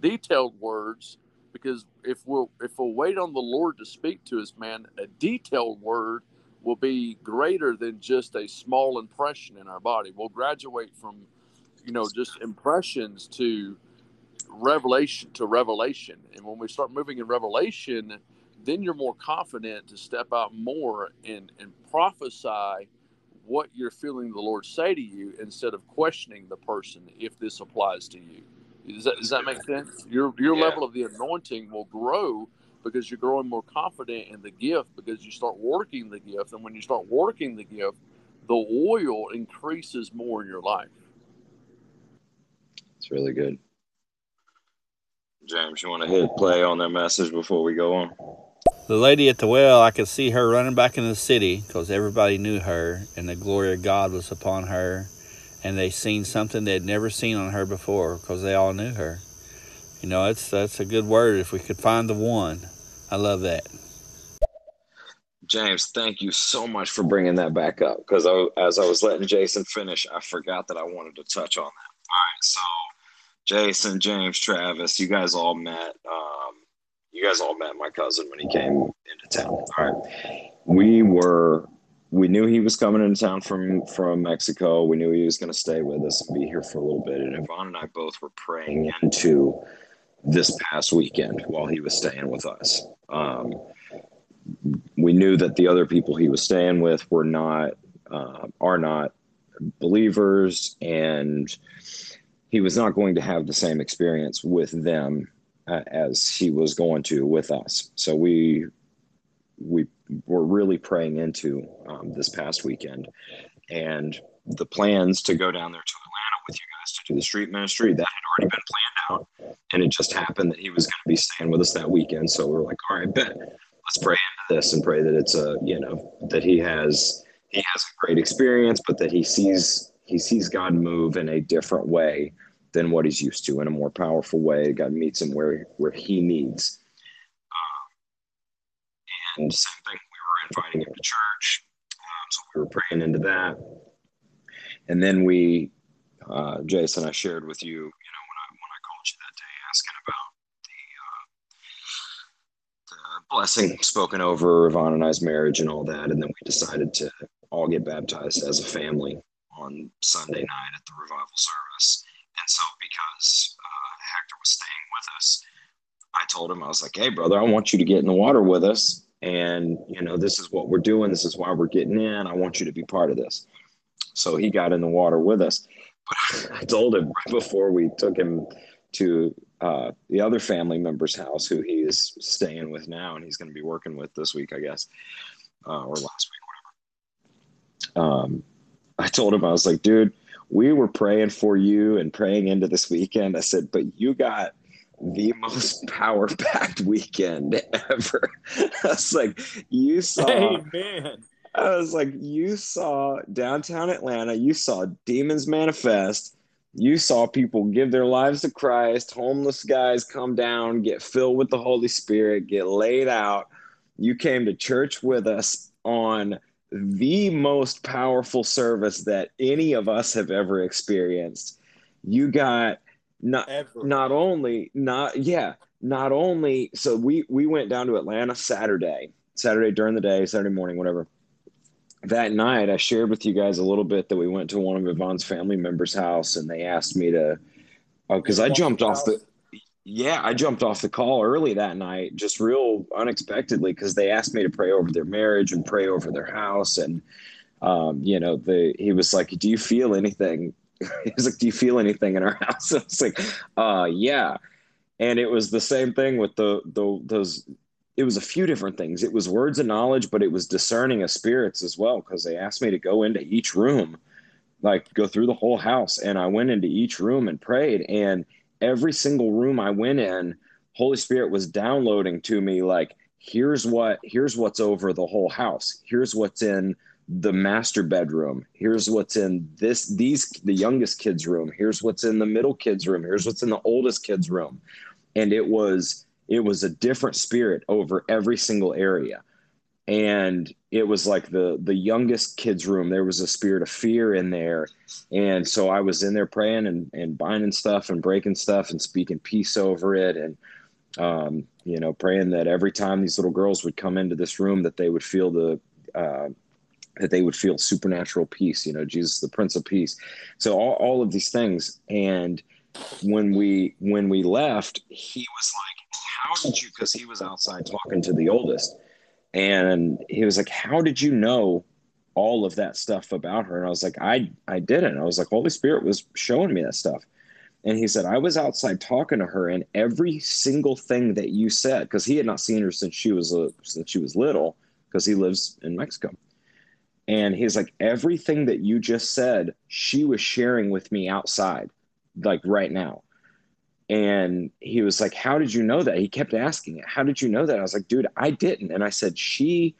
detailed words. Because if we'll if we'll wait on the Lord to speak to us, man, a detailed word will be greater than just a small impression in our body. We'll graduate from, you know, just impressions to revelation to revelation. And when we start moving in revelation, then you're more confident to step out more and, and prophesy what you're feeling the Lord say to you instead of questioning the person if this applies to you. Does that, does that make sense? Your your yeah. level of the anointing will grow because you're growing more confident in the gift because you start working the gift, and when you start working the gift, the oil increases more in your life. It's really good. James, you want to hit play on that message before we go on? The lady at the well, I could see her running back into the city because everybody knew her and the glory of God was upon her. And they seen something they'd never seen on her before because they all knew her. You know, it's that's a good word. If we could find the one, I love that. James, thank you so much for bringing that back up because as I was letting Jason finish, I forgot that I wanted to touch on that. All right, so Jason, James, Travis, you guys all met. Um, you guys all met my cousin when he came into town. All right, we were we knew he was coming into town from from Mexico. We knew he was going to stay with us and be here for a little bit. And Yvonne and I both were praying into this past weekend while he was staying with us. Um, we knew that the other people he was staying with were not uh, are not believers, and he was not going to have the same experience with them uh, as he was going to with us. So we we were really praying into um, this past weekend, and the plans to go down there to Atlanta with you guys to do the street ministry that had already been planned out, and it just happened that he was going to be staying with us that weekend. So we are like, all right, bet let's pray into this and pray that it's a you know that he has he has a great experience, but that he sees he sees God move in a different way than what he's used to, in a more powerful way. God meets him where where he needs. Um, and same thing, we were inviting him to church, um, so we were praying into that. And then we, uh, Jason, I shared with you, you know, when I when I called you that day asking about the blessing spoken over Yvonne and I's marriage and all that. And then we decided to all get baptized as a family on Sunday night at the revival service. And so, because uh, Hector was staying with us, I told him, I was like, hey, brother, I want you to get in the water with us. And, you know, this is what we're doing. This is why we're getting in. I want you to be part of this. So he got in the water with us. But I told him right before we took him to uh, the other family member's house who he is staying with now and he's going to be working with this week, I guess, uh, or last week, whatever. Um, I told him, I was like, dude, we were praying for you and praying into this weekend. I said, but you got the most power packed weekend ever. I was like, you saw. Man. I was like, you saw downtown Atlanta, you saw Demons Manifest you saw people give their lives to Christ, homeless guys come down, get filled with the Holy Spirit, get laid out. You came to church with us on the most powerful service that any of us have ever experienced. You got not ever. not only not yeah, not only so we we went down to Atlanta Saturday, Saturday during the day, Saturday morning, whatever that night, I shared with you guys a little bit that we went to one of Yvonne's family members' house, and they asked me to, oh, because I jumped off the, yeah, I jumped off the call early that night, just real unexpectedly, because they asked me to pray over their marriage and pray over their house, and um, you know, the he was like, "Do you feel anything?" he was like, "Do you feel anything in our house?" I was like, "Uh, yeah." And it was the same thing with the the those it was a few different things. It was words of knowledge, but it was discerning of spirits as well, because they asked me to go into each room, like go through the whole house. And I went into each room and prayed. And every single room I went in, Holy Spirit was downloading to me like, here's what here's what's over the whole house. Here's what's in the master bedroom. Here's what's in this these the youngest kids room. Here's what's in the middle kids room. Here's what's in the oldest kids room. And it was it was a different spirit over every single area and it was like the the youngest kids room. There was a spirit of fear in there. And so i was in there praying and, and binding stuff and breaking stuff and speaking peace over it and um, you know praying that every time these little girls would come into this room that they would feel the uh, that they would feel supernatural peace you know jesus the prince of peace. So all, all of these things. And when we when we left he was like how did you? Because he was outside talking to the oldest and he was like how did you know all of that stuff about her. And I was like, I, I didn't. I was like, Holy Spirit was showing me that stuff. And he said, I was outside talking to her, and every single thing that you said, because he had not seen her since she was a, since she was little, because he lives in Mexico. And he's like, everything that you just said, she was sharing with me outside, like right now. And he was like, How did you know that? He kept asking it. How did you know that? I was like, Dude, I didn't. And I said, She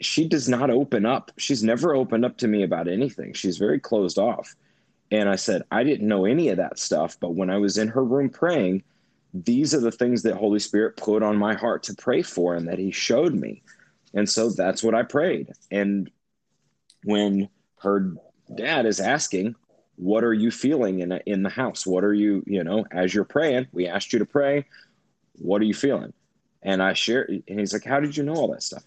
she does not open up. She's never opened up to me about anything. She's very closed off. And I said, I didn't know any of that stuff. But when I was in her room praying, these are the things that Holy Spirit put on my heart to pray for and that He showed me. And so that's what I prayed. And when her dad is asking, What are you feeling in, in the house? What are you, you know, as you're praying, we asked you to pray. What are you feeling? And I share, and he's like, How did you know all that stuff?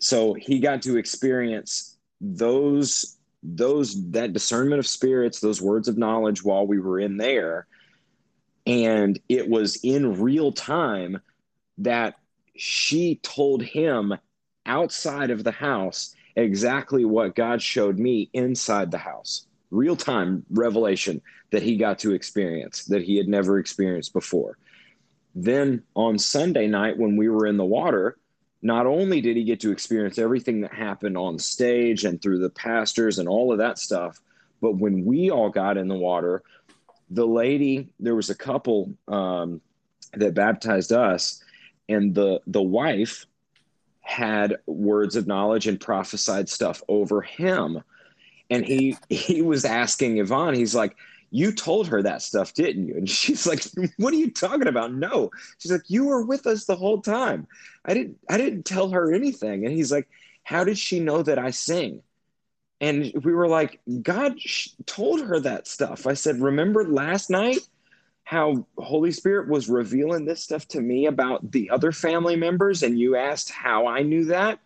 so he got to experience those those that discernment of spirits those words of knowledge while we were in there and it was in real time that she told him outside of the house exactly what God showed me inside the house. Real time revelation that he got to experience that he had never experienced before. Then on Sunday night, when we were in the water, not only did he get to experience everything that happened on stage and through the pastors and all of that stuff, but when we all got in the water, the lady, there was a couple um, that baptized us, and the the wife had words of knowledge and prophesied stuff over him, and he he was asking Yvonne, he's like, you told her that stuff, didn't you? And she's like, what are you talking about? No. She's like, you were with us the whole time. I didn't, I didn't tell her anything. And he's like, how did she know that I sing? And we were like, God told her that stuff. I said, remember last night how Holy Spirit was revealing this stuff to me about the other family members? And you asked how I knew that.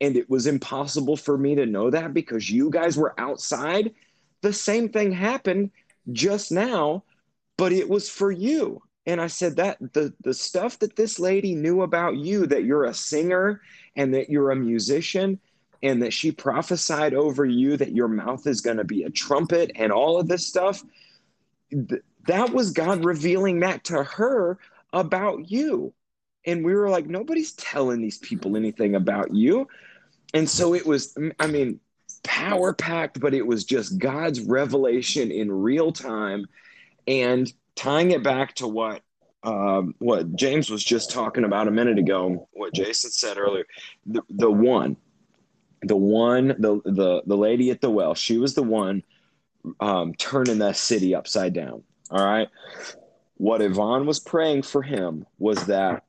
And it was impossible for me to know that because you guys were outside. The same thing happened just now, but it was for you. And I said that the the stuff that this lady knew about you that you're a singer and that you're a musician and that she prophesied over you that your mouth is going to be a trumpet and all of this stuff th- that was God revealing that to her about you. And we were like nobody's telling these people anything about you. And so it was I mean power packed, but it was just God's revelation in real time. And tying it back to what um, what James was just talking about a minute ago, what Jason said earlier, the, the one, the one, the, the, the lady at the well, she was the one um, turning that city upside down. All right. What Yvonne was praying for him was that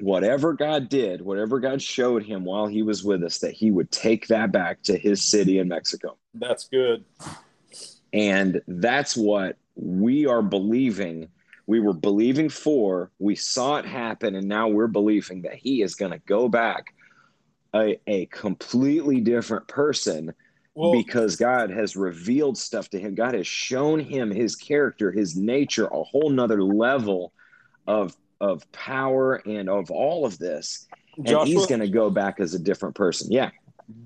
whatever God did, whatever God showed him while he was with us, that he would take that back to his city in Mexico. That's good. And that's what we are believing. We were believing for, we saw it happen, and now we're believing that he is going to go back a, a completely different person well, because God has revealed stuff to him. God has shown him his character, his nature, a whole nother level of of power and of all of this. And Joshua, he's going to go back as a different person. Yeah.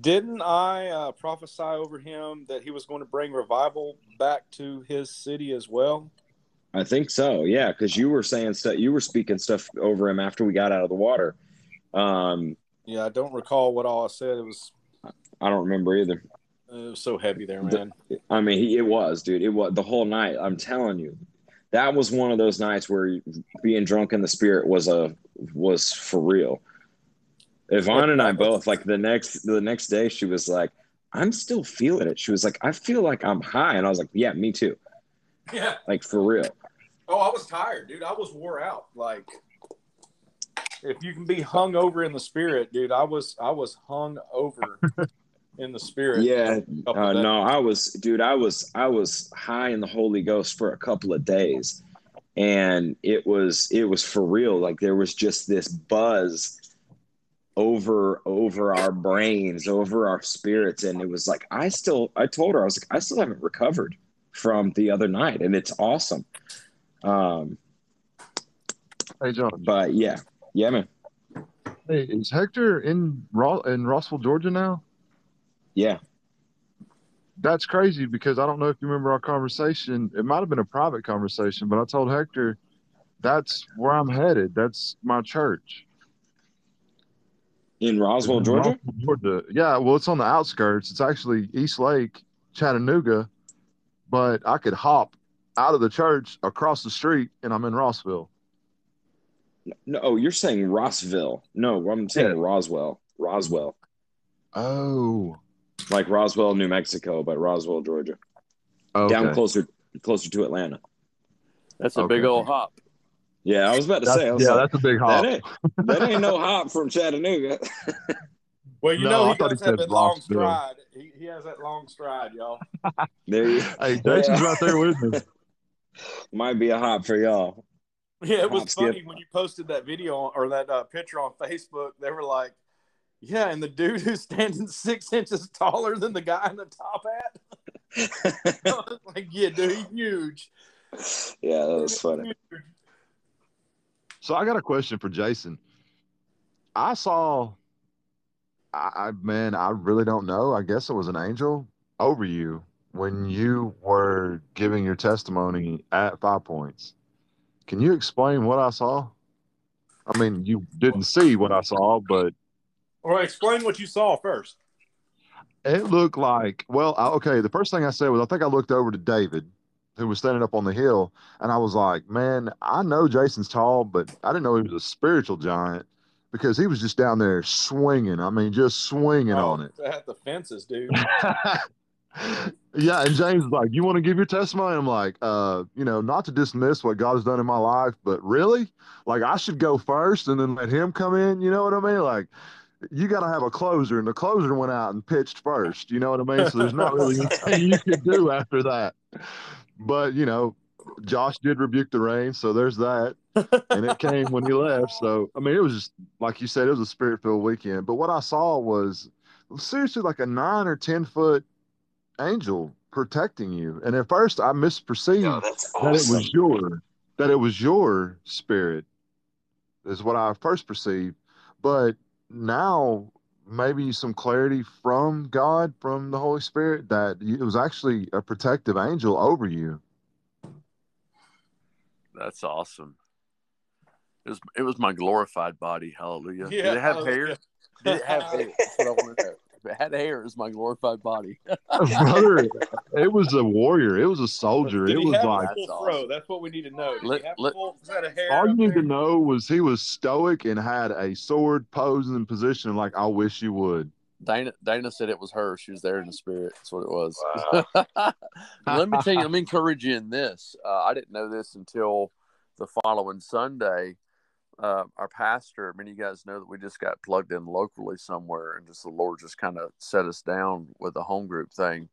Didn't I uh, prophesy over him that he was going to bring revival back to his city as well? I think so. Yeah, because you were saying stuff. You were speaking stuff over him after we got out of the water. Um, yeah, I don't recall what all I said. It was. I don't remember either. It was so heavy there, man. The, I mean, he, it was, dude. It was the whole night. I'm telling you, that was one of those nights where being drunk in the spirit was a was for real. Yvonne and I both like the next the next day she was like, I'm still feeling it. She was like, I feel like I'm high. And I was like, Yeah, me too. Yeah. Like for real. Oh, I was tired, dude. I was wore out. Like if you can be hung over in the spirit, dude, I was I was hung over in the spirit. Yeah, uh, no, I was, dude, I was, I was high in the Holy Ghost for a couple of days, and it was, it was for real. Like there was just this buzz over over our brains, over our spirits, and it was like I still, I told her, I was like, I still haven't recovered from the other night, and it's awesome. Um, hey, John. But yeah, yeah, man. Hey, is Hector in in Rossville, Georgia now? Yeah. That's crazy because I don't know if you remember our conversation. It might have been a private conversation, but I told Hector that's where I'm headed. That's my church. In Roswell, Georgia? Georgia. Yeah, well, it's on the outskirts. It's actually East Lake, Chattanooga, but I could hop out of the church across the street and I'm in Rossville. No, oh, you're saying Rossville. No, I'm saying yeah. Roswell. Roswell. Oh. Like Roswell, New Mexico, but Roswell, Georgia. Okay. Down closer closer to Atlanta. That's a okay. big old hop. Yeah, I was about to that's, say. yeah, like, that's a big hop. That ain't, that ain't no hop from Chattanooga. well, you no, know he does have that long stride. He, he has that long stride, y'all. there you Hey, Jason's right there with me. Might be a hop for y'all. Yeah, it was hop funny skip. when you posted that video or that uh, picture on Facebook. They were like, "Yeah," and the dude who's standing six inches taller than the guy in the top hat. like, yeah, dude, he's huge. Yeah, that was funny. So I got a question for Jason. I saw, I, I man, I really don't know. I guess it was an angel over you when you were giving your testimony at Five Points. Can you explain what I saw? I mean, you didn't see what I saw, but. Or explain what you saw first. It looked like, well, okay, the first thing I said was I think I looked over to David who was standing up on the hill, and I was like, man, I know Jason's tall, but I didn't know he was a spiritual giant because he was just down there swinging. I mean, just swinging oh, on it. At the fences, dude. yeah, and James was like, "You want to give your testimony?" I'm like, "Uh, you know, not to dismiss what God has done in my life, but really, like, I should go first and then let Him come in. You know what I mean? Like, you got to have a closer, and the closer went out and pitched first. You know what I mean? So there's not really anything you can do after that but you know, Josh did rebuke the rain, so there's that. and it came when he left. So I mean, it was just like you said, it was a spirit filled weekend. But what I saw was seriously like a nine or ten foot angel protecting you. And at first, I misperceived awesome. that it was your that it was your spirit, is what I first perceived. But now maybe some clarity from God, from the Holy Spirit, that it was actually a protective angel over you. That's awesome. It was it was my glorified body. Hallelujah. Yeah, Did it have hair? Did it have hair? That's what I want to know. If it had hair, it was my glorified body. Brother, it was a warrior. It was a soldier. Did it was like full awesome. That's what we need to know. Let, let, full, all you need there? to know was he was stoic and had a sword posing in position like I wish you would. Dana Dana said it was her. She was there in the spirit. That's what it was. Wow. let me tell you. I'm encouraging this. Uh, I didn't know this until the following Sunday uh, our pastor, many of you guys know that we just got plugged in locally somewhere, and just the Lord just kind of set us down with a home group thing,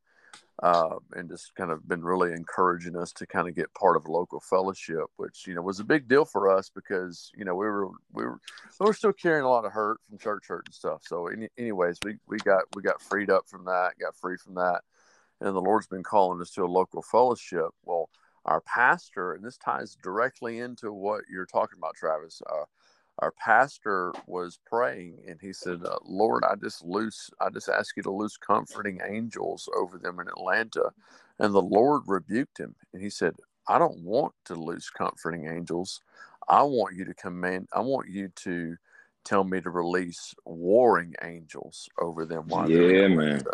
uh, and just kind of been really encouraging us to kind of get part of a local fellowship, which you know was a big deal for us because you know we were we were we were still carrying a lot of hurt from church hurt and stuff. So, any, anyways, we we got we got freed up from that, got free from that, and the Lord's been calling us to a local fellowship. Well our pastor, and this ties directly into what you're talking about, Travis. Uh, our pastor was praying, and he said, uh, "Lord, I just loose, I just ask you to loose comforting angels over them in Atlanta." And the Lord rebuked him, and he said, "I don't want to loose comforting angels. I want you to command. I want you to." Tell me to release warring angels over them while yeah, man.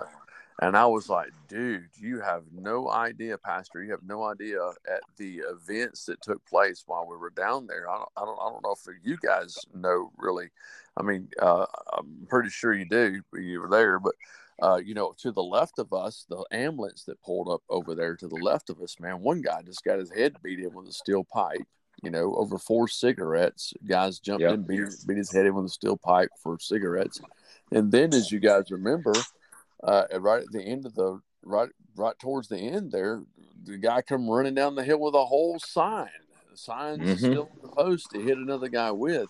And I was like, dude, you have no idea, Pastor. You have no idea at the events that took place while we were down there. I don't, I don't, I don't know if you guys know really. I mean, uh, I'm pretty sure you do. You were there, but uh, you know, to the left of us, the ambulance that pulled up over there to the left of us, man, one guy just got his head beat in with a steel pipe. You know, over four cigarettes. Guys jumped yep. in, beat, beat his head in with a steel pipe for cigarettes. And then, as you guys remember, uh, right at the end of the right right towards the end there, the guy come running down the hill with a whole sign. The sign's mm-hmm. still supposed to hit another guy with.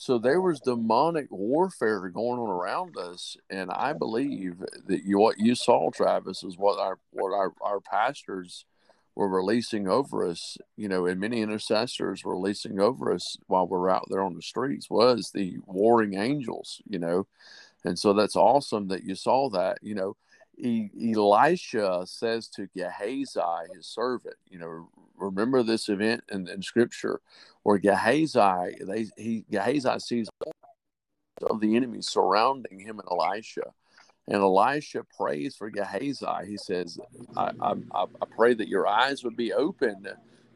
So there was demonic warfare going on around us, and I believe that you, what you saw, Travis, is what our what our, our pastors were releasing over us. You know, and many intercessors were releasing over us while we're out there on the streets was the warring angels. You know, and so that's awesome that you saw that, you know. Elisha says to Gehazi, his servant, you know, remember this event in, in scripture where Gehazi, they, he, Gehazi sees of the enemies surrounding him and Elisha. And Elisha prays for Gehazi. He says, I, I, I pray that your eyes would be open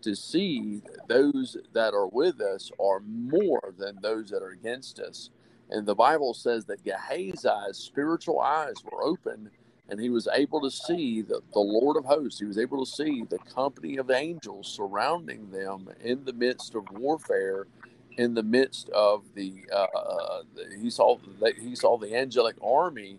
to see those that are with us are more than those that are against us. And the Bible says that Gehazi's spiritual eyes were open and he was able to see the, the Lord of hosts. He was able to see the company of angels surrounding them in the midst of warfare, in the midst of the, uh, uh, he saw the, he saw the angelic army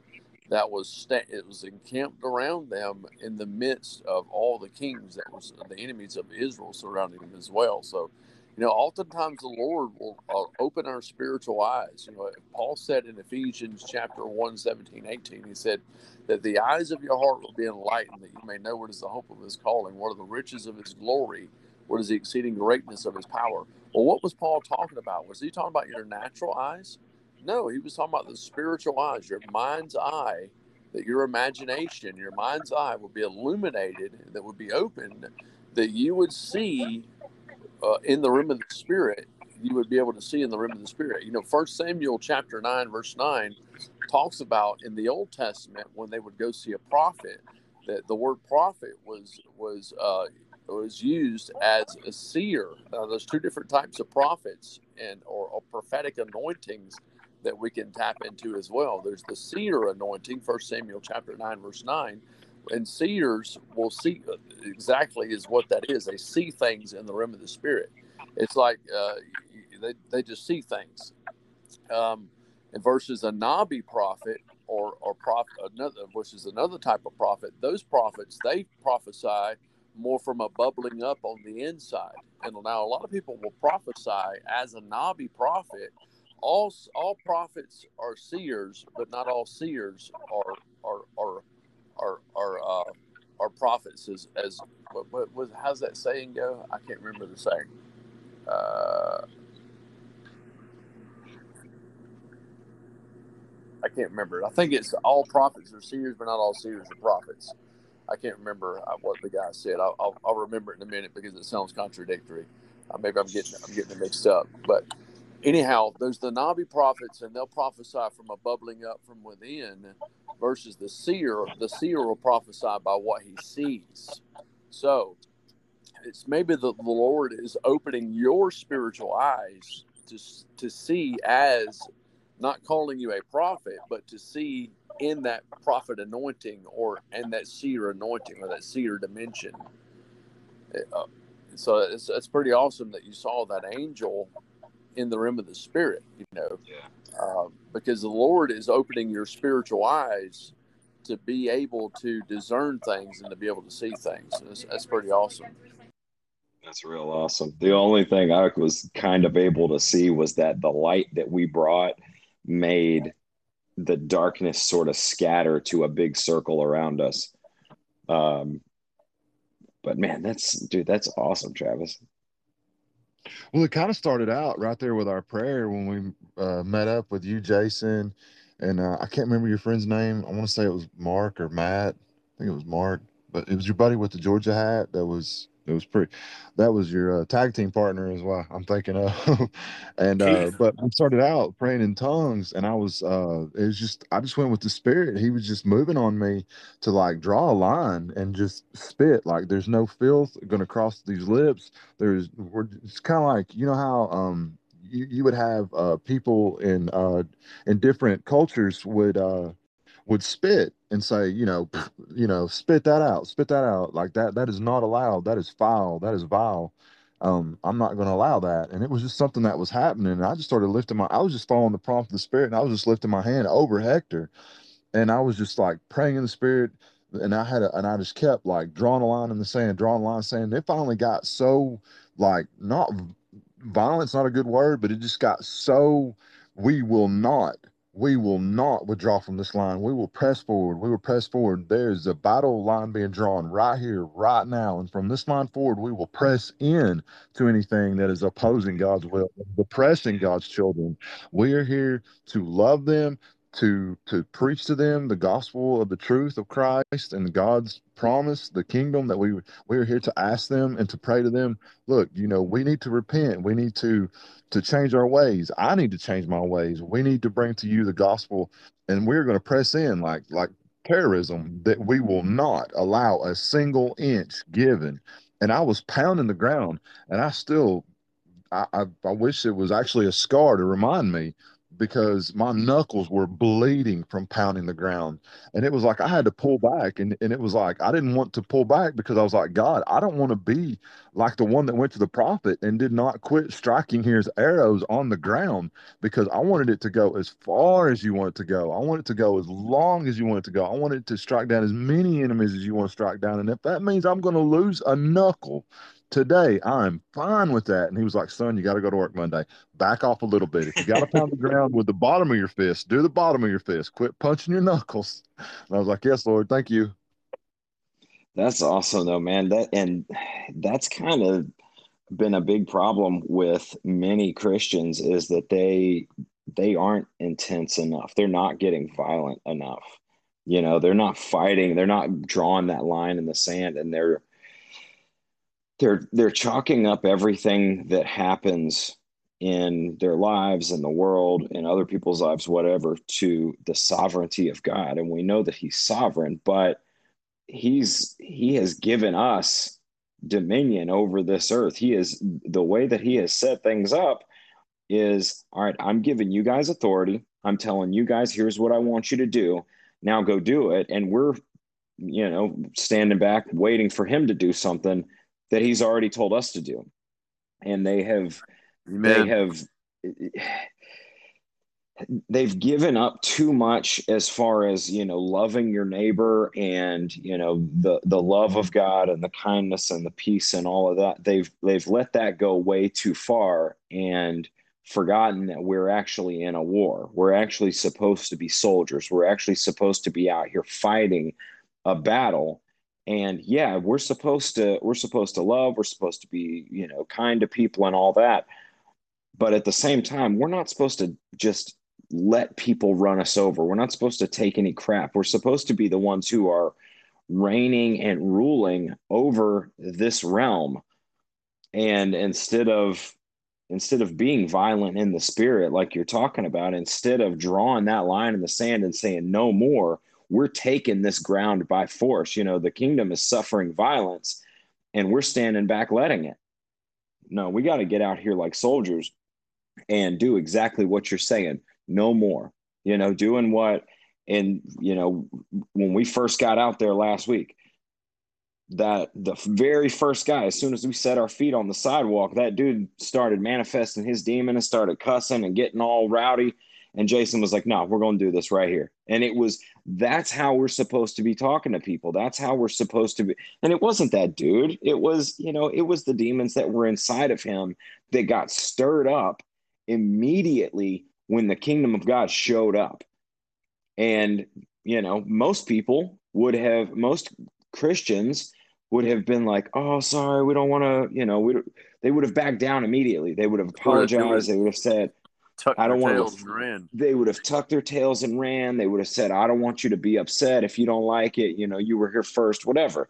that was it was encamped around them in the midst of all the kings that was the enemies of Israel surrounding them as well. So, you know, oftentimes the Lord will uh, open our spiritual eyes. You know, Paul said in Ephesians chapter 1, 17, 18, he said that the eyes of your heart will be enlightened, that you may know what is the hope of his calling, what are the riches of his glory, what is the exceeding greatness of his power. Well, what was Paul talking about? Was he talking about your natural eyes? No, he was talking about the spiritual eyes, your mind's eye, that your imagination, your mind's eye will be illuminated, that would be opened, that you would see uh, in the room of the spirit, you would be able to see in the room of the spirit. You know, First Samuel chapter 9, verse 9 talks about in the Old Testament when they would go see a prophet, that the word prophet was was uh, was used as a seer. Now, there's two different types of prophets and or, or prophetic anointings that we can tap into as well. There's the seer anointing, First Samuel chapter 9, verse 9. And seers will see uh, exactly is what that is. They see things in the realm of the spirit. It's like uh, they, they just see things. Um, and versus a Nabi prophet or, or prophet, another, which is another type of prophet, those prophets, they prophesy more from a bubbling up on the inside. And now a lot of people will prophesy as a Nabi prophet all all prophets are seers, but not all seers are are are, uh, are prophets. As as what, what, what how's that saying go? I can't remember the saying. Uh, I can't remember. I think it's all prophets are seers, but not all seers are prophets. I can't remember uh, what the guy said. I'll, I'll, I'll remember it in a minute because it sounds contradictory. Uh, maybe I'm getting I'm getting it mixed up, but anyhow, there's the Nabi prophets, and they'll prophesy from a bubbling up from within, versus the seer. The seer will prophesy by what he sees. So it's maybe the, the Lord is opening your spiritual eyes to to see as not calling you a prophet, but to see in that prophet anointing or in that seer anointing or that seer dimension. Uh, so it's, it's pretty awesome that you saw that angel in the realm of the spirit, you know, yeah. Uh, because the Lord is opening your spiritual eyes to be able to discern things and to be able to see things. That's, that's pretty awesome. That's real awesome. The only thing I was kind of able to see was that the light that we brought made the darkness sort of scatter to a big circle around us. Um, but man, that's dude, that's awesome, Travis. Well, it kind of started out right there with our prayer when we uh, met up with you, Jason, and uh, I can't remember your friend's name. I want to say it was Mark or Matt. I think it was Mark, but it was your buddy with the Georgia hat that was it was pretty. That was your uh, tag team partner, is what I'm thinking of. and uh, but i started out praying in tongues, and I was uh, it was just I just went with the spirit. He was just moving on me to like draw a line and just spit. Like there's no filth going to cross these lips. There's we're it's kind of like you know how um you, you would have uh people in uh in different cultures would uh would spit and say, you know, you know, spit that out, spit that out. Like that, that is not allowed. That is foul. That is vile. Um, I'm not going to allow that. And it was just something that was happening. And I just started lifting my, I was just following the prompt of the spirit and I was just lifting my hand over Hector. And I was just like praying in the spirit. And I had a, and I just kept like drawing a line in the sand, drawing a line saying it finally got so like not violence, not a good word, but it just got so we will not we will not withdraw from this line. We will press forward. We will press forward. There's a battle line being drawn right here, right now. And from this line forward, we will press in to anything that is opposing God's will, oppressing God's children. We are here to love them, to to preach to them the gospel of the truth of Christ and God's promise, the kingdom that we we are here to ask them and to pray to them. Look, you know, we need to repent. We need to to change our ways. I need to change my ways. We need to bring to you the gospel, and we're going to press in like like terrorism that we will not allow a single inch given. And I was pounding the ground, and I still I, I, I wish it was actually a scar to remind me because my knuckles were bleeding from pounding the ground. And it was like I had to pull back. And, and it was like I didn't want to pull back because I was like, God, I don't want to be like the one that went to the prophet and did not quit striking his arrows on the ground because I wanted it to go as far as you want it to go. I want it to go as long as you want it to go. I want it to strike down as many enemies as you want to strike down. And if that means I'm going to lose a knuckle, today I'm fine with that. And he was like, son, you got to go to work Monday. Back off a little bit. If you got to pound the ground with the bottom of your fist, do the bottom of your fist. Quit punching your knuckles. And I was like, yes, Lord, thank you. That's awesome though, man. That and that's kind of been a big problem with many Christians is that they they aren't intense enough. They're not getting violent enough. You know, they're not fighting, they're not drawing that line in the sand and they're they're they're chalking up everything that happens in their lives in the world in other people's lives whatever to the sovereignty of God. And we know that he's sovereign but he's he has given us dominion over this earth. He is the way that he has set things up is all right I'm giving you guys authority. I'm telling you guys here's what I want you to do. Now go do it. And we're you know standing back waiting for him to do something that he's already told us to do. And they have Amen. they have they've given up too much as far as you know loving your neighbor and you know the the love of god and the kindness and the peace and all of that they've they've let that go way too far and forgotten that we're actually in a war we're actually supposed to be soldiers we're actually supposed to be out here fighting a battle and yeah we're supposed to we're supposed to love we're supposed to be you know kind to people and all that. But at the same time we're not supposed to just let people run us over. We're not supposed to take any crap. We're supposed to be the ones who are reigning and ruling over this realm. And instead of instead of being violent in the spirit like you're talking about instead of drawing that line in the sand and saying no more we're taking this ground by force. You know, the kingdom is suffering violence and we're standing back letting it. No, we got to get out here like soldiers and do exactly what you're saying. No more. You know, doing what and you know, when we first got out there last week, that the very first guy, as soon as we set our feet on the sidewalk, that dude started manifesting his demon and started cussing and getting all rowdy. And Jason was like, no, we're going to do this right here. And it was, that's how we're supposed to be talking to people. That's how we're supposed to be. And it wasn't that dude. It was, you know, it was the demons that were inside of him that got stirred up immediately when the kingdom of God showed up. And, you know, most people would have, most Christians would have been like, oh, sorry, we don't want to, you know, we, they would have backed down immediately. They would have apologized. They would have said, I don't want to. They would have tucked their tails and ran. They would have said, "I don't want you to be upset if you don't like it. You know, you were here first, whatever."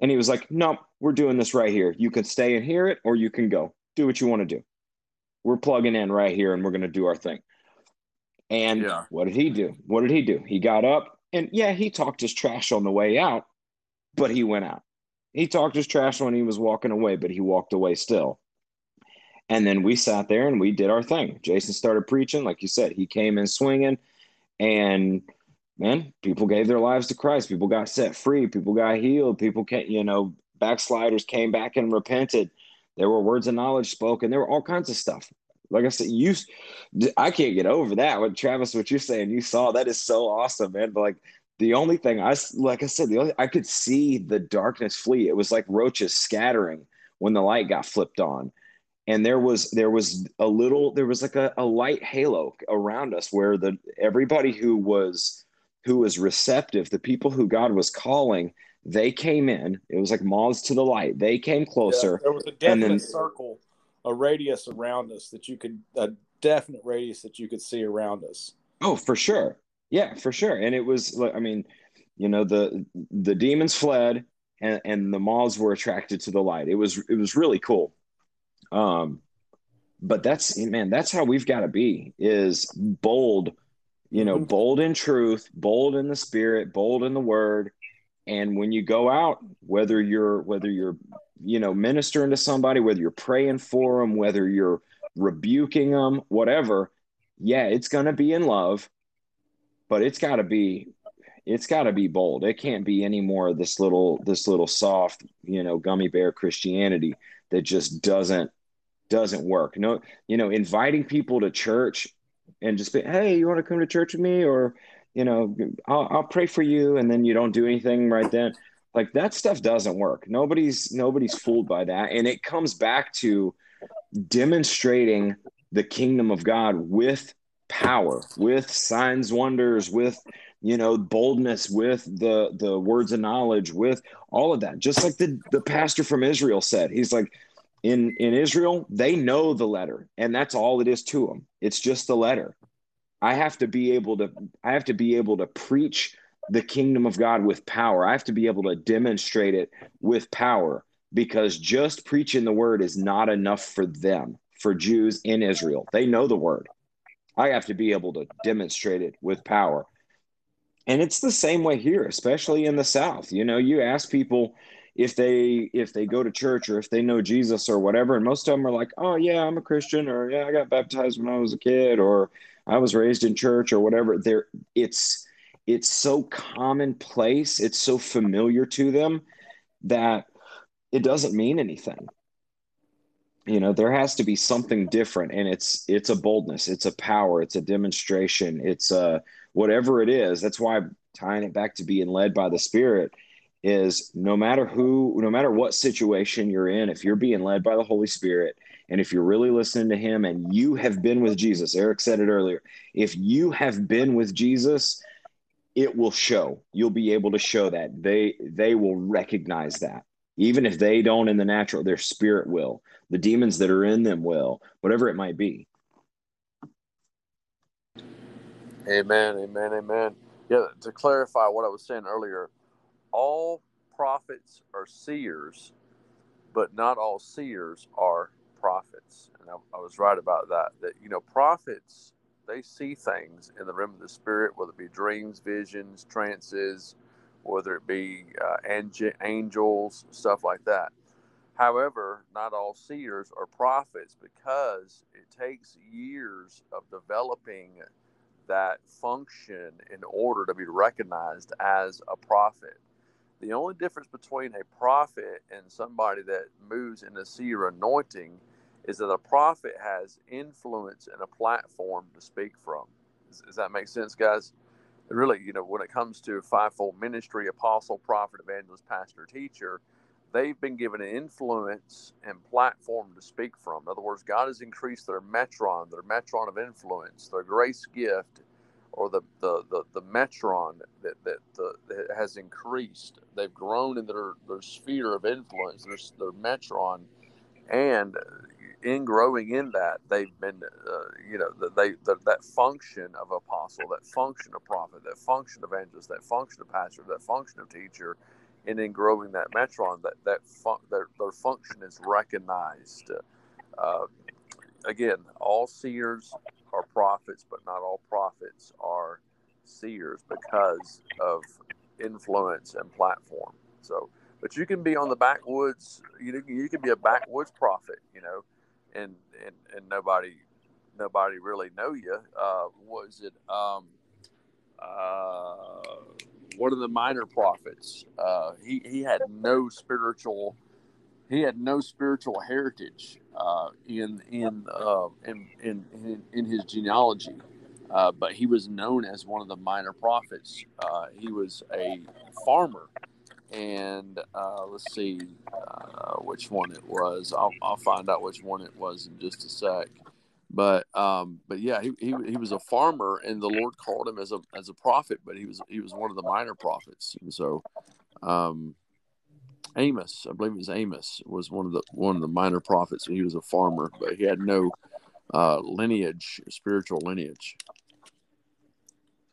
And he was like, "No, we're doing this right here. You can stay and hear it, or you can go. Do what you want to do. We're plugging in right here, and we're going to do our thing." And yeah. what did he do? What did he do? He got up, and yeah, he talked his trash on the way out, but he went out. He talked his trash when he was walking away, but he walked away still. And then we sat there and we did our thing. Jason started preaching, like you said, he came in swinging, and man, people gave their lives to Christ. People got set free. People got healed. People came, you know, backsliders came back and repented. There were words of knowledge spoken. There were all kinds of stuff. Like I said, you, I can't get over that. What Travis, what you're saying, you saw that is so awesome, man. But like the only thing I, like I said, the only I could see the darkness flee. It was like roaches scattering when the light got flipped on and there was there was a little there was like a, a light halo around us where the everybody who was who was receptive the people who god was calling they came in it was like moths to the light they came closer yeah, there was a definite then, circle a radius around us that you could a definite radius that you could see around us Oh, for sure. Yeah, for sure. And it was like I mean, you know, the the demons fled and, and the moths were attracted to the light. It was it was really cool. Um but that's man, that's how we've got to be is bold, you know, mm-hmm. bold in truth, bold in the spirit, bold in the word. And when you go out, whether you're whether you're you know ministering to somebody, whether you're praying for them, whether you're rebuking them, whatever, yeah, it's going to be in love, but it's got to be it's got to be bold. It can't be any more of this little this little soft, you know, gummy bear Christianity that just doesn't doesn't work. No, you know, inviting people to church and just be, hey, you want to come to church with me, or you know, I'll, I'll pray for you, and then you don't do anything right then. Like that stuff doesn't work. Nobody's nobody's fooled by that, and it comes back to demonstrating the kingdom of God with power, with signs, wonders, with you know boldness with the the words of knowledge with all of that just like the the pastor from israel said he's like in in Israel, they know the letter, and that's all it is to them. It's just the letter. I have to be able to I have to be able to preach the kingdom of God with power. I have to be able to demonstrate it with power because just preaching the word is not enough for them, for Jews in Israel. They know the word. I have to be able to demonstrate it with power. And it's the same way here, especially in the South. You know, you ask people, if they if they go to church or if they know Jesus or whatever and most of them are like oh yeah I'm a Christian or yeah I got baptized when I was a kid or I was raised in church or whatever there it's it's so commonplace it's so familiar to them that it doesn't mean anything. You know there has to be something different and it's it's a boldness it's a power it's a demonstration it's a whatever it is. That's why tying it back to being led by the spirit is no matter who, no matter what situation you're in, if you're being led by the Holy Spirit, and if you're really listening to Him and you have been with Jesus, Eric said it earlier, if you have been with Jesus, it will show. You'll be able to show that. They they will recognize that. Even if they don't in the natural, their spirit will. The demons that are in them will, whatever it might be. Amen, amen, amen. Yeah, to clarify what I was saying earlier, all prophets are seers, but not all seers are prophets. And I, I, was right about that. That, you know, prophets, they see things in the realm of the spirit, whether it be dreams, visions, trances, whether it be uh, angels, stuff like that. However, not all seers are prophets because it takes years of developing that function in order to be recognized as a prophet. The only difference between a prophet and somebody that moves in a seer anointing is that a prophet has influence and a platform to speak from. Does, does that make sense, guys? Really, you know, when it comes to fivefold ministry, apostle, prophet, evangelist, pastor, teacher, they've been given an influence and platform to speak from. In other words, God has increased their metron, their metron of influence, their grace gift, or the the the, the metron that that, the, that has increased. They've grown in their their sphere of influence, their their metron, and in growing in that, they've been, uh, you know, they the, that function of apostle, that function of prophet, that function of evangelist, that function of pastor, that function of teacher, and in growing that metron, that that fun, their their function is recognized. Uh, again, all seers are prophets, but not all prophets are seers because of influence and platform. So, but you can be on the backwoods. You you can be a backwoods prophet, you know, and and and nobody nobody really know you. Uh, was it um, uh, one of the minor prophets? Uh, he he had no spiritual he had no spiritual heritage uh, in in, uh, in, in, in in his genealogy, uh, but he was known as one of the minor prophets. Uh, he was a farmer, and uh, let's see uh, which one it was. I'll, I'll find out which one it was in just a sec. But um, but yeah, he, he, he was a farmer, and the Lord called him as a as a prophet. But he was he was one of the minor prophets, and so um, Amos, I believe it was Amos, was one of the one of the minor prophets. He was a farmer, but he had no uh, lineage, spiritual lineage.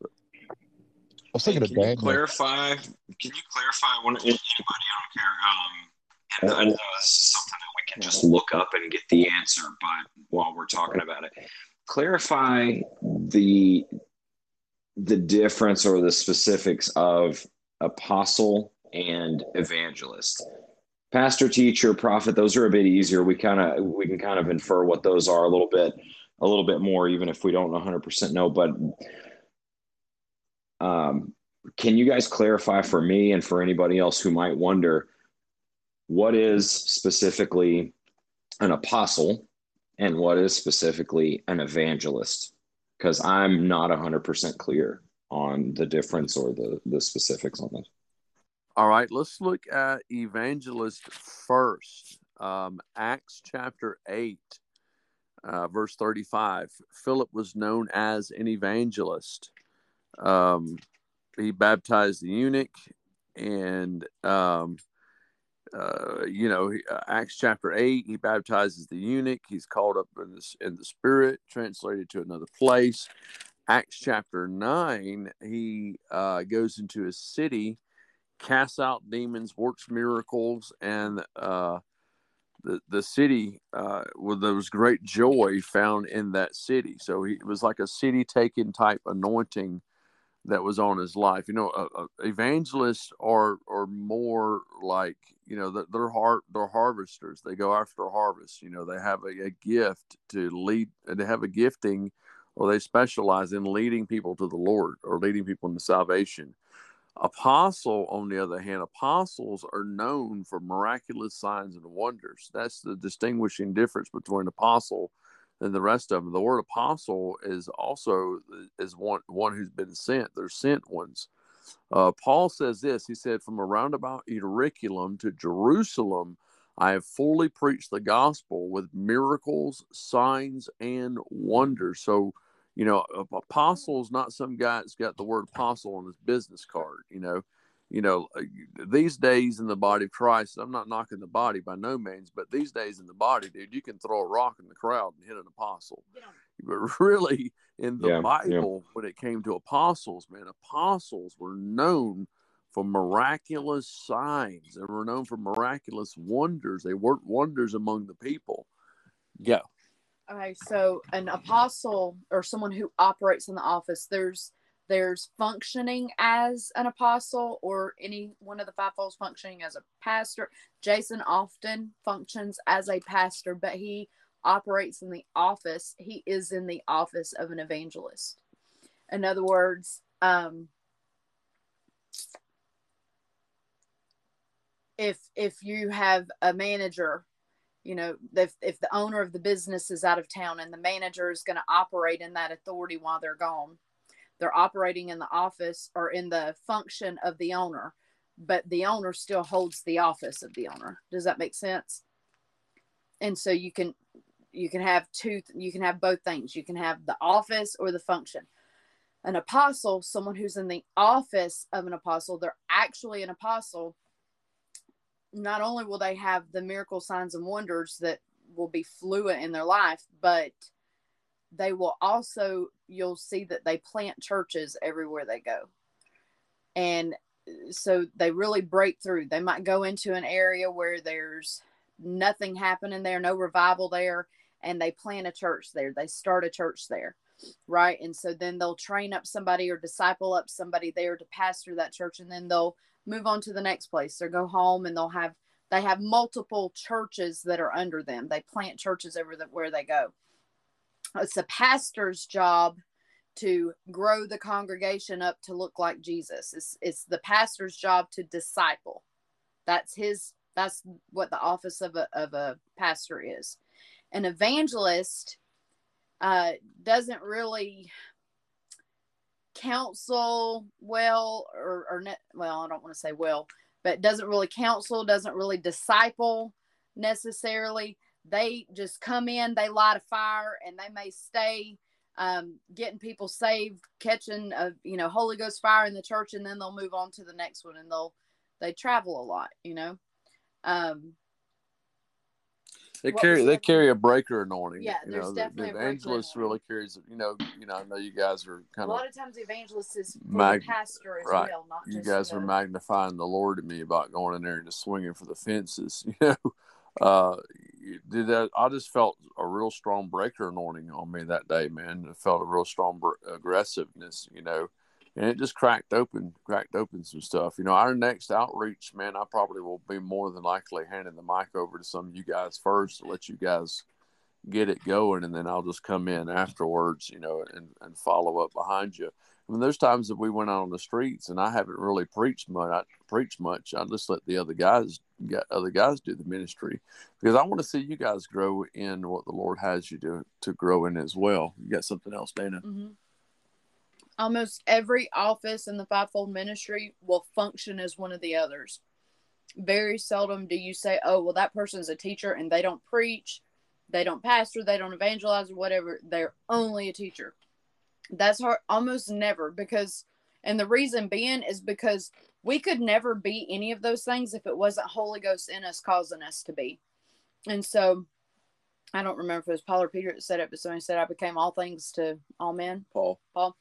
I was thinking hey, can you clarify? Can you clarify? One anybody? I don't care. Um, and I know this is something that we can just look up and get the answer, but while we're talking about it, clarify the the difference or the specifics of apostle and evangelist. Pastor teacher prophet those are a bit easier. We kind of we can kind of infer what those are a little bit a little bit more even if we don't 100% know but um, can you guys clarify for me and for anybody else who might wonder what is specifically an apostle and what is specifically an evangelist? Because i'm not 100% clear on the difference or the the specifics on this all right let's look at evangelist first um, acts chapter 8 uh, verse 35 philip was known as an evangelist um, he baptized the eunuch and um, uh, you know, uh, Acts chapter eight, he baptizes the eunuch. He's called up in the, in the spirit, translated to another place. Acts chapter nine, he uh, goes into a city, casts out demons, works miracles, and uh, the the city uh, well, there was great joy found in that city. So he, it was like a city taken type anointing that was on his life. You know, uh, uh, evangelists are are more like you know they're har- they're harvesters. They go after harvest. You know, they have a, a gift to lead. They have a gifting, or they specialize in leading people to the Lord or leading people into salvation. Apostle, on the other hand, apostles are known for miraculous signs and wonders. That's the distinguishing difference between apostle and the rest of them. The word apostle is also is one one who's been sent. They're sent ones. Uh, Paul says this. He said, "From around about Illyricum to Jerusalem, I have fully preached the gospel with miracles, signs, and wonders." So, you know, apostle is not some guy that's got the word apostle on his business card. You know, you know, uh, these days in the body of Christ, I'm not knocking the body by no means, but these days in the body, dude, you can throw a rock in the crowd and hit an apostle. But really, in the yeah, Bible, yeah. when it came to apostles, man, apostles were known for miraculous signs. They were known for miraculous wonders. They worked wonders among the people. Go. Okay, so an apostle or someone who operates in the office, there's there's functioning as an apostle or any one of the fivefolds functioning as a pastor. Jason often functions as a pastor, but he operates in the office. He is in the office of an evangelist. In other words, um, if if you have a manager you know if, if the owner of the business is out of town and the manager is going to operate in that authority while they're gone they're operating in the office or in the function of the owner but the owner still holds the office of the owner. Does that make sense? And so you can you can have two you can have both things. You can have the office or the function. An apostle someone who's in the office of an apostle they're actually an apostle not only will they have the miracle signs and wonders that will be fluent in their life but they will also you'll see that they plant churches everywhere they go. And so they really break through. They might go into an area where there's nothing happening there no revival there and they plant a church there. They start a church there right? And so then they'll train up somebody or disciple up somebody there to pastor that church and then they'll move on to the next place or go home and they'll have they have multiple churches that are under them they plant churches over that where they go it's a pastor's job to grow the congregation up to look like Jesus. It's, it's the pastor's job to disciple. That's his, that's what the office of a, of a pastor is. An evangelist uh, doesn't really counsel well or, or ne- well, I don't want to say well, but doesn't really counsel, doesn't really disciple necessarily they just come in, they light a fire, and they may stay um, getting people saved, catching a you know Holy Ghost fire in the church, and then they'll move on to the next one, and they'll they travel a lot, you know. Um, they carry they carry a breaker anointing. Yeah, you there's know, definitely the, a the evangelist really carries. You know, you know. I know you guys are kind of A lot of times, the evangelist is mag- the pastor as right. well, not You guys the, are magnifying the Lord to me about going in there and just swinging for the fences. You know, uh, did that. I just felt a real strong breaker anointing on me that day, man. I felt a real strong br- aggressiveness. You know, and it just cracked open, cracked open some stuff. You know, our next outreach, man, I probably will be more than likely handing the mic over to some of you guys first to let you guys get it going, and then I'll just come in afterwards, you know, and, and follow up behind you. I mean, there's times that we went out on the streets and I haven't really preached much. I preached much. I just let the other guys, get other guys do the ministry because I want to see you guys grow in what the Lord has you to to grow in as well. You got something else, Dana? Mhm. Almost every office in the fivefold ministry will function as one of the others. Very seldom do you say, "Oh, well, that person's a teacher and they don't preach, they don't pastor, they don't evangelize, or whatever. They're only a teacher." That's hard, almost never because, and the reason being is because we could never be any of those things if it wasn't Holy Ghost in us causing us to be. And so, I don't remember if it was Paul or Peter that said it, but somebody said, "I became all things to all men." Paul. Paul.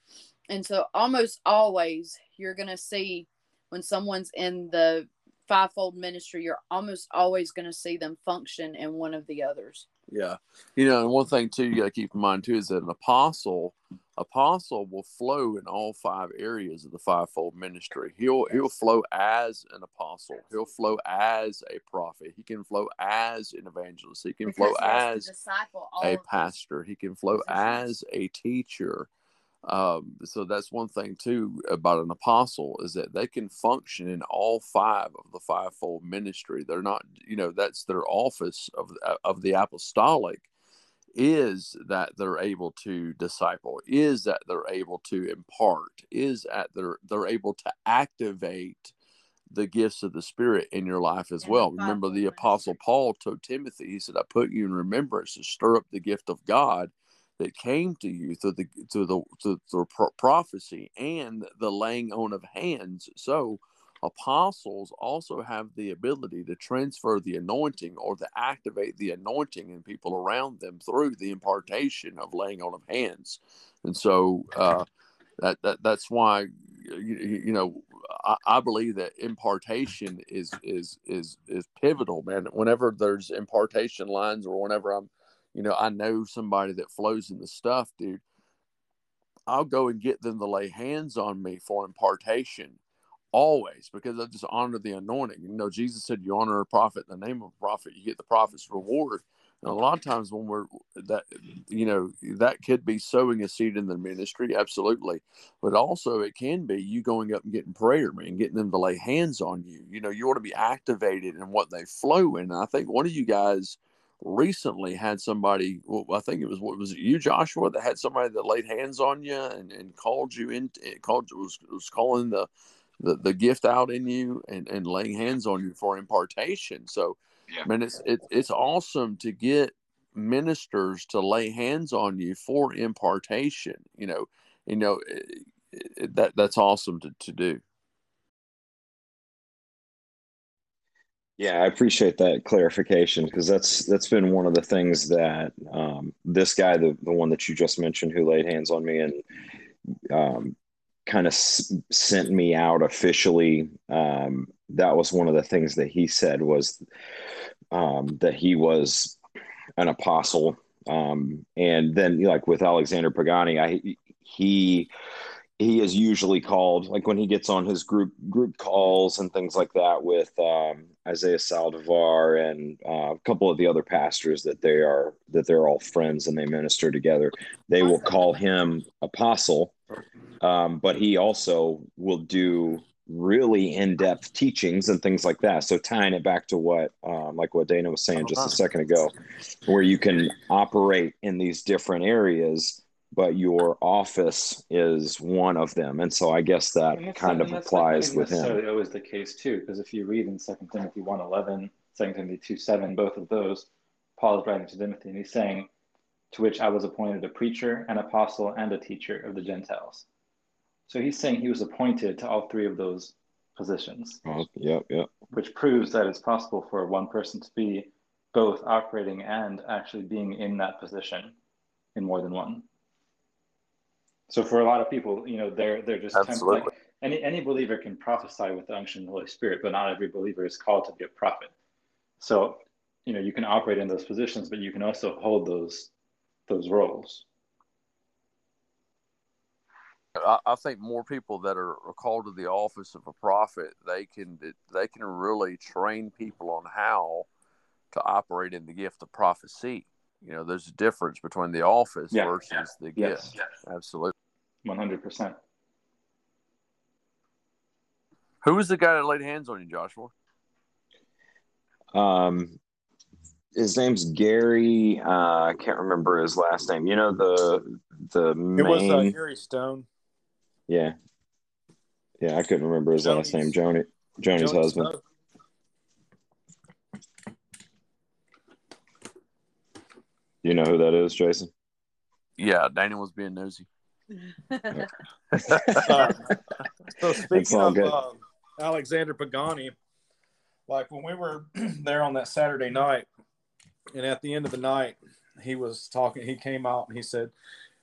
And so almost always you're going to see when someone's in the fivefold ministry, you're almost always going to see them function in one of the others. Yeah, you know, and one thing too you got to keep in mind too is that an apostle, apostle will flow in all five areas of the fivefold ministry. He'll he'll flow as an apostle. He'll flow as a prophet. He can flow as an evangelist. He can flow Because he as a, disciple a pastor. He can flow as a teacher. Um, so that's one thing too about an apostle is that they can function in all five of the fivefold ministry. They're not, you know, that's their office of of the apostolic is that they're able to disciple, is that they're able to impart, is that they're they're able to activate the gifts of the spirit in your life as well. Remember the apostle Paul told Timothy, he said, I put you in remembrance to stir up the gift of God that came to you through the through the through, through pro- prophecy and the laying on of hands. So apostles also have the ability to transfer the anointing or to activate the anointing in people around them through the impartation of laying on of hands. And so uh, that, that that's why you, you know I, I believe that impartation is is is is pivotal, man. Whenever there's impartation lines or whenever I'm you know, I know somebody that flows in the stuff, dude. I'll go and get them to lay hands on me for impartation always because I just honor the anointing. You know, Jesus said, You honor a prophet in the name of a prophet, you get the prophet's reward. And a lot of times when we're that, you know, that could be sowing a seed in the ministry, absolutely. But also it can be you going up and getting prayer, man, getting them to lay hands on you. You know, you want to be activated in what they flow in. And I think one of you guys recently had somebody well, i think it was what was it you joshua that had somebody that laid hands on you and, and called you in eh, called was, was calling the, the the gift out in you and and laying hands on you for impartation so Yeah. man it's it, it's awesome to get ministers to lay hands on you for impartation you know you know it, it, that that's awesome to, to do Yeah, I appreciate that clarification because that's that's been one of the things that um, this guy, the the one that you just mentioned, who laid hands on me and um, kind of s- sent me out officially. Um, that was one of the things that he said was um, that he was an apostle, um, and then like with Alexander Pagani, I he he is usually called like when he gets on his group group calls and things like that with um, Isaiah Saldivar and uh, a couple of the other pastors that they are that they're all friends and they minister together. They will call him apostle, um, but he also will do really in-depth teachings and things like that. So tying it back to what um, like what Dana was saying just a second ago, where you can operate in these different areas but your office is one of them. And so I guess that that's kind of that's applies with him. necessarily always the case too, because if you read in 2 Timothy 1.11, 2 Timothy 2.7, both of those, Paul is writing to Timothy and he's saying, to which I was appointed a preacher, an apostle, and a teacher of the Gentiles. So he's saying he was appointed to all three of those positions, Oh, yep, yep. which proves that it's possible for one person to be both operating and actually being in that position in more than one. So for a lot of people, you know, they're they're just Absolutely. like any any believer can prophesy with the unction of the Holy Spirit, but not every believer is called to be a prophet. So, you know, you can operate in those positions, but you can also hold those those roles. I, I think more people that are called to the office of a prophet, they can they can really train people on how to operate in the gift of prophecy. You know, there's a difference between the office Yeah. versus the gift. Yes. gift. Absolutely. One hundred percent. Who was the guy that laid hands on you, Joshua? Um, his name's Gary. Uh, I can't remember his last name. You know the the It main. was uh, Gary Stone. yeah, yeah. I couldn't remember his last name. Joni, Joni's Johnny husband. Stone. You know who that is, Jason? Yeah, Daniel was being nosy. Uh, so speaking of um, Alexander Pagani, like when we were there on that Saturday night, and at the end of the night, he was talking. He came out and he said,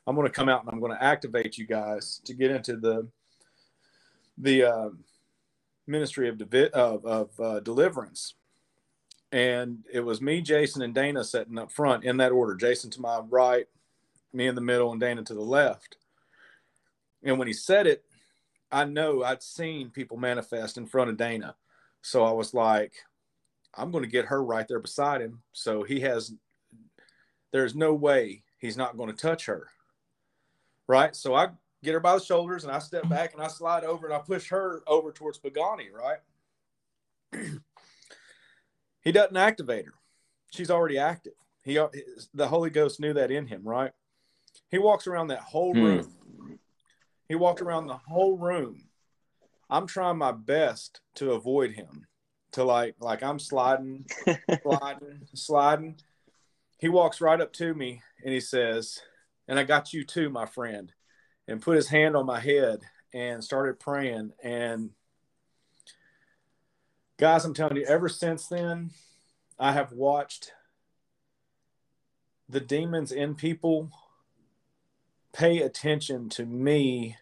"I'm going to come out and I'm going to activate you guys to get into the the uh, ministry of devi- of, of uh, deliverance." And it was me, Jason, and Dana sitting up front in that order. Jason to my right, me in the middle, and Dana to the left. And when he said it, I know I'd seen people manifest in front of Dana. So I was like, I'm going to get her right there beside him. So he has, there's no way he's not going to touch her. Right. So I get her by the shoulders and I step back and I slide over and I push her over towards Pagani. Right. he doesn't activate her. She's already active. He, the Holy Ghost knew that in him. Right. He walks around that whole Hmm. room. He walked around the whole room. I'm trying my best to avoid him. To like like I'm sliding, sliding, sliding. He walks right up to me and he says, "And I got you too, my friend." And put his hand on my head and started praying and guys, I'm telling you ever since then I have watched the demons in people pay attention to me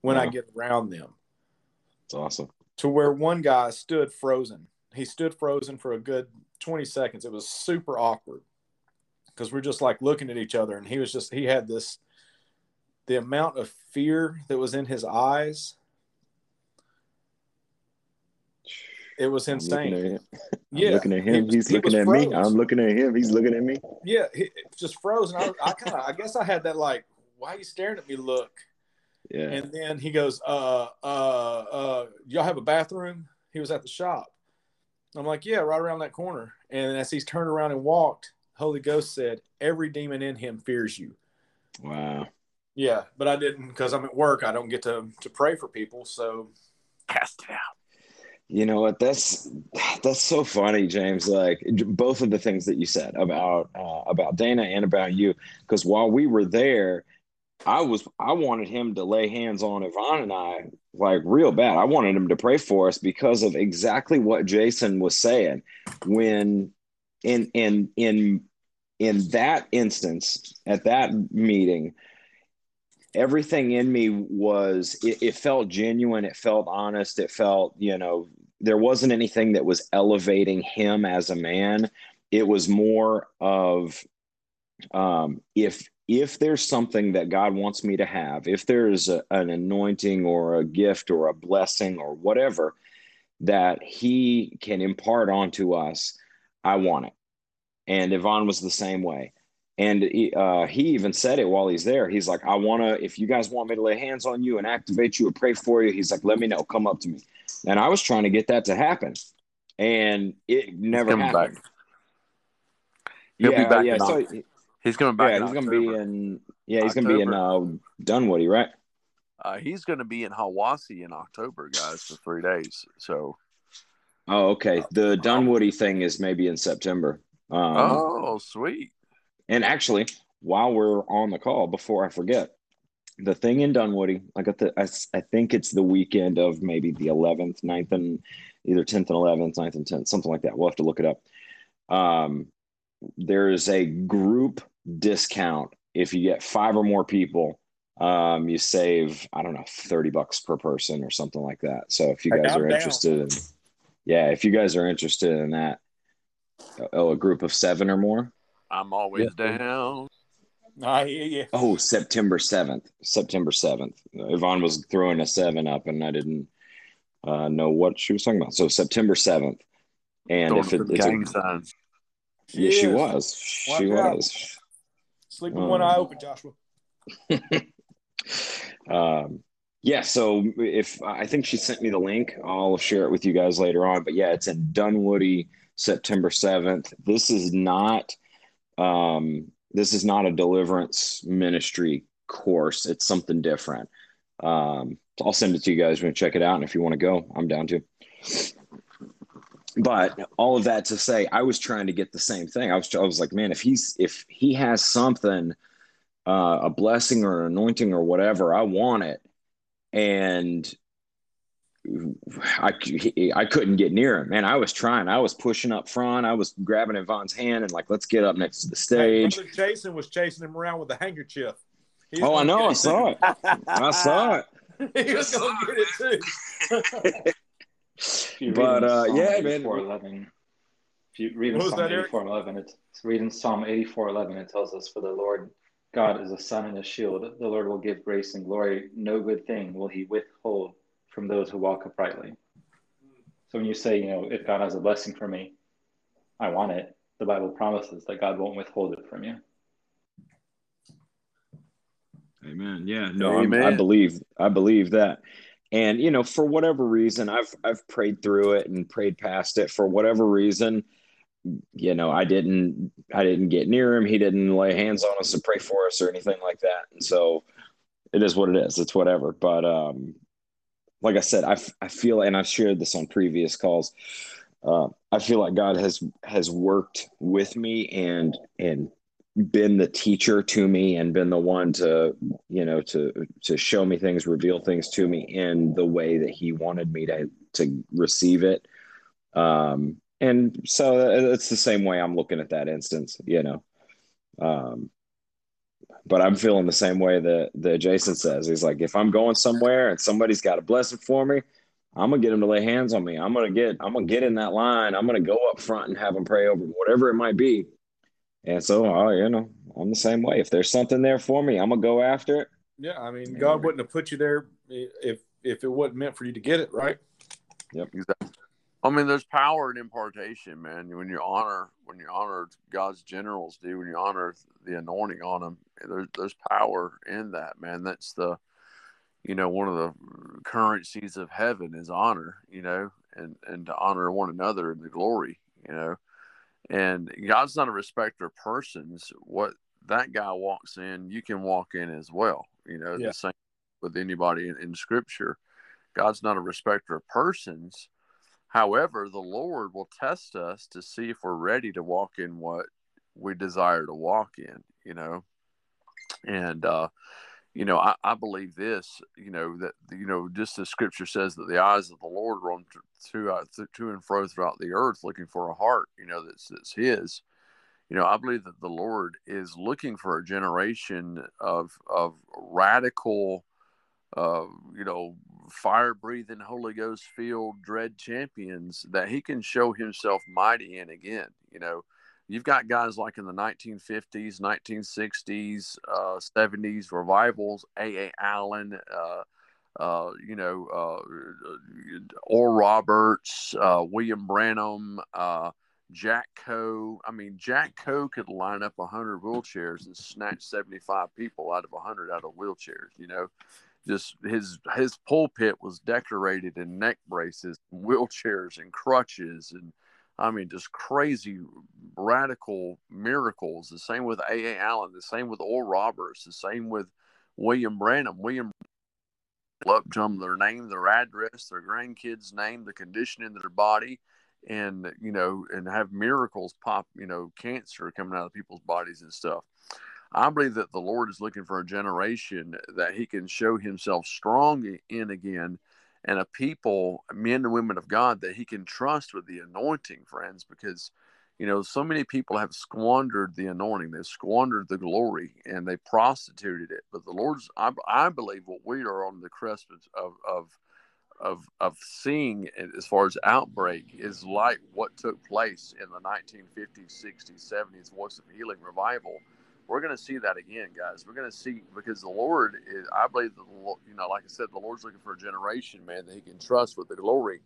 when I get around them. It's awesome. To where one guy stood frozen. He stood frozen for a good 20 seconds. It was super awkward because we're just like looking at each other. And he was just, he had this, the amount of fear that was in his eyes. It was I'm looking insane. at him. I'm Yeah. looking at him. was- He's he looking at me. I'm looking at him. He's looking at me. Yeah, he, just frozen. I, I kind of, I guess I had that like, why are you staring at me look? Yeah. And then he goes, uh, uh, uh, y'all have a bathroom? He was at the shop. I'm like, yeah, right around that corner. And as he's turned around and walked, Holy Ghost said, every demon in him fears you. Wow. Yeah, but I didn't because I'm at work. I don't get to to pray for people. So Cast it out. You know what? That's that's so funny, James. Like both of the things that you said about uh, about Dana and about you, because while we were there, I was I wanted him to lay hands on Yvonne and I like real bad. I wanted him to pray for us because of exactly what Jason was saying. When in in in in that instance at that meeting, everything in me was it, it felt genuine it felt honest it felt you know there wasn't anything that was elevating him as a man it was more of um if if there's something that god wants me to have if there's a, an anointing or a gift or a blessing or whatever that he can impart onto us i want it and yvonne was the same way and he, uh, he even said it while he's there. He's like, I want to, if you guys want me to lay hands on you and activate you or pray for you, he's like, let me know. Come up to me. And I was trying to get that to happen. And it never happened. back. He'll yeah, be back yeah. So, He's coming back. yeah, he's going to be in, yeah, he's going to be in uh, Dunwoody, right? Uh, he's going to be in Hiawassee in October, guys, for three days. So, Oh, okay. The Dunwoody thing is maybe in September. Um, oh, sweet. And actually, while we're on the call, before I forget, the thing in Dunwoody, I got the, I, I think it's the weekend of maybe the 11th, 9th, and either 10th and 11th, 9th and 10th, something like that. We'll have to look it up. Um, there is a group discount if you get five or more people. Um, you save I don't know thirty bucks per person or something like that. So if you guys are down. interested in, yeah, if you guys are interested in that, oh, a group of seven or more. I'm always Yeah. down. I hear you. Oh, September seventh. September seventh. Yvonne was throwing a seven up, and I didn't uh, know what she was talking about. So September seventh, and Throwing if it, it's a, gang signs. yeah, she was, she Watch out. was. Sleep with one Um, eye open, Joshua. um, yeah. So if I think she sent me the link, I'll share it with you guys later on. But yeah, it's in Dunwoody, September seventh. This is not. Um, this is not a deliverance ministry course. It's something different. Um, I'll send it to you guys when you check it out. And if you want to go, I'm down to. But all of that to say, I was trying to get the same thing. I was, I was like, man, if he's, if he has something, uh, a blessing or an anointing or whatever, I want it. And I, I couldn't get near him, man. I was trying. I was pushing up front. I was grabbing Yvonne's hand and like, let's get up next to the stage. Brother Jason was chasing him around with a handkerchief. He's Oh, I know. I saw it. I saw it. he was going to get it too. If you read But, uh, yeah, man. 84, 11, if you read in What Psalm that, Eric? 84, 11, it's, it's reading Psalm 84, 11, it tells us, For the Lord God is a sun and a shield. The Lord will give grace and glory. No good thing will he withhold from those who walk uprightly. So when you say, you know, if God has a blessing for me, I want it. The Bible promises that God won't withhold it from you. Amen. Yeah. No, I'm, I believe I believe that. And you know, for whatever reason, I've I've prayed through it and prayed past it. For whatever reason, you know, I didn't I didn't get near him. He didn't lay hands on us to pray for us or anything like that. And so it is what it is. It's whatever. But um like I said, I, I feel and I've shared this on previous calls. Uh, I feel like God has has worked with me and and been the teacher to me and been the one to you know to to show me things reveal things to me in the way that he wanted me to to receive it. Um and so it's the same way i'm looking at that instance you know. Um but i'm feeling the same way that that jason says. He's like if i'm going somewhere and somebody's got a blessing for me i'm gonna get them to lay hands on me. I'm gonna get i'm gonna get in that line. I'm gonna go up front and have them pray over whatever it might be and so, uh, you know, I'm the same way. If there's something there for me, I'm gonna go after it. Yeah, I mean, God wouldn't have put you there if if it wasn't meant for you to get it, right? Yep, exactly. I mean, there's power in impartation, man. When you honor, when you honor God's generals, do when you honor the anointing on them, there's there's power in that, man. That's the, you know, one of the currencies of heaven is honor, you know, and and to honor one another in the glory, you know. And God's not a respecter of persons. What that guy walks in, you can walk in as well. You know, Yeah. the same with anybody in, in Scripture. God's not a respecter of persons. However, the Lord will test us to see if we're ready to walk in what we desire to walk in, you know. And, uh, you know, I, I believe this, you know, that, you know, just as scripture says that the eyes of the Lord run to, to, to and fro throughout the earth looking for a heart, you know, that's, that's His. You know, I believe that the Lord is looking for a generation of, of radical, uh, you know, fire breathing, Holy Ghost filled dread champions that he can show himself mighty in again. You know, you've got guys like in the 1950s, 1960s, uh, 70s revivals, A.A. Allen, uh, uh, you know, uh, Oral Roberts, uh, William Branham, uh, Jack Coe. I mean, Jack Coe could line up 100 wheelchairs and snatch 75 people out of 100 out of wheelchairs, you know just his his pulpit was decorated in neck braces, wheelchairs, and crutches, and I mean just crazy radical miracles. The same with A. A. Allen. The same with Oral Roberts. The same with William Branham. William up to them their name, their address, their grandkids' name, the condition in their body, and you know, and have miracles pop. You know, cancer coming out of people's bodies and stuff. I believe that the Lord is looking for a generation that He can show Himself strong in again, and a people, men and women of God, that He can trust with the anointing, friends. Because, you know, so many people have squandered the anointing, they've squandered the glory, and they prostituted it. But the Lord's, I, I believe, what we are on the cusp of of of of seeing as far as outbreak is like what took place in the 1950s, 60s, 70s Voice of Healing revival. We're going to see that again, guys. We're going to see because the Lord is. I believe that you know, like I said, the Lord's looking for a generation, man, that He can trust with the glory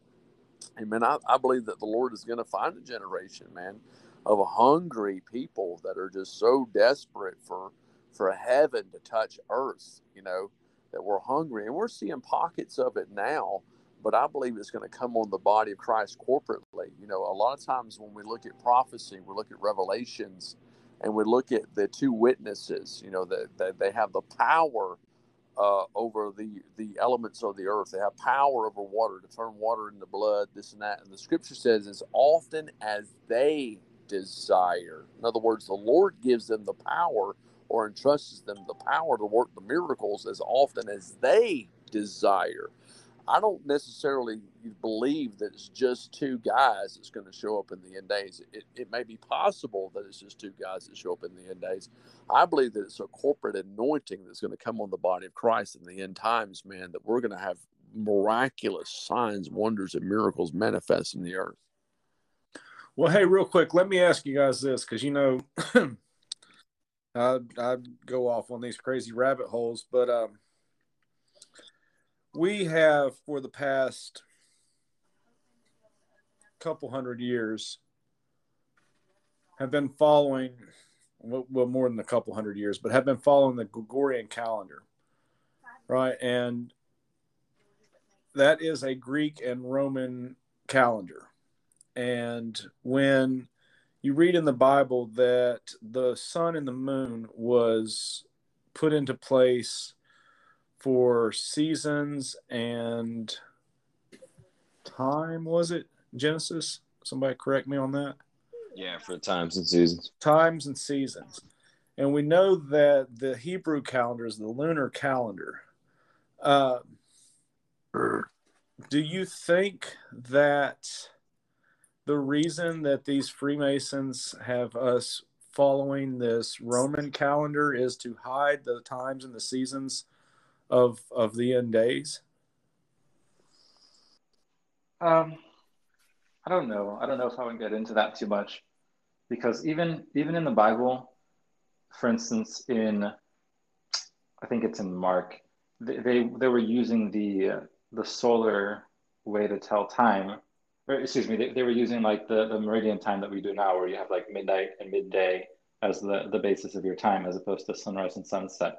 Amen. I, I believe that the Lord is going to find a generation, man, of hungry people that are just so desperate for for heaven to touch earth. You know that we're hungry, and we're seeing pockets of it now. But I believe it's going to come on the body of Christ corporately. You know, a lot of times when we look at prophecy, we look at revelations, and we look at the two witnesses. You know that, that they have the power uh, over the the elements of the earth. They have power over water to turn water into blood, this and that. And the scripture says, as often as they desire. In other words, the Lord gives them the power or entrusts them the power to work the miracles as often as they desire. I don't necessarily believe that it's just two guys that's going to show up in the end days. It, it may be possible that it's just two guys that show up in the end days. I believe that it's a corporate anointing that's going to come on the body of Christ in the end times, man, that we're going to have miraculous signs, wonders, and miracles manifest in the earth. Well, hey, real quick, let me ask you guys this because you know, I I go off on these crazy rabbit holes, but um, we have for the past couple hundred years have been following well more than a couple hundred years but have been following the gregorian calendar right? And that is a greek and roman calendar. And when you read in the bible that the sun and the moon was put into place for seasons and time was it? Genesis? Somebody correct me on that. Yeah for times and seasons. Times and seasons. And we know that the hebrew calendar is the lunar calendar. Uh, do you think that the reason that these freemasons have us following this roman calendar is to hide the times and the seasons of of the end days? Um, I don't know. I don't know if I would get into that too much, because even even in the Bible, for instance, in I think it's in Mark, they they, they were using the uh, the solar way to tell time. Or, excuse me, they, they were using like the, the meridian time that we do now, where you have like midnight and midday as the, the basis of your time, as opposed to sunrise and sunset.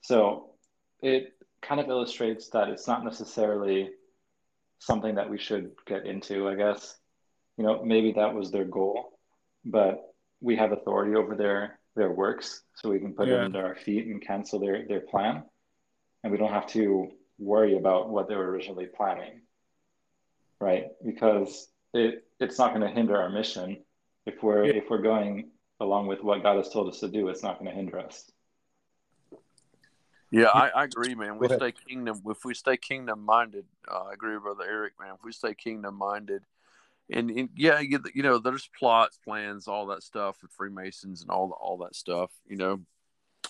So it kind of illustrates that it's not necessarily something that we should get into, I guess. You know, maybe that was their goal, but we have authority over their their works, so we can put yeah. it under our feet and cancel their their plan, and we don't have to worry about what they were originally planning, right? Because it it's not going to hinder our mission if we're yeah. if we're going along with what God has told us to do. It's not going to hinder us. Yeah, I, I agree, man. We stay kingdom. If we stay kingdom minded, uh, I agree with brother Eric, man. If we stay kingdom minded, and, and yeah, you, you know, there's plots, plans, all that stuff with Freemasons and all all that stuff, you know.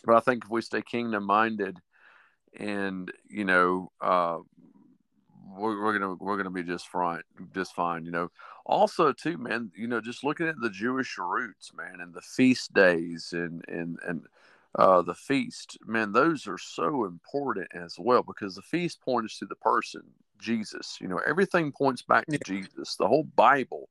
But I think if we stay kingdom minded, and you know, uh, we're, we're gonna we're gonna be just fine, just fine, you know. Also, too, man, you know, just looking at the Jewish roots, man, and the feast days, and and and uh, the feast, man, those are so important as well because the feast points to the person, Jesus. You know, everything points back to Jesus. The whole Bible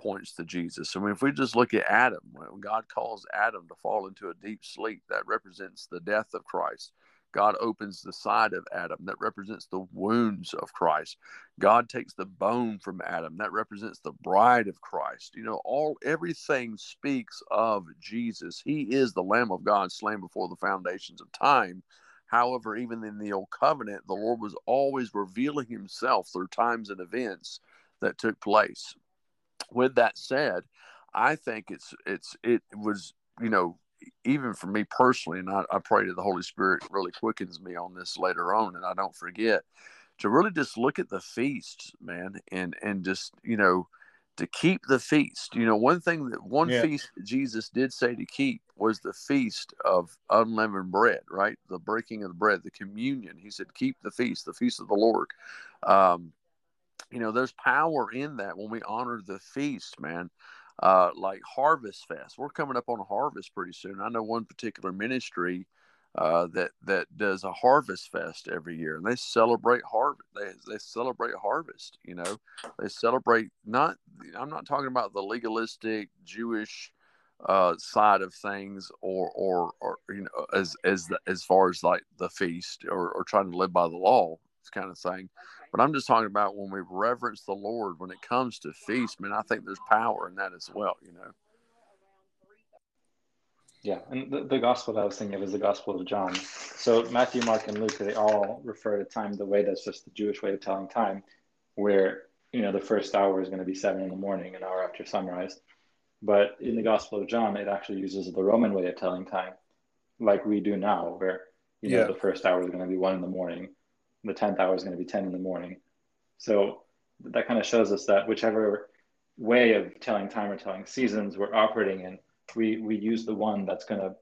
points to Jesus. I mean, if we just look at Adam, when God calls Adam to fall into a deep sleep, that represents the death of Christ. God opens the side of Adam that represents the wounds of Christ. God takes the bone from Adam that represents the bride of Christ. You know, all everything speaks of Jesus. He is the Lamb of God slain before the foundations of time. However, even in the old covenant, the Lord was always revealing himself through times and events that took place. With that said, I think it's it's it was you know even for me personally, and I, I pray that the Holy Spirit really quickens me on this later on, and I don't forget to really just look at the feasts, man, and and just you know to keep the feast. You know, one thing that one Yeah. feast that Jesus did say to keep was the feast of unleavened bread, right? The breaking of the bread, the communion. He said, keep the feast, the feast of the Lord. Um, you know, there's power in that when we honor the feast, man. Uh, like Harvest Fest, we're coming up on a harvest pretty soon. I know one particular ministry uh, that that does a harvest fest every year, and they celebrate harvest. They they celebrate harvest. You know, they celebrate not. I'm not talking about the legalistic Jewish uh, side of things, or or or you know, as as the, as far as like the feast or, or trying to live by the law, kind of thing. But I'm just talking about when we reverence the Lord when it comes to feast, man. I think there's power in that as well. You know. Yeah, and the, the gospel that I was thinking of is the gospel of John. So Matthew, Mark, and Luke, they all refer to time the way that's just the Jewish way of telling time, where you know the first hour is going to be seven in the morning, an hour after sunrise. But in the gospel of John, it actually uses the Roman way of telling time, like we do now, where you know Yeah. the first hour is going to be one in the morning, the tenth hour is going to be ten in the morning. So that kind of shows us that whichever way of telling time or telling seasons we're operating in, we we use the one that's going to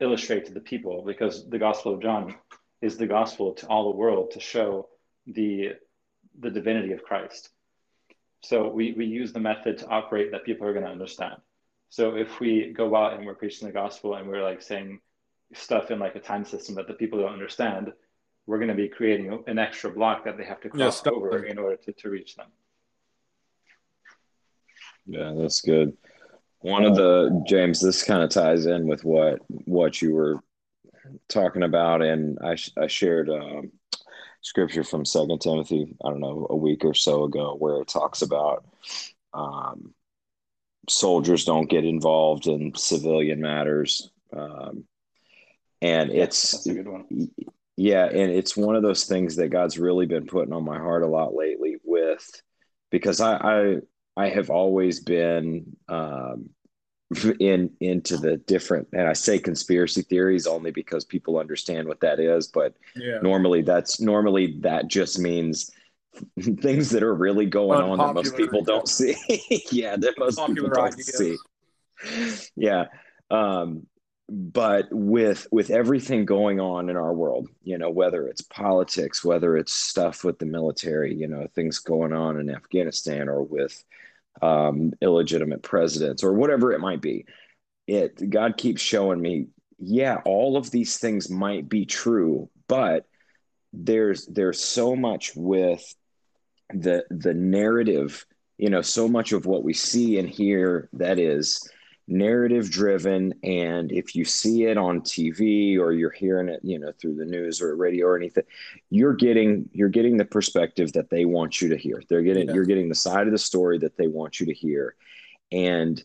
illustrate to the people because the gospel of john is the gospel to all the world to show the the divinity of christ so we we use the method to operate that people are going to understand so if we go out and we're preaching the gospel and we're like saying stuff in like a time system that the people don't understand we're going to be creating an extra block that they have to cross stop over there. in order to, to reach them Yeah, that's good. One of the James, this kind of ties in with what what you were talking about, and I I shared um, scripture from Second Timothy. I don't know a week or so ago where it talks about um, soldiers don't get involved in civilian matters, um, and yeah it's that's a good one yeah, and it's one of those things that God's really been putting on my heart a lot lately with because I I, I have always been um, in into the different and I say conspiracy theories only because people understand what that is, but Yeah. normally that's normally that just means things that are really going on that most people don't see. yeah, that most people don't ideas. see yeah um but with with everything going on in our world you know whether it's politics whether it's stuff with the military you know things going on in afghanistan or with um illegitimate presidents or whatever it might be it god keeps showing me yeah all of these things might be true but there's there's so much with the the narrative you know so much of what we see and hear that is narrative driven and if you see it on TV or you're hearing it you know through the news or radio or anything you're getting you're getting the perspective that they want you to hear. They're getting Yeah. you're getting the side of the story that they want you to hear. And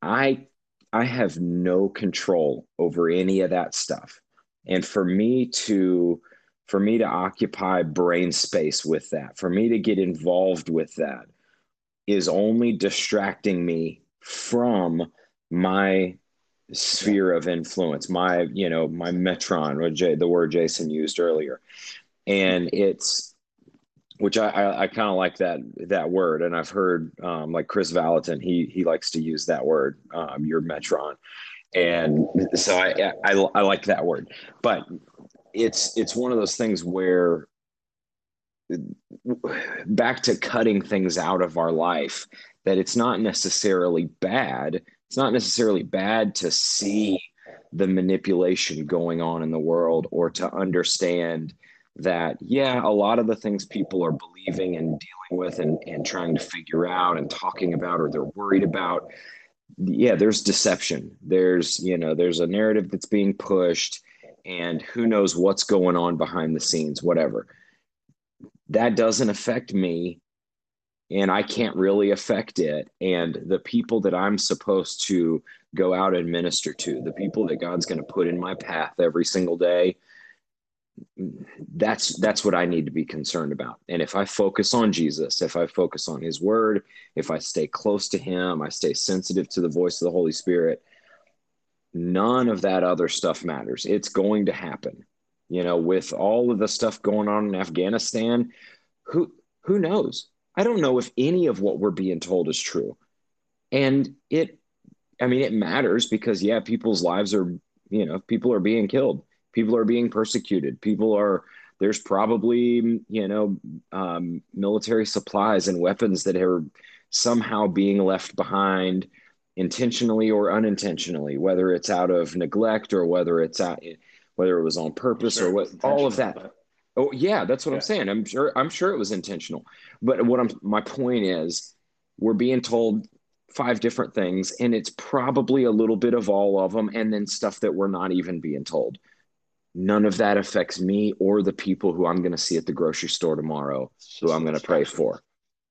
I I have no control over any of that stuff. And for me to for me to occupy brain space with that for me to get involved with that is only distracting me from my sphere of influence my you know my metron or J, the word jason used earlier. And it's which i i, I kind of like that that word. And i've heard um, like chris valentin he he likes to use that word um, your metron. And so I, I i like that word. But it's it's one of those things where back to cutting things out of our life that it's not necessarily bad it's not necessarily bad to see the manipulation going on in the world or to understand that yeah a lot of the things people are believing and dealing with and, and trying to figure out and talking about or they're worried about yeah there's deception. There's you know there's a narrative that's being pushed and who knows what's going on behind the scenes whatever. That doesn't affect me and I can't really affect it. And the people that I'm supposed to go out and minister to, the people that God's going to put in my path every single day, that's that's what I need to be concerned about. And if I focus on Jesus, if I focus on his word, if I stay close to him, I stay sensitive to the voice of the Holy Spirit, none of that other stuff matters. It's going to happen. You know, with all of the stuff going on in Afghanistan, who who knows? I don't know if any of what we're being told is true. And it, I mean, it matters because, yeah, people's lives are, you know, people are being killed, people are being persecuted, people are, there's probably, you know, um, military supplies and weapons that are somehow being left behind intentionally or unintentionally, whether it's out of neglect or whether it's out, whether it was on purpose sure or what, all of that. But... Oh yeah, that's what yeah. I'm saying. I'm sure, I'm sure it was intentional. But what I'm, my point is, we're being told five different things, and it's probably a little bit of all of them, and then stuff that we're not even being told. None of that affects me or the people who I'm going to see at the grocery store tomorrow, who I'm going to pray for.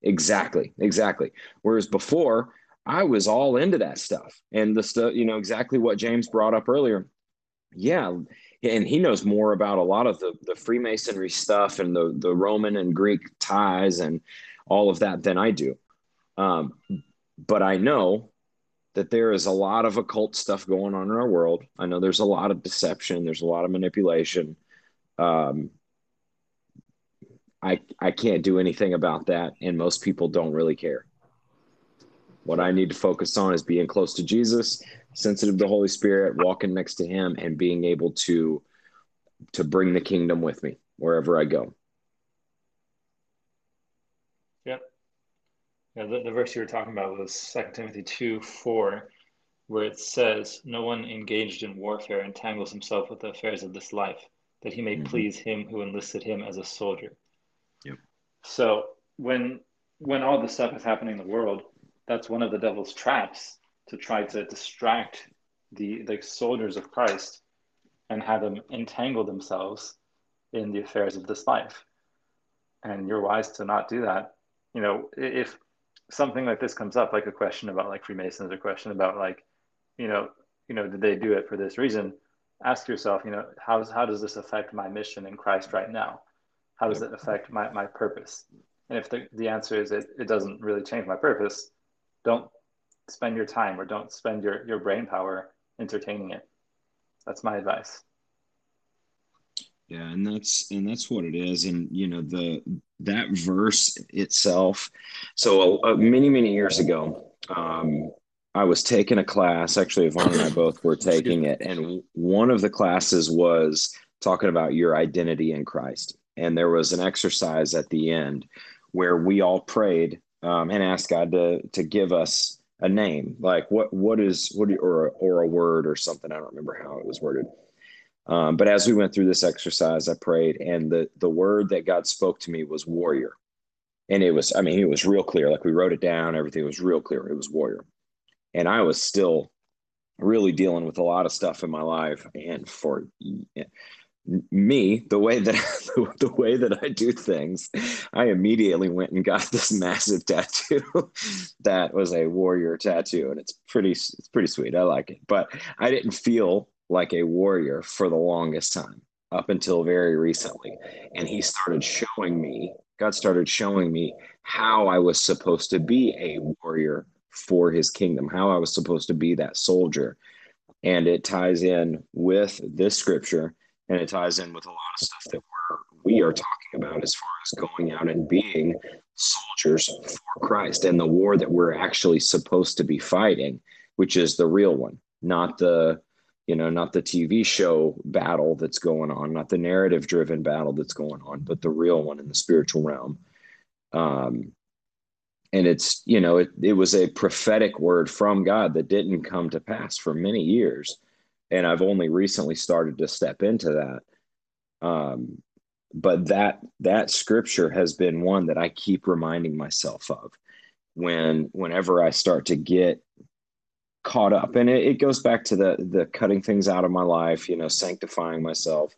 Exactly, exactly. Whereas before, I was all into that stuff and the stuff, you know, exactly what James brought up earlier. Yeah, and he knows more about a lot of the the Freemasonry stuff and the the Roman and Greek ties and all of that than I do. Um, but I know that there is a lot of occult stuff going on in our world. I know there's a lot of deception. There's a lot of manipulation. Um, I I can't do anything about that, and most people don't really care. What I need to focus on is being close to Jesus, sensitive to the Holy Spirit, walking next to Him, and being able to to bring the kingdom with me wherever I go. Yep. Yeah, the, the verse you were talking about was 2 Timothy 2 4, where it says, No one engaged in warfare entangles himself with the affairs of this life, that he may mm-hmm. please him who enlisted him as a soldier. Yep. So when when all this stuff is happening in the world, that's one of the devil's traps to try to distract the the soldiers of Christ and have them entangle themselves in the affairs of this life. And you're wise to not do that. You know, if something like this comes up, like a question about like Freemasons, a question about like, you know, you know, did they do it for this reason? Ask yourself, you know, how, how does this affect my mission in Christ right now? How does it affect my, my purpose? And if the, the answer is it, it doesn't really change my purpose, don't spend your time or don't spend your, your brain power entertaining it. That's my advice. Yeah, and that's and that's what it is, and you know the that verse itself. So uh, many many years ago, um, I was taking a class. Actually, Yvonne and I both were taking it, and one of the classes was talking about your identity in Christ. And there was an exercise at the end where we all prayed um, and asked God to to give us a name, like what what is what or or a word or something. I don't remember how it was worded. Um, but as we went through this exercise, I prayed, and the the word that God spoke to me was warrior, and it was I mean it was real clear. Like we wrote it down, everything was real clear. It was warrior, and I was still really dealing with a lot of stuff in my life, and for me the way that the way that i do things i immediately went and got this massive tattoo that was a warrior tattoo and it's pretty it's pretty sweet. I like it. But i didn't feel like a warrior for the longest time up until very recently. And he started showing me god started showing me how i was supposed to be a warrior for his kingdom how i was supposed to be that soldier. And it ties in with this scripture and it ties in with a lot of stuff that we're we are talking about as far as going out and being soldiers for Christ and the war that we're actually supposed to be fighting, which is the real one, not the you know not the TV show battle that's going on, not the narrative driven battle that's going on, but the real one in the spiritual realm. Um, and it's you know it, it was a prophetic word from God that didn't come to pass for many years and I've only recently started to step into that. Um, but that that scripture has been one that I keep reminding myself of when whenever I start to get caught up, and it, it goes back to the the cutting things out of my life, you know, sanctifying myself.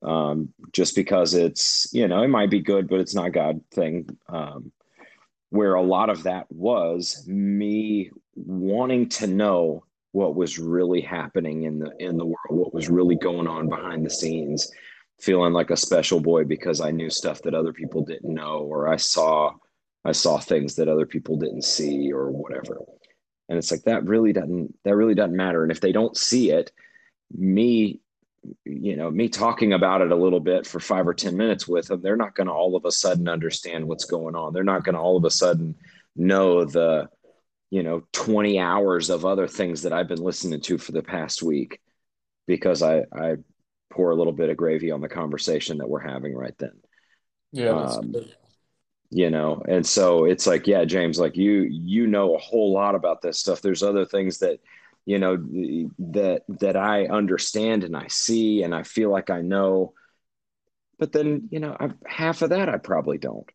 Um, just because it's you know it might be good, but it's not God thing. Um, where a lot of that was me wanting to know what was really happening in the in the world, what was really going on behind the scenes, feeling like a special boy because I knew stuff that other people didn't know, or I saw I saw things that other people didn't see, or whatever. And it's like that really doesn't that really doesn't matter. And if they don't see it, me you know, me talking about it a little bit for five or 10 minutes with them, they're not going to all of a sudden understand what's going on. They're not going to all of a sudden know the, you know, 20 hours of other things that I've been listening to for the past week because I, I pour a little bit of gravy on the conversation that we're having right then. Yeah. Um, you know, and so it's like, yeah, James, like you, you know a whole lot about this stuff. There's other things that, you know, that, that I understand and I see, and I feel like I know, but then, you know, I, half of that I probably don't.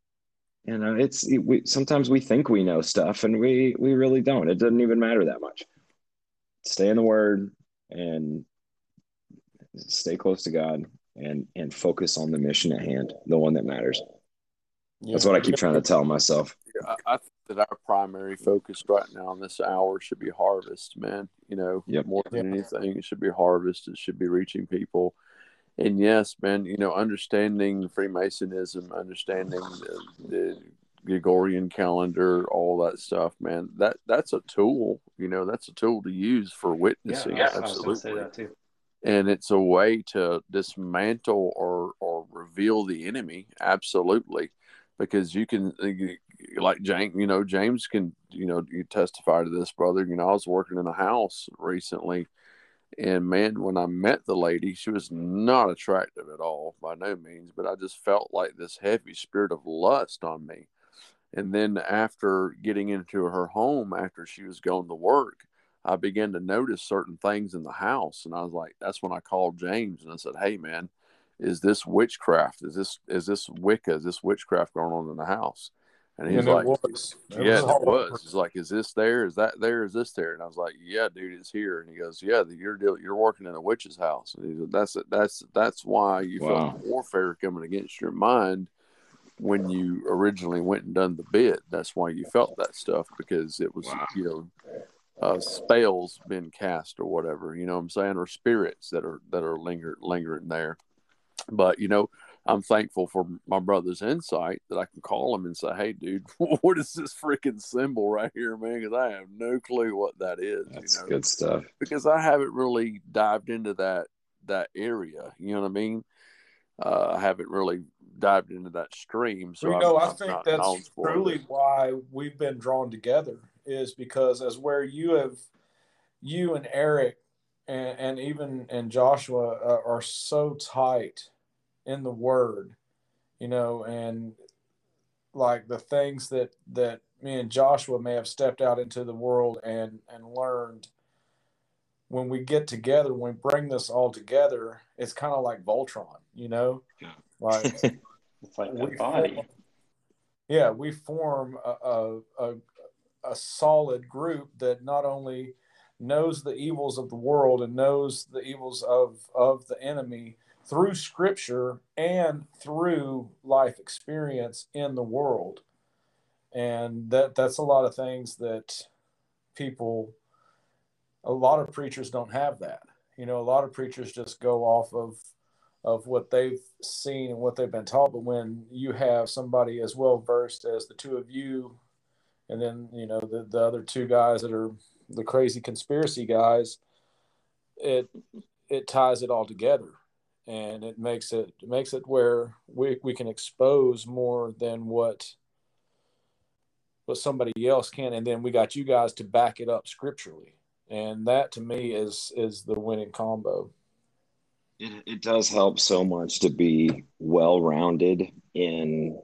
You know, it's we sometimes we think we know stuff and we we really don't. It doesn't even matter that much. Stay in the word and stay close to God and and focus on the mission at hand, the one that matters. Yeah. That's what I keep trying to tell myself. I, I think that our primary focus right now in this hour should be harvest, man. You know, yep. more than yep. anything, it should be harvest. It should be reaching people. And yes, man, you know, understanding Freemasonism, understanding the, the Gregorian calendar, all that stuff, man. That that's a tool. You know, that's a tool to use for witnessing. Yeah, absolutely and it's a way to dismantle or or reveal the enemy absolutely because you can uh, like james you know james can you know you testify to this brother you know i was working in a house recently and man when i met the lady she was not attractive at all by no means but i just felt like this heavy spirit of lust on me and then after getting into her home after she was going to work I began to notice certain things in the house, and I was like, that's when I called James and I said, "Hey, man, is this witchcraft? Is this is this Wicca? Is this witchcraft going on in the house?" And he's like, was. "Yeah, was it was." He's like, "Is this there? Is that there? Is this there?" And I was like, "Yeah, dude, it's here." And he goes, "Yeah, you're you're working in a witch's house." And he said, "That's it. That's that's why you wow. felt warfare coming against your mind." when you originally went and done the bid. That's why you felt that stuff because it was, wow. you know, uh, spells been cast or whatever, you know what I'm saying, or spirits that are that are linger, lingering there. But you know, I'm thankful for my brother's insight that I can call him and say, "Hey, dude, what is this freaking symbol right here, man?" Because I have no clue what that is. That's you know? good stuff. Because I haven't really dived into that that area. You know what I mean? Uh, I haven't really dived into that stream. So you know, I'm, I think I'm that's truly why we've been drawn together is because as where you have you and Eric and, and even and Joshua uh, are so tight in the word, you know, and like the things that that me and Joshua may have stepped out into the world and and learned when we get together, when we bring this all together, it's kind of like Voltron, you know, yeah. like it's like a body. Form, yeah, we form a, a, a, a solid group that not only knows the evils of the world and knows the evils of of the enemy through scripture and through life experience in the world. And that that's a lot of things that people a lot of preachers don't have that. You know a lot of preachers just go off of of what they've seen and what they've been taught. But when you have somebody as well versed as the two of you and then you know the the other two guys that are the crazy conspiracy guys it it ties it all together and it makes it, it makes it where we, we can expose more than what what somebody else can and then we got you guys to back it up scripturally. And that to me is is the winning combo. It, it does help so much to be well rounded in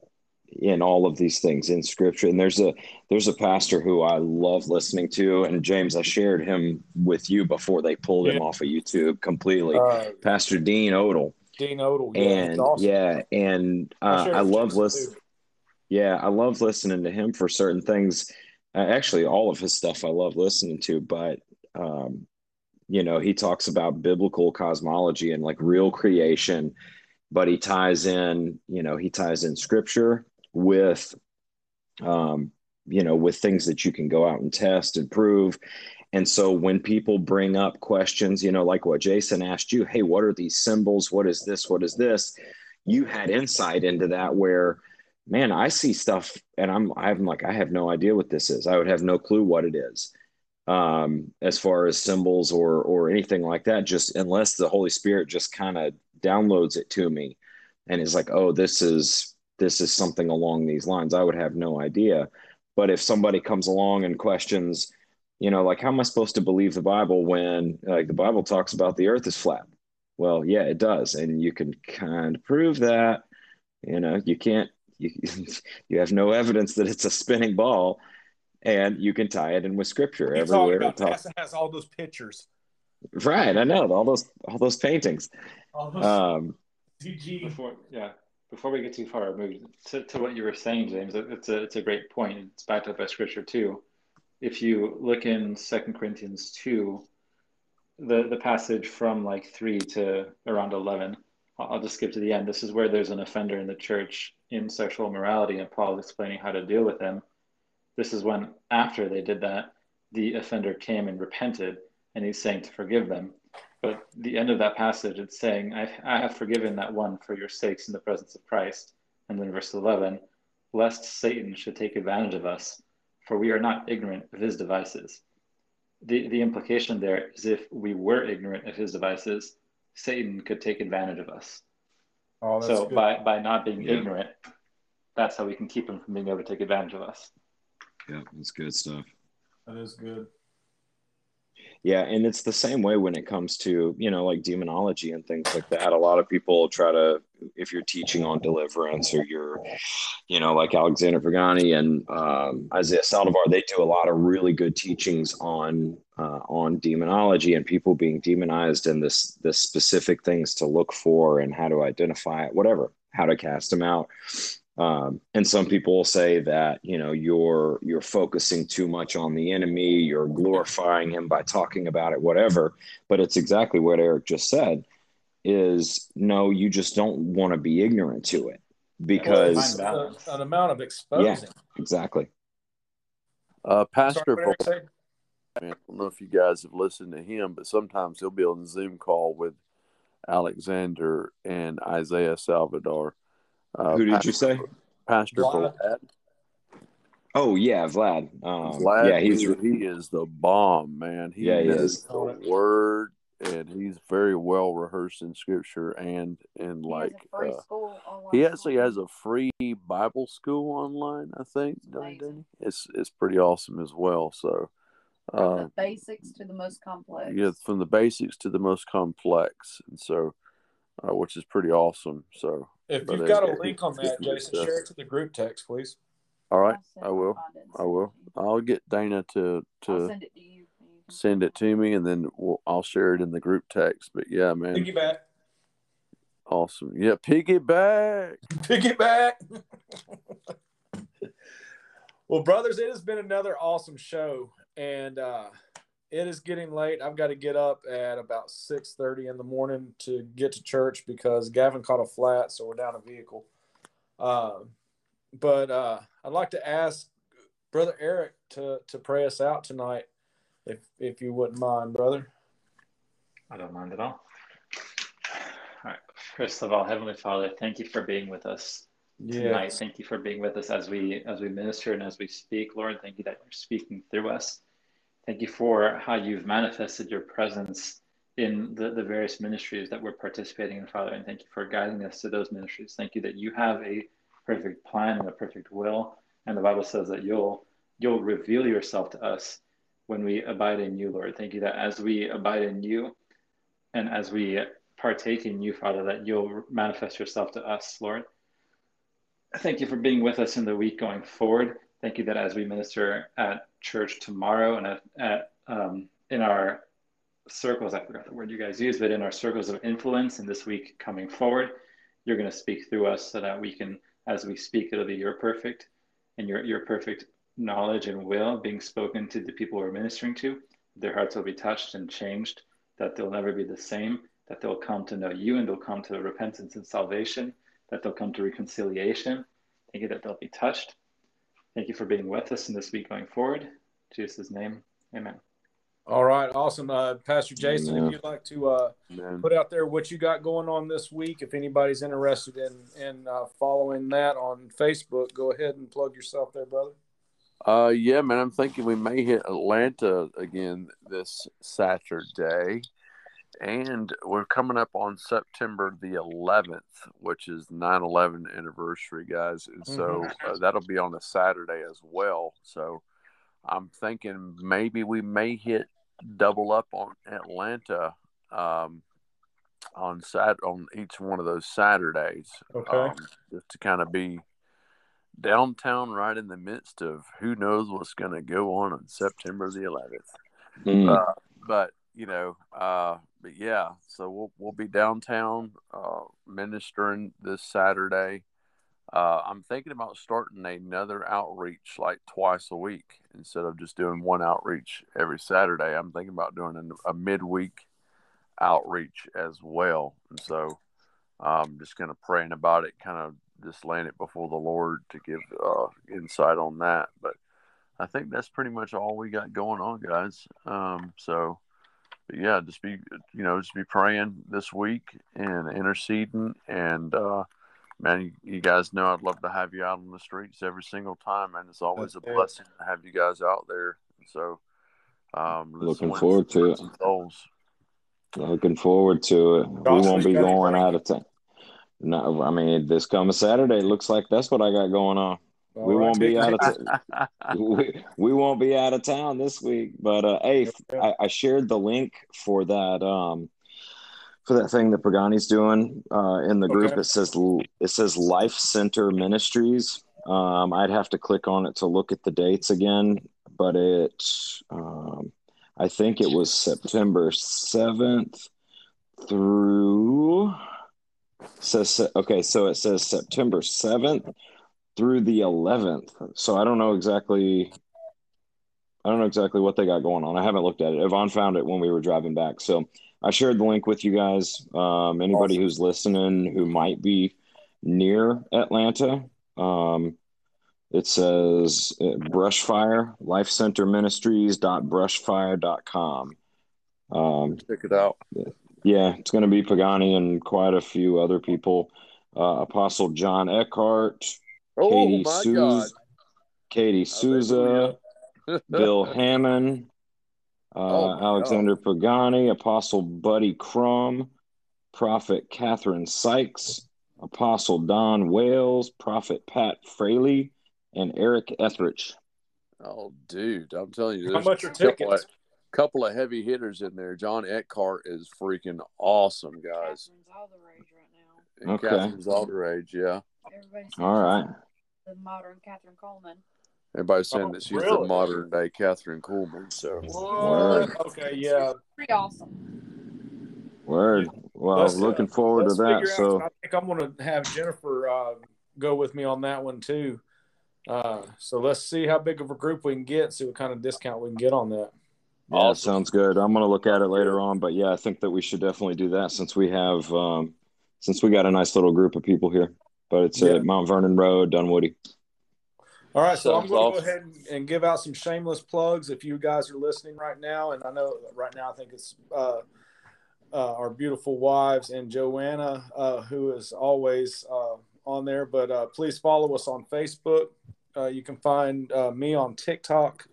in all of these things in scripture. And there's a there's a pastor who i love listening to and james i shared him with you before they pulled yeah. him off of youtube completely. Uh, pastor dean odle. Dean odle yeah, and awesome. yeah and uh, i, I love listening yeah i love listening to him for certain things. Uh, actually all of his stuff i love listening to but um you know he talks about biblical cosmology and like real creation but he ties in you know he ties in scripture with um, you know with things that you can go out and test and prove. And so when people bring up questions you know like what jason asked you hey what are these symbols? What is this? What is this? You had insight into that where man i see stuff and i'm i'm like i have no idea what this is. I would have no clue what it is. Um, as far as symbols or or anything like that. Just unless the Holy Spirit just kind of downloads it to me, and is like, oh, this is this is something along these lines. I would have no idea. But if somebody comes along and questions, you know, like how am I supposed to believe the Bible when like the Bible talks about the Earth is flat? Well, yeah, it does, and you can kind of prove that. You know, you can't. You, you have no evidence that it's a spinning ball and you can tie it in with scripture you everywhere. About NASA has all those pictures. Right, I know all those all those paintings. All those um, CG. Before, yeah, before we get too far moved to, to what you were saying, James, it's a it's a great point. It's backed up by scripture too. If you look in Second Corinthians two, the the passage from like three to around eleven, I'll just skip to the end. This is where there's an offender in the church in sexual morality, and Paul is explaining how to deal with them this is when, after they did that, the offender came and repented, and he's saying to forgive them. But the end of that passage, it's saying, I, I have forgiven that one for your sakes in the presence of Christ. And then verse 11, lest Satan should take advantage of us, for we are not ignorant of his devices. The, the implication there is if we were ignorant of his devices, Satan could take advantage of us. Oh, so good. by, by not being yeah. ignorant, that's how we can keep him from being able to take advantage of us. Yeah, that's good stuff. That is good. Yeah, and it's the same way when it comes to, you know, like demonology and things like that. A lot of people try to, if you're teaching on deliverance or you're, you know, like Alexander Pagani and um, Isaiah Saldivar, they do a lot of really good teachings on uh, on demonology and people being demonized and this the specific things to look for and how to identify it, whatever, how to cast them out. Um, and some people will say that you know you're you're focusing too much on the enemy, you're glorifying him by talking about it, whatever. But it's exactly what Eric just said: is no, you just don't want to be ignorant to it because well, an amount of exposing. Yeah, exactly. Uh, Pastor, Sorry, I don't know if you guys have listened to him, but sometimes he'll be on a Zoom call with Alexander and Isaiah Saldivar uh, Who did Pastor, you say? Pastor Vlad. Vlad. Oh yeah, Vlad. Um, Vlad. Yeah, he's he is the bomb, man. He yeah, he is the word, and he's very well rehearsed in scripture and and he like uh, he actually has a free Bible school online. I think, it's it's pretty awesome as well. So. From uh, the basics to the most complex. Yeah, from the basics to the most complex, and so, uh, which is pretty awesome. So if you've got a link on that, Jason, share it to the group text, please. All right, I will. I will. I'll get Dana to to send it to you. Send it to me, and then we'll, I'll share it in the group text. But yeah, man. Piggyback. Awesome. Yeah, piggyback. Piggyback. well, brothers, it has been another awesome show, and uh, it is getting late. I've got to get up at about six thirty in the morning to get to church because Gavin caught a flat, so we're down a vehicle. Uh, but uh, I'd like to ask Brother Eric to to pray us out tonight, if if you wouldn't mind, brother. I don't mind at all. All right. First of all, Heavenly Father, thank you for being with us yes. tonight. Thank you for being with us as we as we minister and as we speak, Lord. Thank you that you're speaking through us. Thank you for how you've manifested your presence in the, the various ministries that we're participating in, Father. And thank you for guiding us to those ministries. Thank you that you have a perfect plan and a perfect will. And the Bible says that you'll you'll reveal yourself to us when we abide in you, Lord. Thank you that as we abide in you and as we partake in you, Father, that you'll manifest yourself to us, Lord. Thank you for being with us in the week going forward. Thank you that as we minister at church tomorrow and at, at um, in our circles, I forgot the word you guys use, but in our circles of influence in this week coming forward, you're going to speak through us so that we can, as we speak, it'll be your perfect and your, your perfect knowledge and will being spoken to the people we're ministering to. Their hearts will be touched and changed, that they'll never be the same, that they'll come to know you and they'll come to repentance and salvation, that they'll come to reconciliation. Thank you that they'll be touched Thank you for being with us in this week going forward. In Jesus' name, amen. All right, awesome. Uh, Pastor Jason, if you'd like to uh, put out there what you got going on this week, if anybody's interested in in uh, following that on Facebook, go ahead and plug yourself there, brother. Uh, yeah, man. I'm thinking we may hit Atlanta again this Saturday, and we're coming up on September the 11th, which is 9/11 anniversary, guys. And so Mm-hmm. uh, that'll be on a Saturday as well. So I'm thinking maybe we may hit double up on Atlanta um, on Sat on each one of those Saturdays. Okay. Um, just to kind of be downtown right in the midst of who knows what's going to go on on September the 11th. Mm. Uh, but you know, uh, but yeah, so we'll we'll be downtown uh, ministering this Saturday. Uh, I'm thinking about starting another outreach like twice a week instead of just doing one outreach every Saturday. I'm thinking about doing a, a midweek outreach as well, and so I'm just kind of praying about it, kind of just laying it before the Lord to give uh, insight on that. But I think that's pretty much all we got going on, guys. Um, so, yeah, just be you know just be praying this week and interceding, and uh, man, you, you guys know I'd love to have you out on the streets every single time, and it's always a That's blessing to have you guys out there. So, um, let's Looking forward to it. some Souls. Looking forward to it. We won't be going planned? out of town. No, I mean this coming Saturday. Looks like that's what I got going on. All we right, won't be out of t- we, we won't be out of town this week. But uh, hey. I, I shared the link for that um for that thing that Pagani's doing uh, in the group. Okay. It says it says Life Center Ministries. Um, I'd have to click on it to look at the dates again, but it um, I think it was September seventh through says okay so it says september 7th through the 11th so i don't know exactly i don't know exactly what they got going on i haven't looked at it yvonne found it when we were driving back so i shared the link with you guys um, anybody Awesome. who's listening who might be near atlanta um, it says uh, brushfire life center ministries brushfire.com um, Check it out. yeah, it's going to be Pagani and quite a few other people. Uh, Apostle John Eckhardt, Oh Katie my Souza, God! Katie Souza, Bill Hamon, uh, Oh my Alexander Pagani, Apostle Buddy Crum, Prophet Catherine Sykes, Apostle Don Wales, Prophet Pat Fraley, and Eric Etheridge. Oh, dude, I'm telling you, How much are a couple of, tickets? couple of heavy hitters in there. John Eckhardt is freaking awesome, guys. Catherine's all the rage right now. And Okay. Catherine's all the rage, yeah. Everybody's All right. The modern Kathryn Kuhlman. Everybody's saying Oh, that she's the modern day Kathryn Kuhlman. So What? Okay, yeah. Pretty awesome. Word. Well, Let's, uh, looking forward to that. figure out. So, I think I'm going to have Jennifer uh, go with me on that one too. Uh, so let's see how big of a group we can get. See what kind of discount we can get on that. Yeah, Awesome. sounds good. I'm gonna look at it later on, but yeah, I think that we should definitely do that since we have um, since we got a nice little group of people here. But it's Yeah. at Mount Vernon Road, Dunwoody. All right, so I'm going to go ahead and, and give out some shameless plugs if you guys are listening right now. And I know right now I think it's uh, uh, our beautiful wives and Joanna, uh, who is always uh, on there. But uh, please follow us on Facebook. Uh, you can find uh, me on TikTok.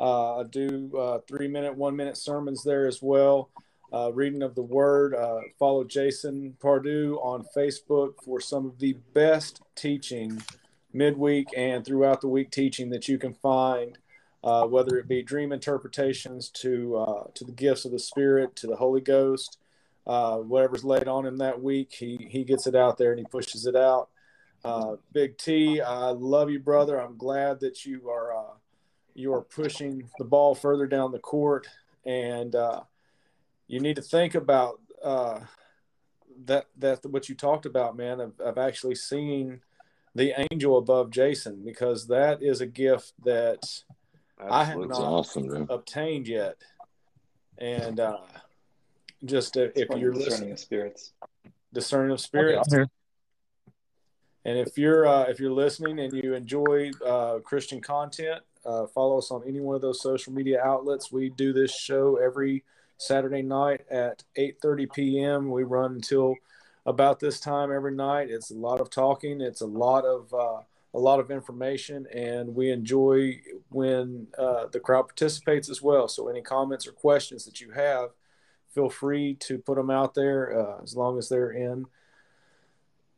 Uh, I do uh, three minute, one minute sermons there as well. Uh, reading of the word. Uh, follow Jason Pardue on Facebook for some of the best teaching midweek and throughout the week teaching that you can find, uh, whether it be dream interpretations to uh, to the gifts of the Spirit, to the Holy Ghost, uh, whatever's laid on him that week, he he gets it out there and he pushes it out. Uh, Big T, I love you, brother. I'm glad that you are you are pushing the ball further down the court, and you need to think about uh, that that what you talked about, man, of, of actually seeing the angel above Jason, because that is a gift that I have not awesome, obtained yet. And uh, just uh, if you're discerning listening, of spirits. discerning of spirits, and if you're uh, if you're listening and you enjoy uh, Christian content, uh, follow us on any one of those social media outlets. We do this show every Saturday night at 8:30 p.m. We run until about this time every night. It's a lot of talking. It's a lot of uh, a lot of information, and we enjoy when uh, the crowd participates as well. So, any comments or questions that you have, feel free to put them out there uh, as long as they're in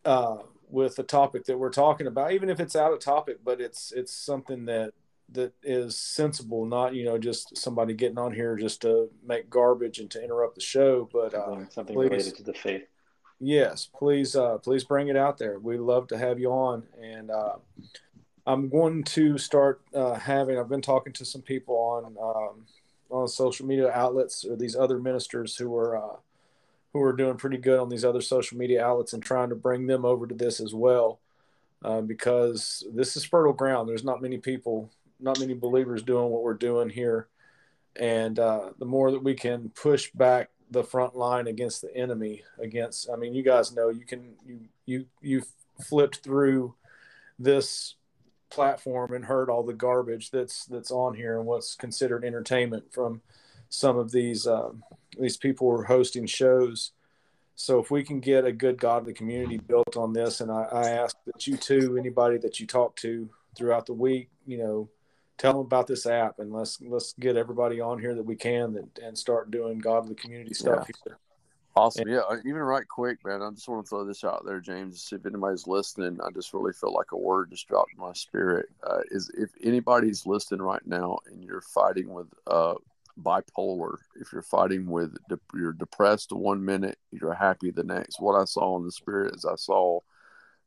uh, with the topic that we're talking about, even if it's out of topic, but it's it's something that that is sensible, not you know just somebody getting on here just to make garbage and to interrupt the show, but uh, something, please, related to the faith. Yes, please, uh, please bring it out there. We love to have you on, and uh, I'm going to start uh, having. I've been talking to some people on um, on social media outlets or these other ministers who are uh, who are doing pretty good on these other social media outlets and trying to bring them over to this as well, uh, because this is fertile ground. There's not many people, not many believers doing what we're doing here, and uh, the more that we can push back the front line against the enemy against i mean you guys know you can you you you flipped through this platform and heard all the garbage that's that's on here and what's considered entertainment from some of these uh, these people who are hosting shows. So if we can get a good godly community built on this and I, I ask that you too anybody that you talk to throughout the week you know tell them about this app and let's let's get everybody on here that we can and, and start doing godly community stuff yeah. here. Awesome. And, yeah. Uh, even right quick, man. I just want to throw this out there, James. see If anybody's listening, I just really feel like a word just dropped in my spirit. Uh, is if anybody's listening right now and you're fighting with uh, bipolar, if you're fighting with, de- you're depressed one minute, you're happy the next. What I saw in the spirit is I saw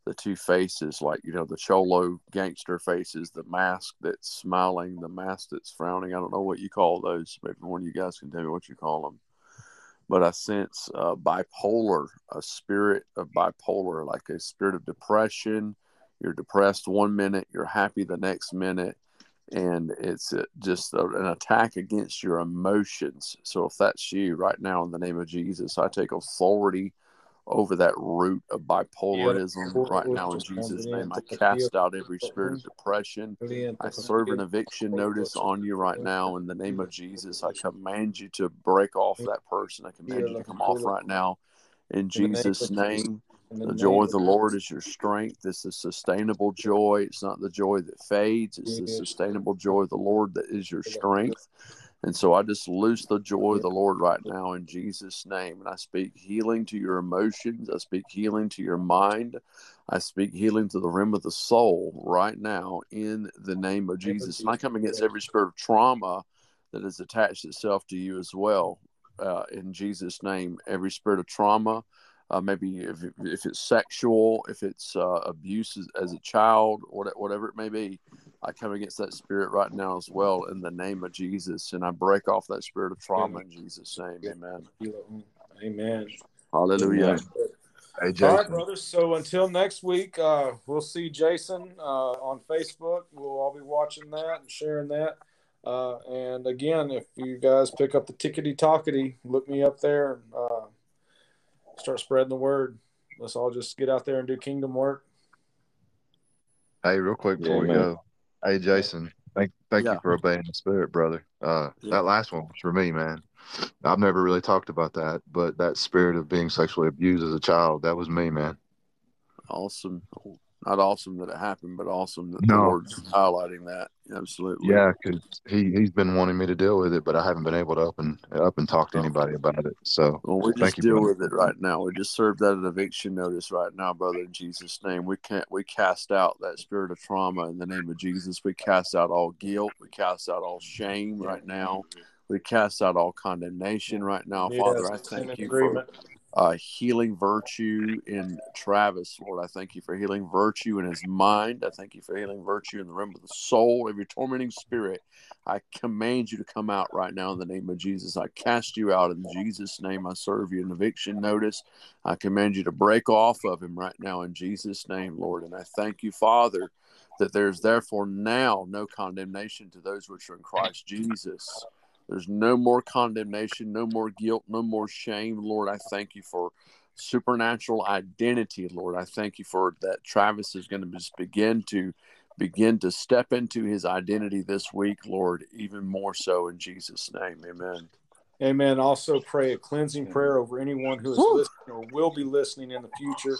the two faces, like you know, the cholo gangster faces, the mask that's smiling, the mask that's frowning. I don't know what you call those. Maybe one of you guys can tell me what you call them. But I sense uh, bipolar, a spirit of bipolar, like a spirit of depression. You're depressed one minute, you're happy the next minute, and it's just an attack against your emotions. So if that's you right now, in the name of Jesus, I take authority over that root of bipolarism right now in Jesus' name. I cast out every spirit of depression. I serve an eviction notice on you right now in the name of Jesus. I command you to break off that person. I command you to come off right now in Jesus' name. The joy of the Lord is your strength. This is sustainable joy. It's not the joy that fades, it's the sustainable joy of the Lord that is your strength. And so I just loose the joy of the Lord right now in Jesus' name. And I speak healing to your emotions. I speak healing to your mind. I speak healing to the rim of the soul right now in the name of Jesus. And I come against every spirit of trauma that has attached itself to you as well uh, in Jesus' name. Every spirit of trauma, uh, maybe if, if it's sexual, if it's uh, abuse as, as, a child, whatever it may be, I come against that spirit right now as well in the name of Jesus, and I break off that spirit of trauma in Jesus' name. Amen. Amen. Hallelujah. Hey, Jason. All right, brothers. So until next week, uh, we'll see Jason uh, on Facebook. We'll all be watching that and sharing that. Uh, and again, if you guys pick up the tickety talkety, look me up there and uh, start spreading the word. Let's all just get out there and do kingdom work. Hey, real quick before yeah, we go, Hey, Jason, thank thank yeah. you for obeying the spirit, brother. Uh, yeah. That last one was for me, man. I've never really talked about that, but that spirit of being sexually abused as a child, that was me, man. Awesome not awesome that it happened, but awesome that no. the Lord's highlighting that. Absolutely. Yeah, because he he's been wanting me to deal with it, but I haven't been able to up and up and talk to oh. anybody about it. So well, we just deal with it right now. We just served that an eviction notice right now, brother. In Jesus' name, we can't we cast out that spirit of trauma in the name of Jesus. We cast out all guilt. We cast out all shame right now. We cast out all condemnation right now, yes, Father. I thank you agreement. for uh, healing virtue in Travis, Lord. I thank you for healing virtue in his mind. I thank you for healing virtue in the realm of the soul. Every tormenting spirit, I command you to come out right now in the name of Jesus. I cast you out in Jesus' name. I serve you an eviction notice. I command you to break off of him right now in Jesus' name, Lord. And I thank you, Father, that there's therefore now no condemnation to those which are in Christ Jesus. There's no more condemnation, no more guilt, no more shame. Lord, I thank you for supernatural identity, Lord. I thank you for that Travis is going to just begin to begin to step into his identity this week, Lord, even more so in Jesus' name. Amen. Amen. Also, pray a cleansing prayer over anyone who is Woo! listening or will be listening in the future.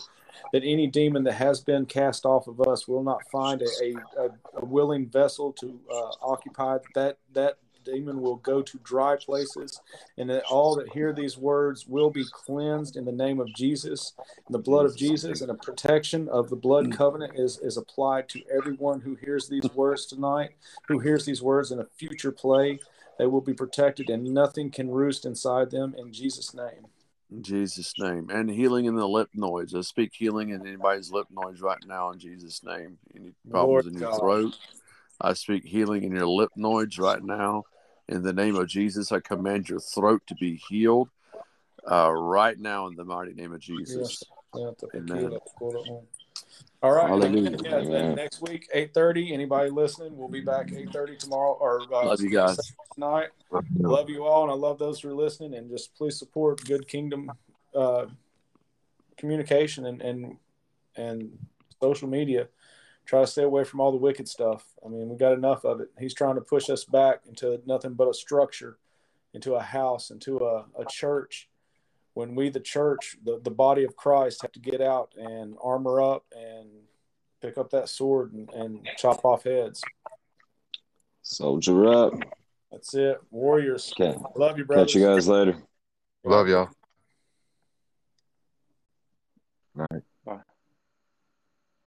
That any demon that has been cast off of us will not find a, a, a willing vessel to uh, occupy that that demon will go to dry places, and that all that hear these words will be cleansed in the name of Jesus, in the blood of Jesus, and a protection of the blood covenant is, is applied to everyone who hears these words tonight, who hears these words in a future play. They will be protected, and nothing can roost inside them in Jesus' name. In Jesus' name. And healing in the lip noise. I speak healing in anybody's lip noise right now in Jesus' name. Any problems Lord in your God. throat. I speak healing in your lip noise right now. In the name of Jesus, I command your throat to be healed uh, right now in the mighty name of Jesus. Yes. Amen. All right. Hallelujah. Yeah, next week, eight thirty. Anybody listening? We'll be back eight thirty tomorrow. Or uh, love you guys tonight. Love you all, and I love those who are listening. And just please support Good Kingdom uh, communication and and and social media. Try to stay away from all the wicked stuff. I mean, we got enough of it. He's trying to push us back into nothing but a structure, into a house, into a, a church when we, the church, the, the body of Christ, have to get out and armor up and pick up that sword and, and chop off heads. Soldier up. That's it. Warriors. Okay. Love you, brother. Catch you guys later. Love y'all. All right.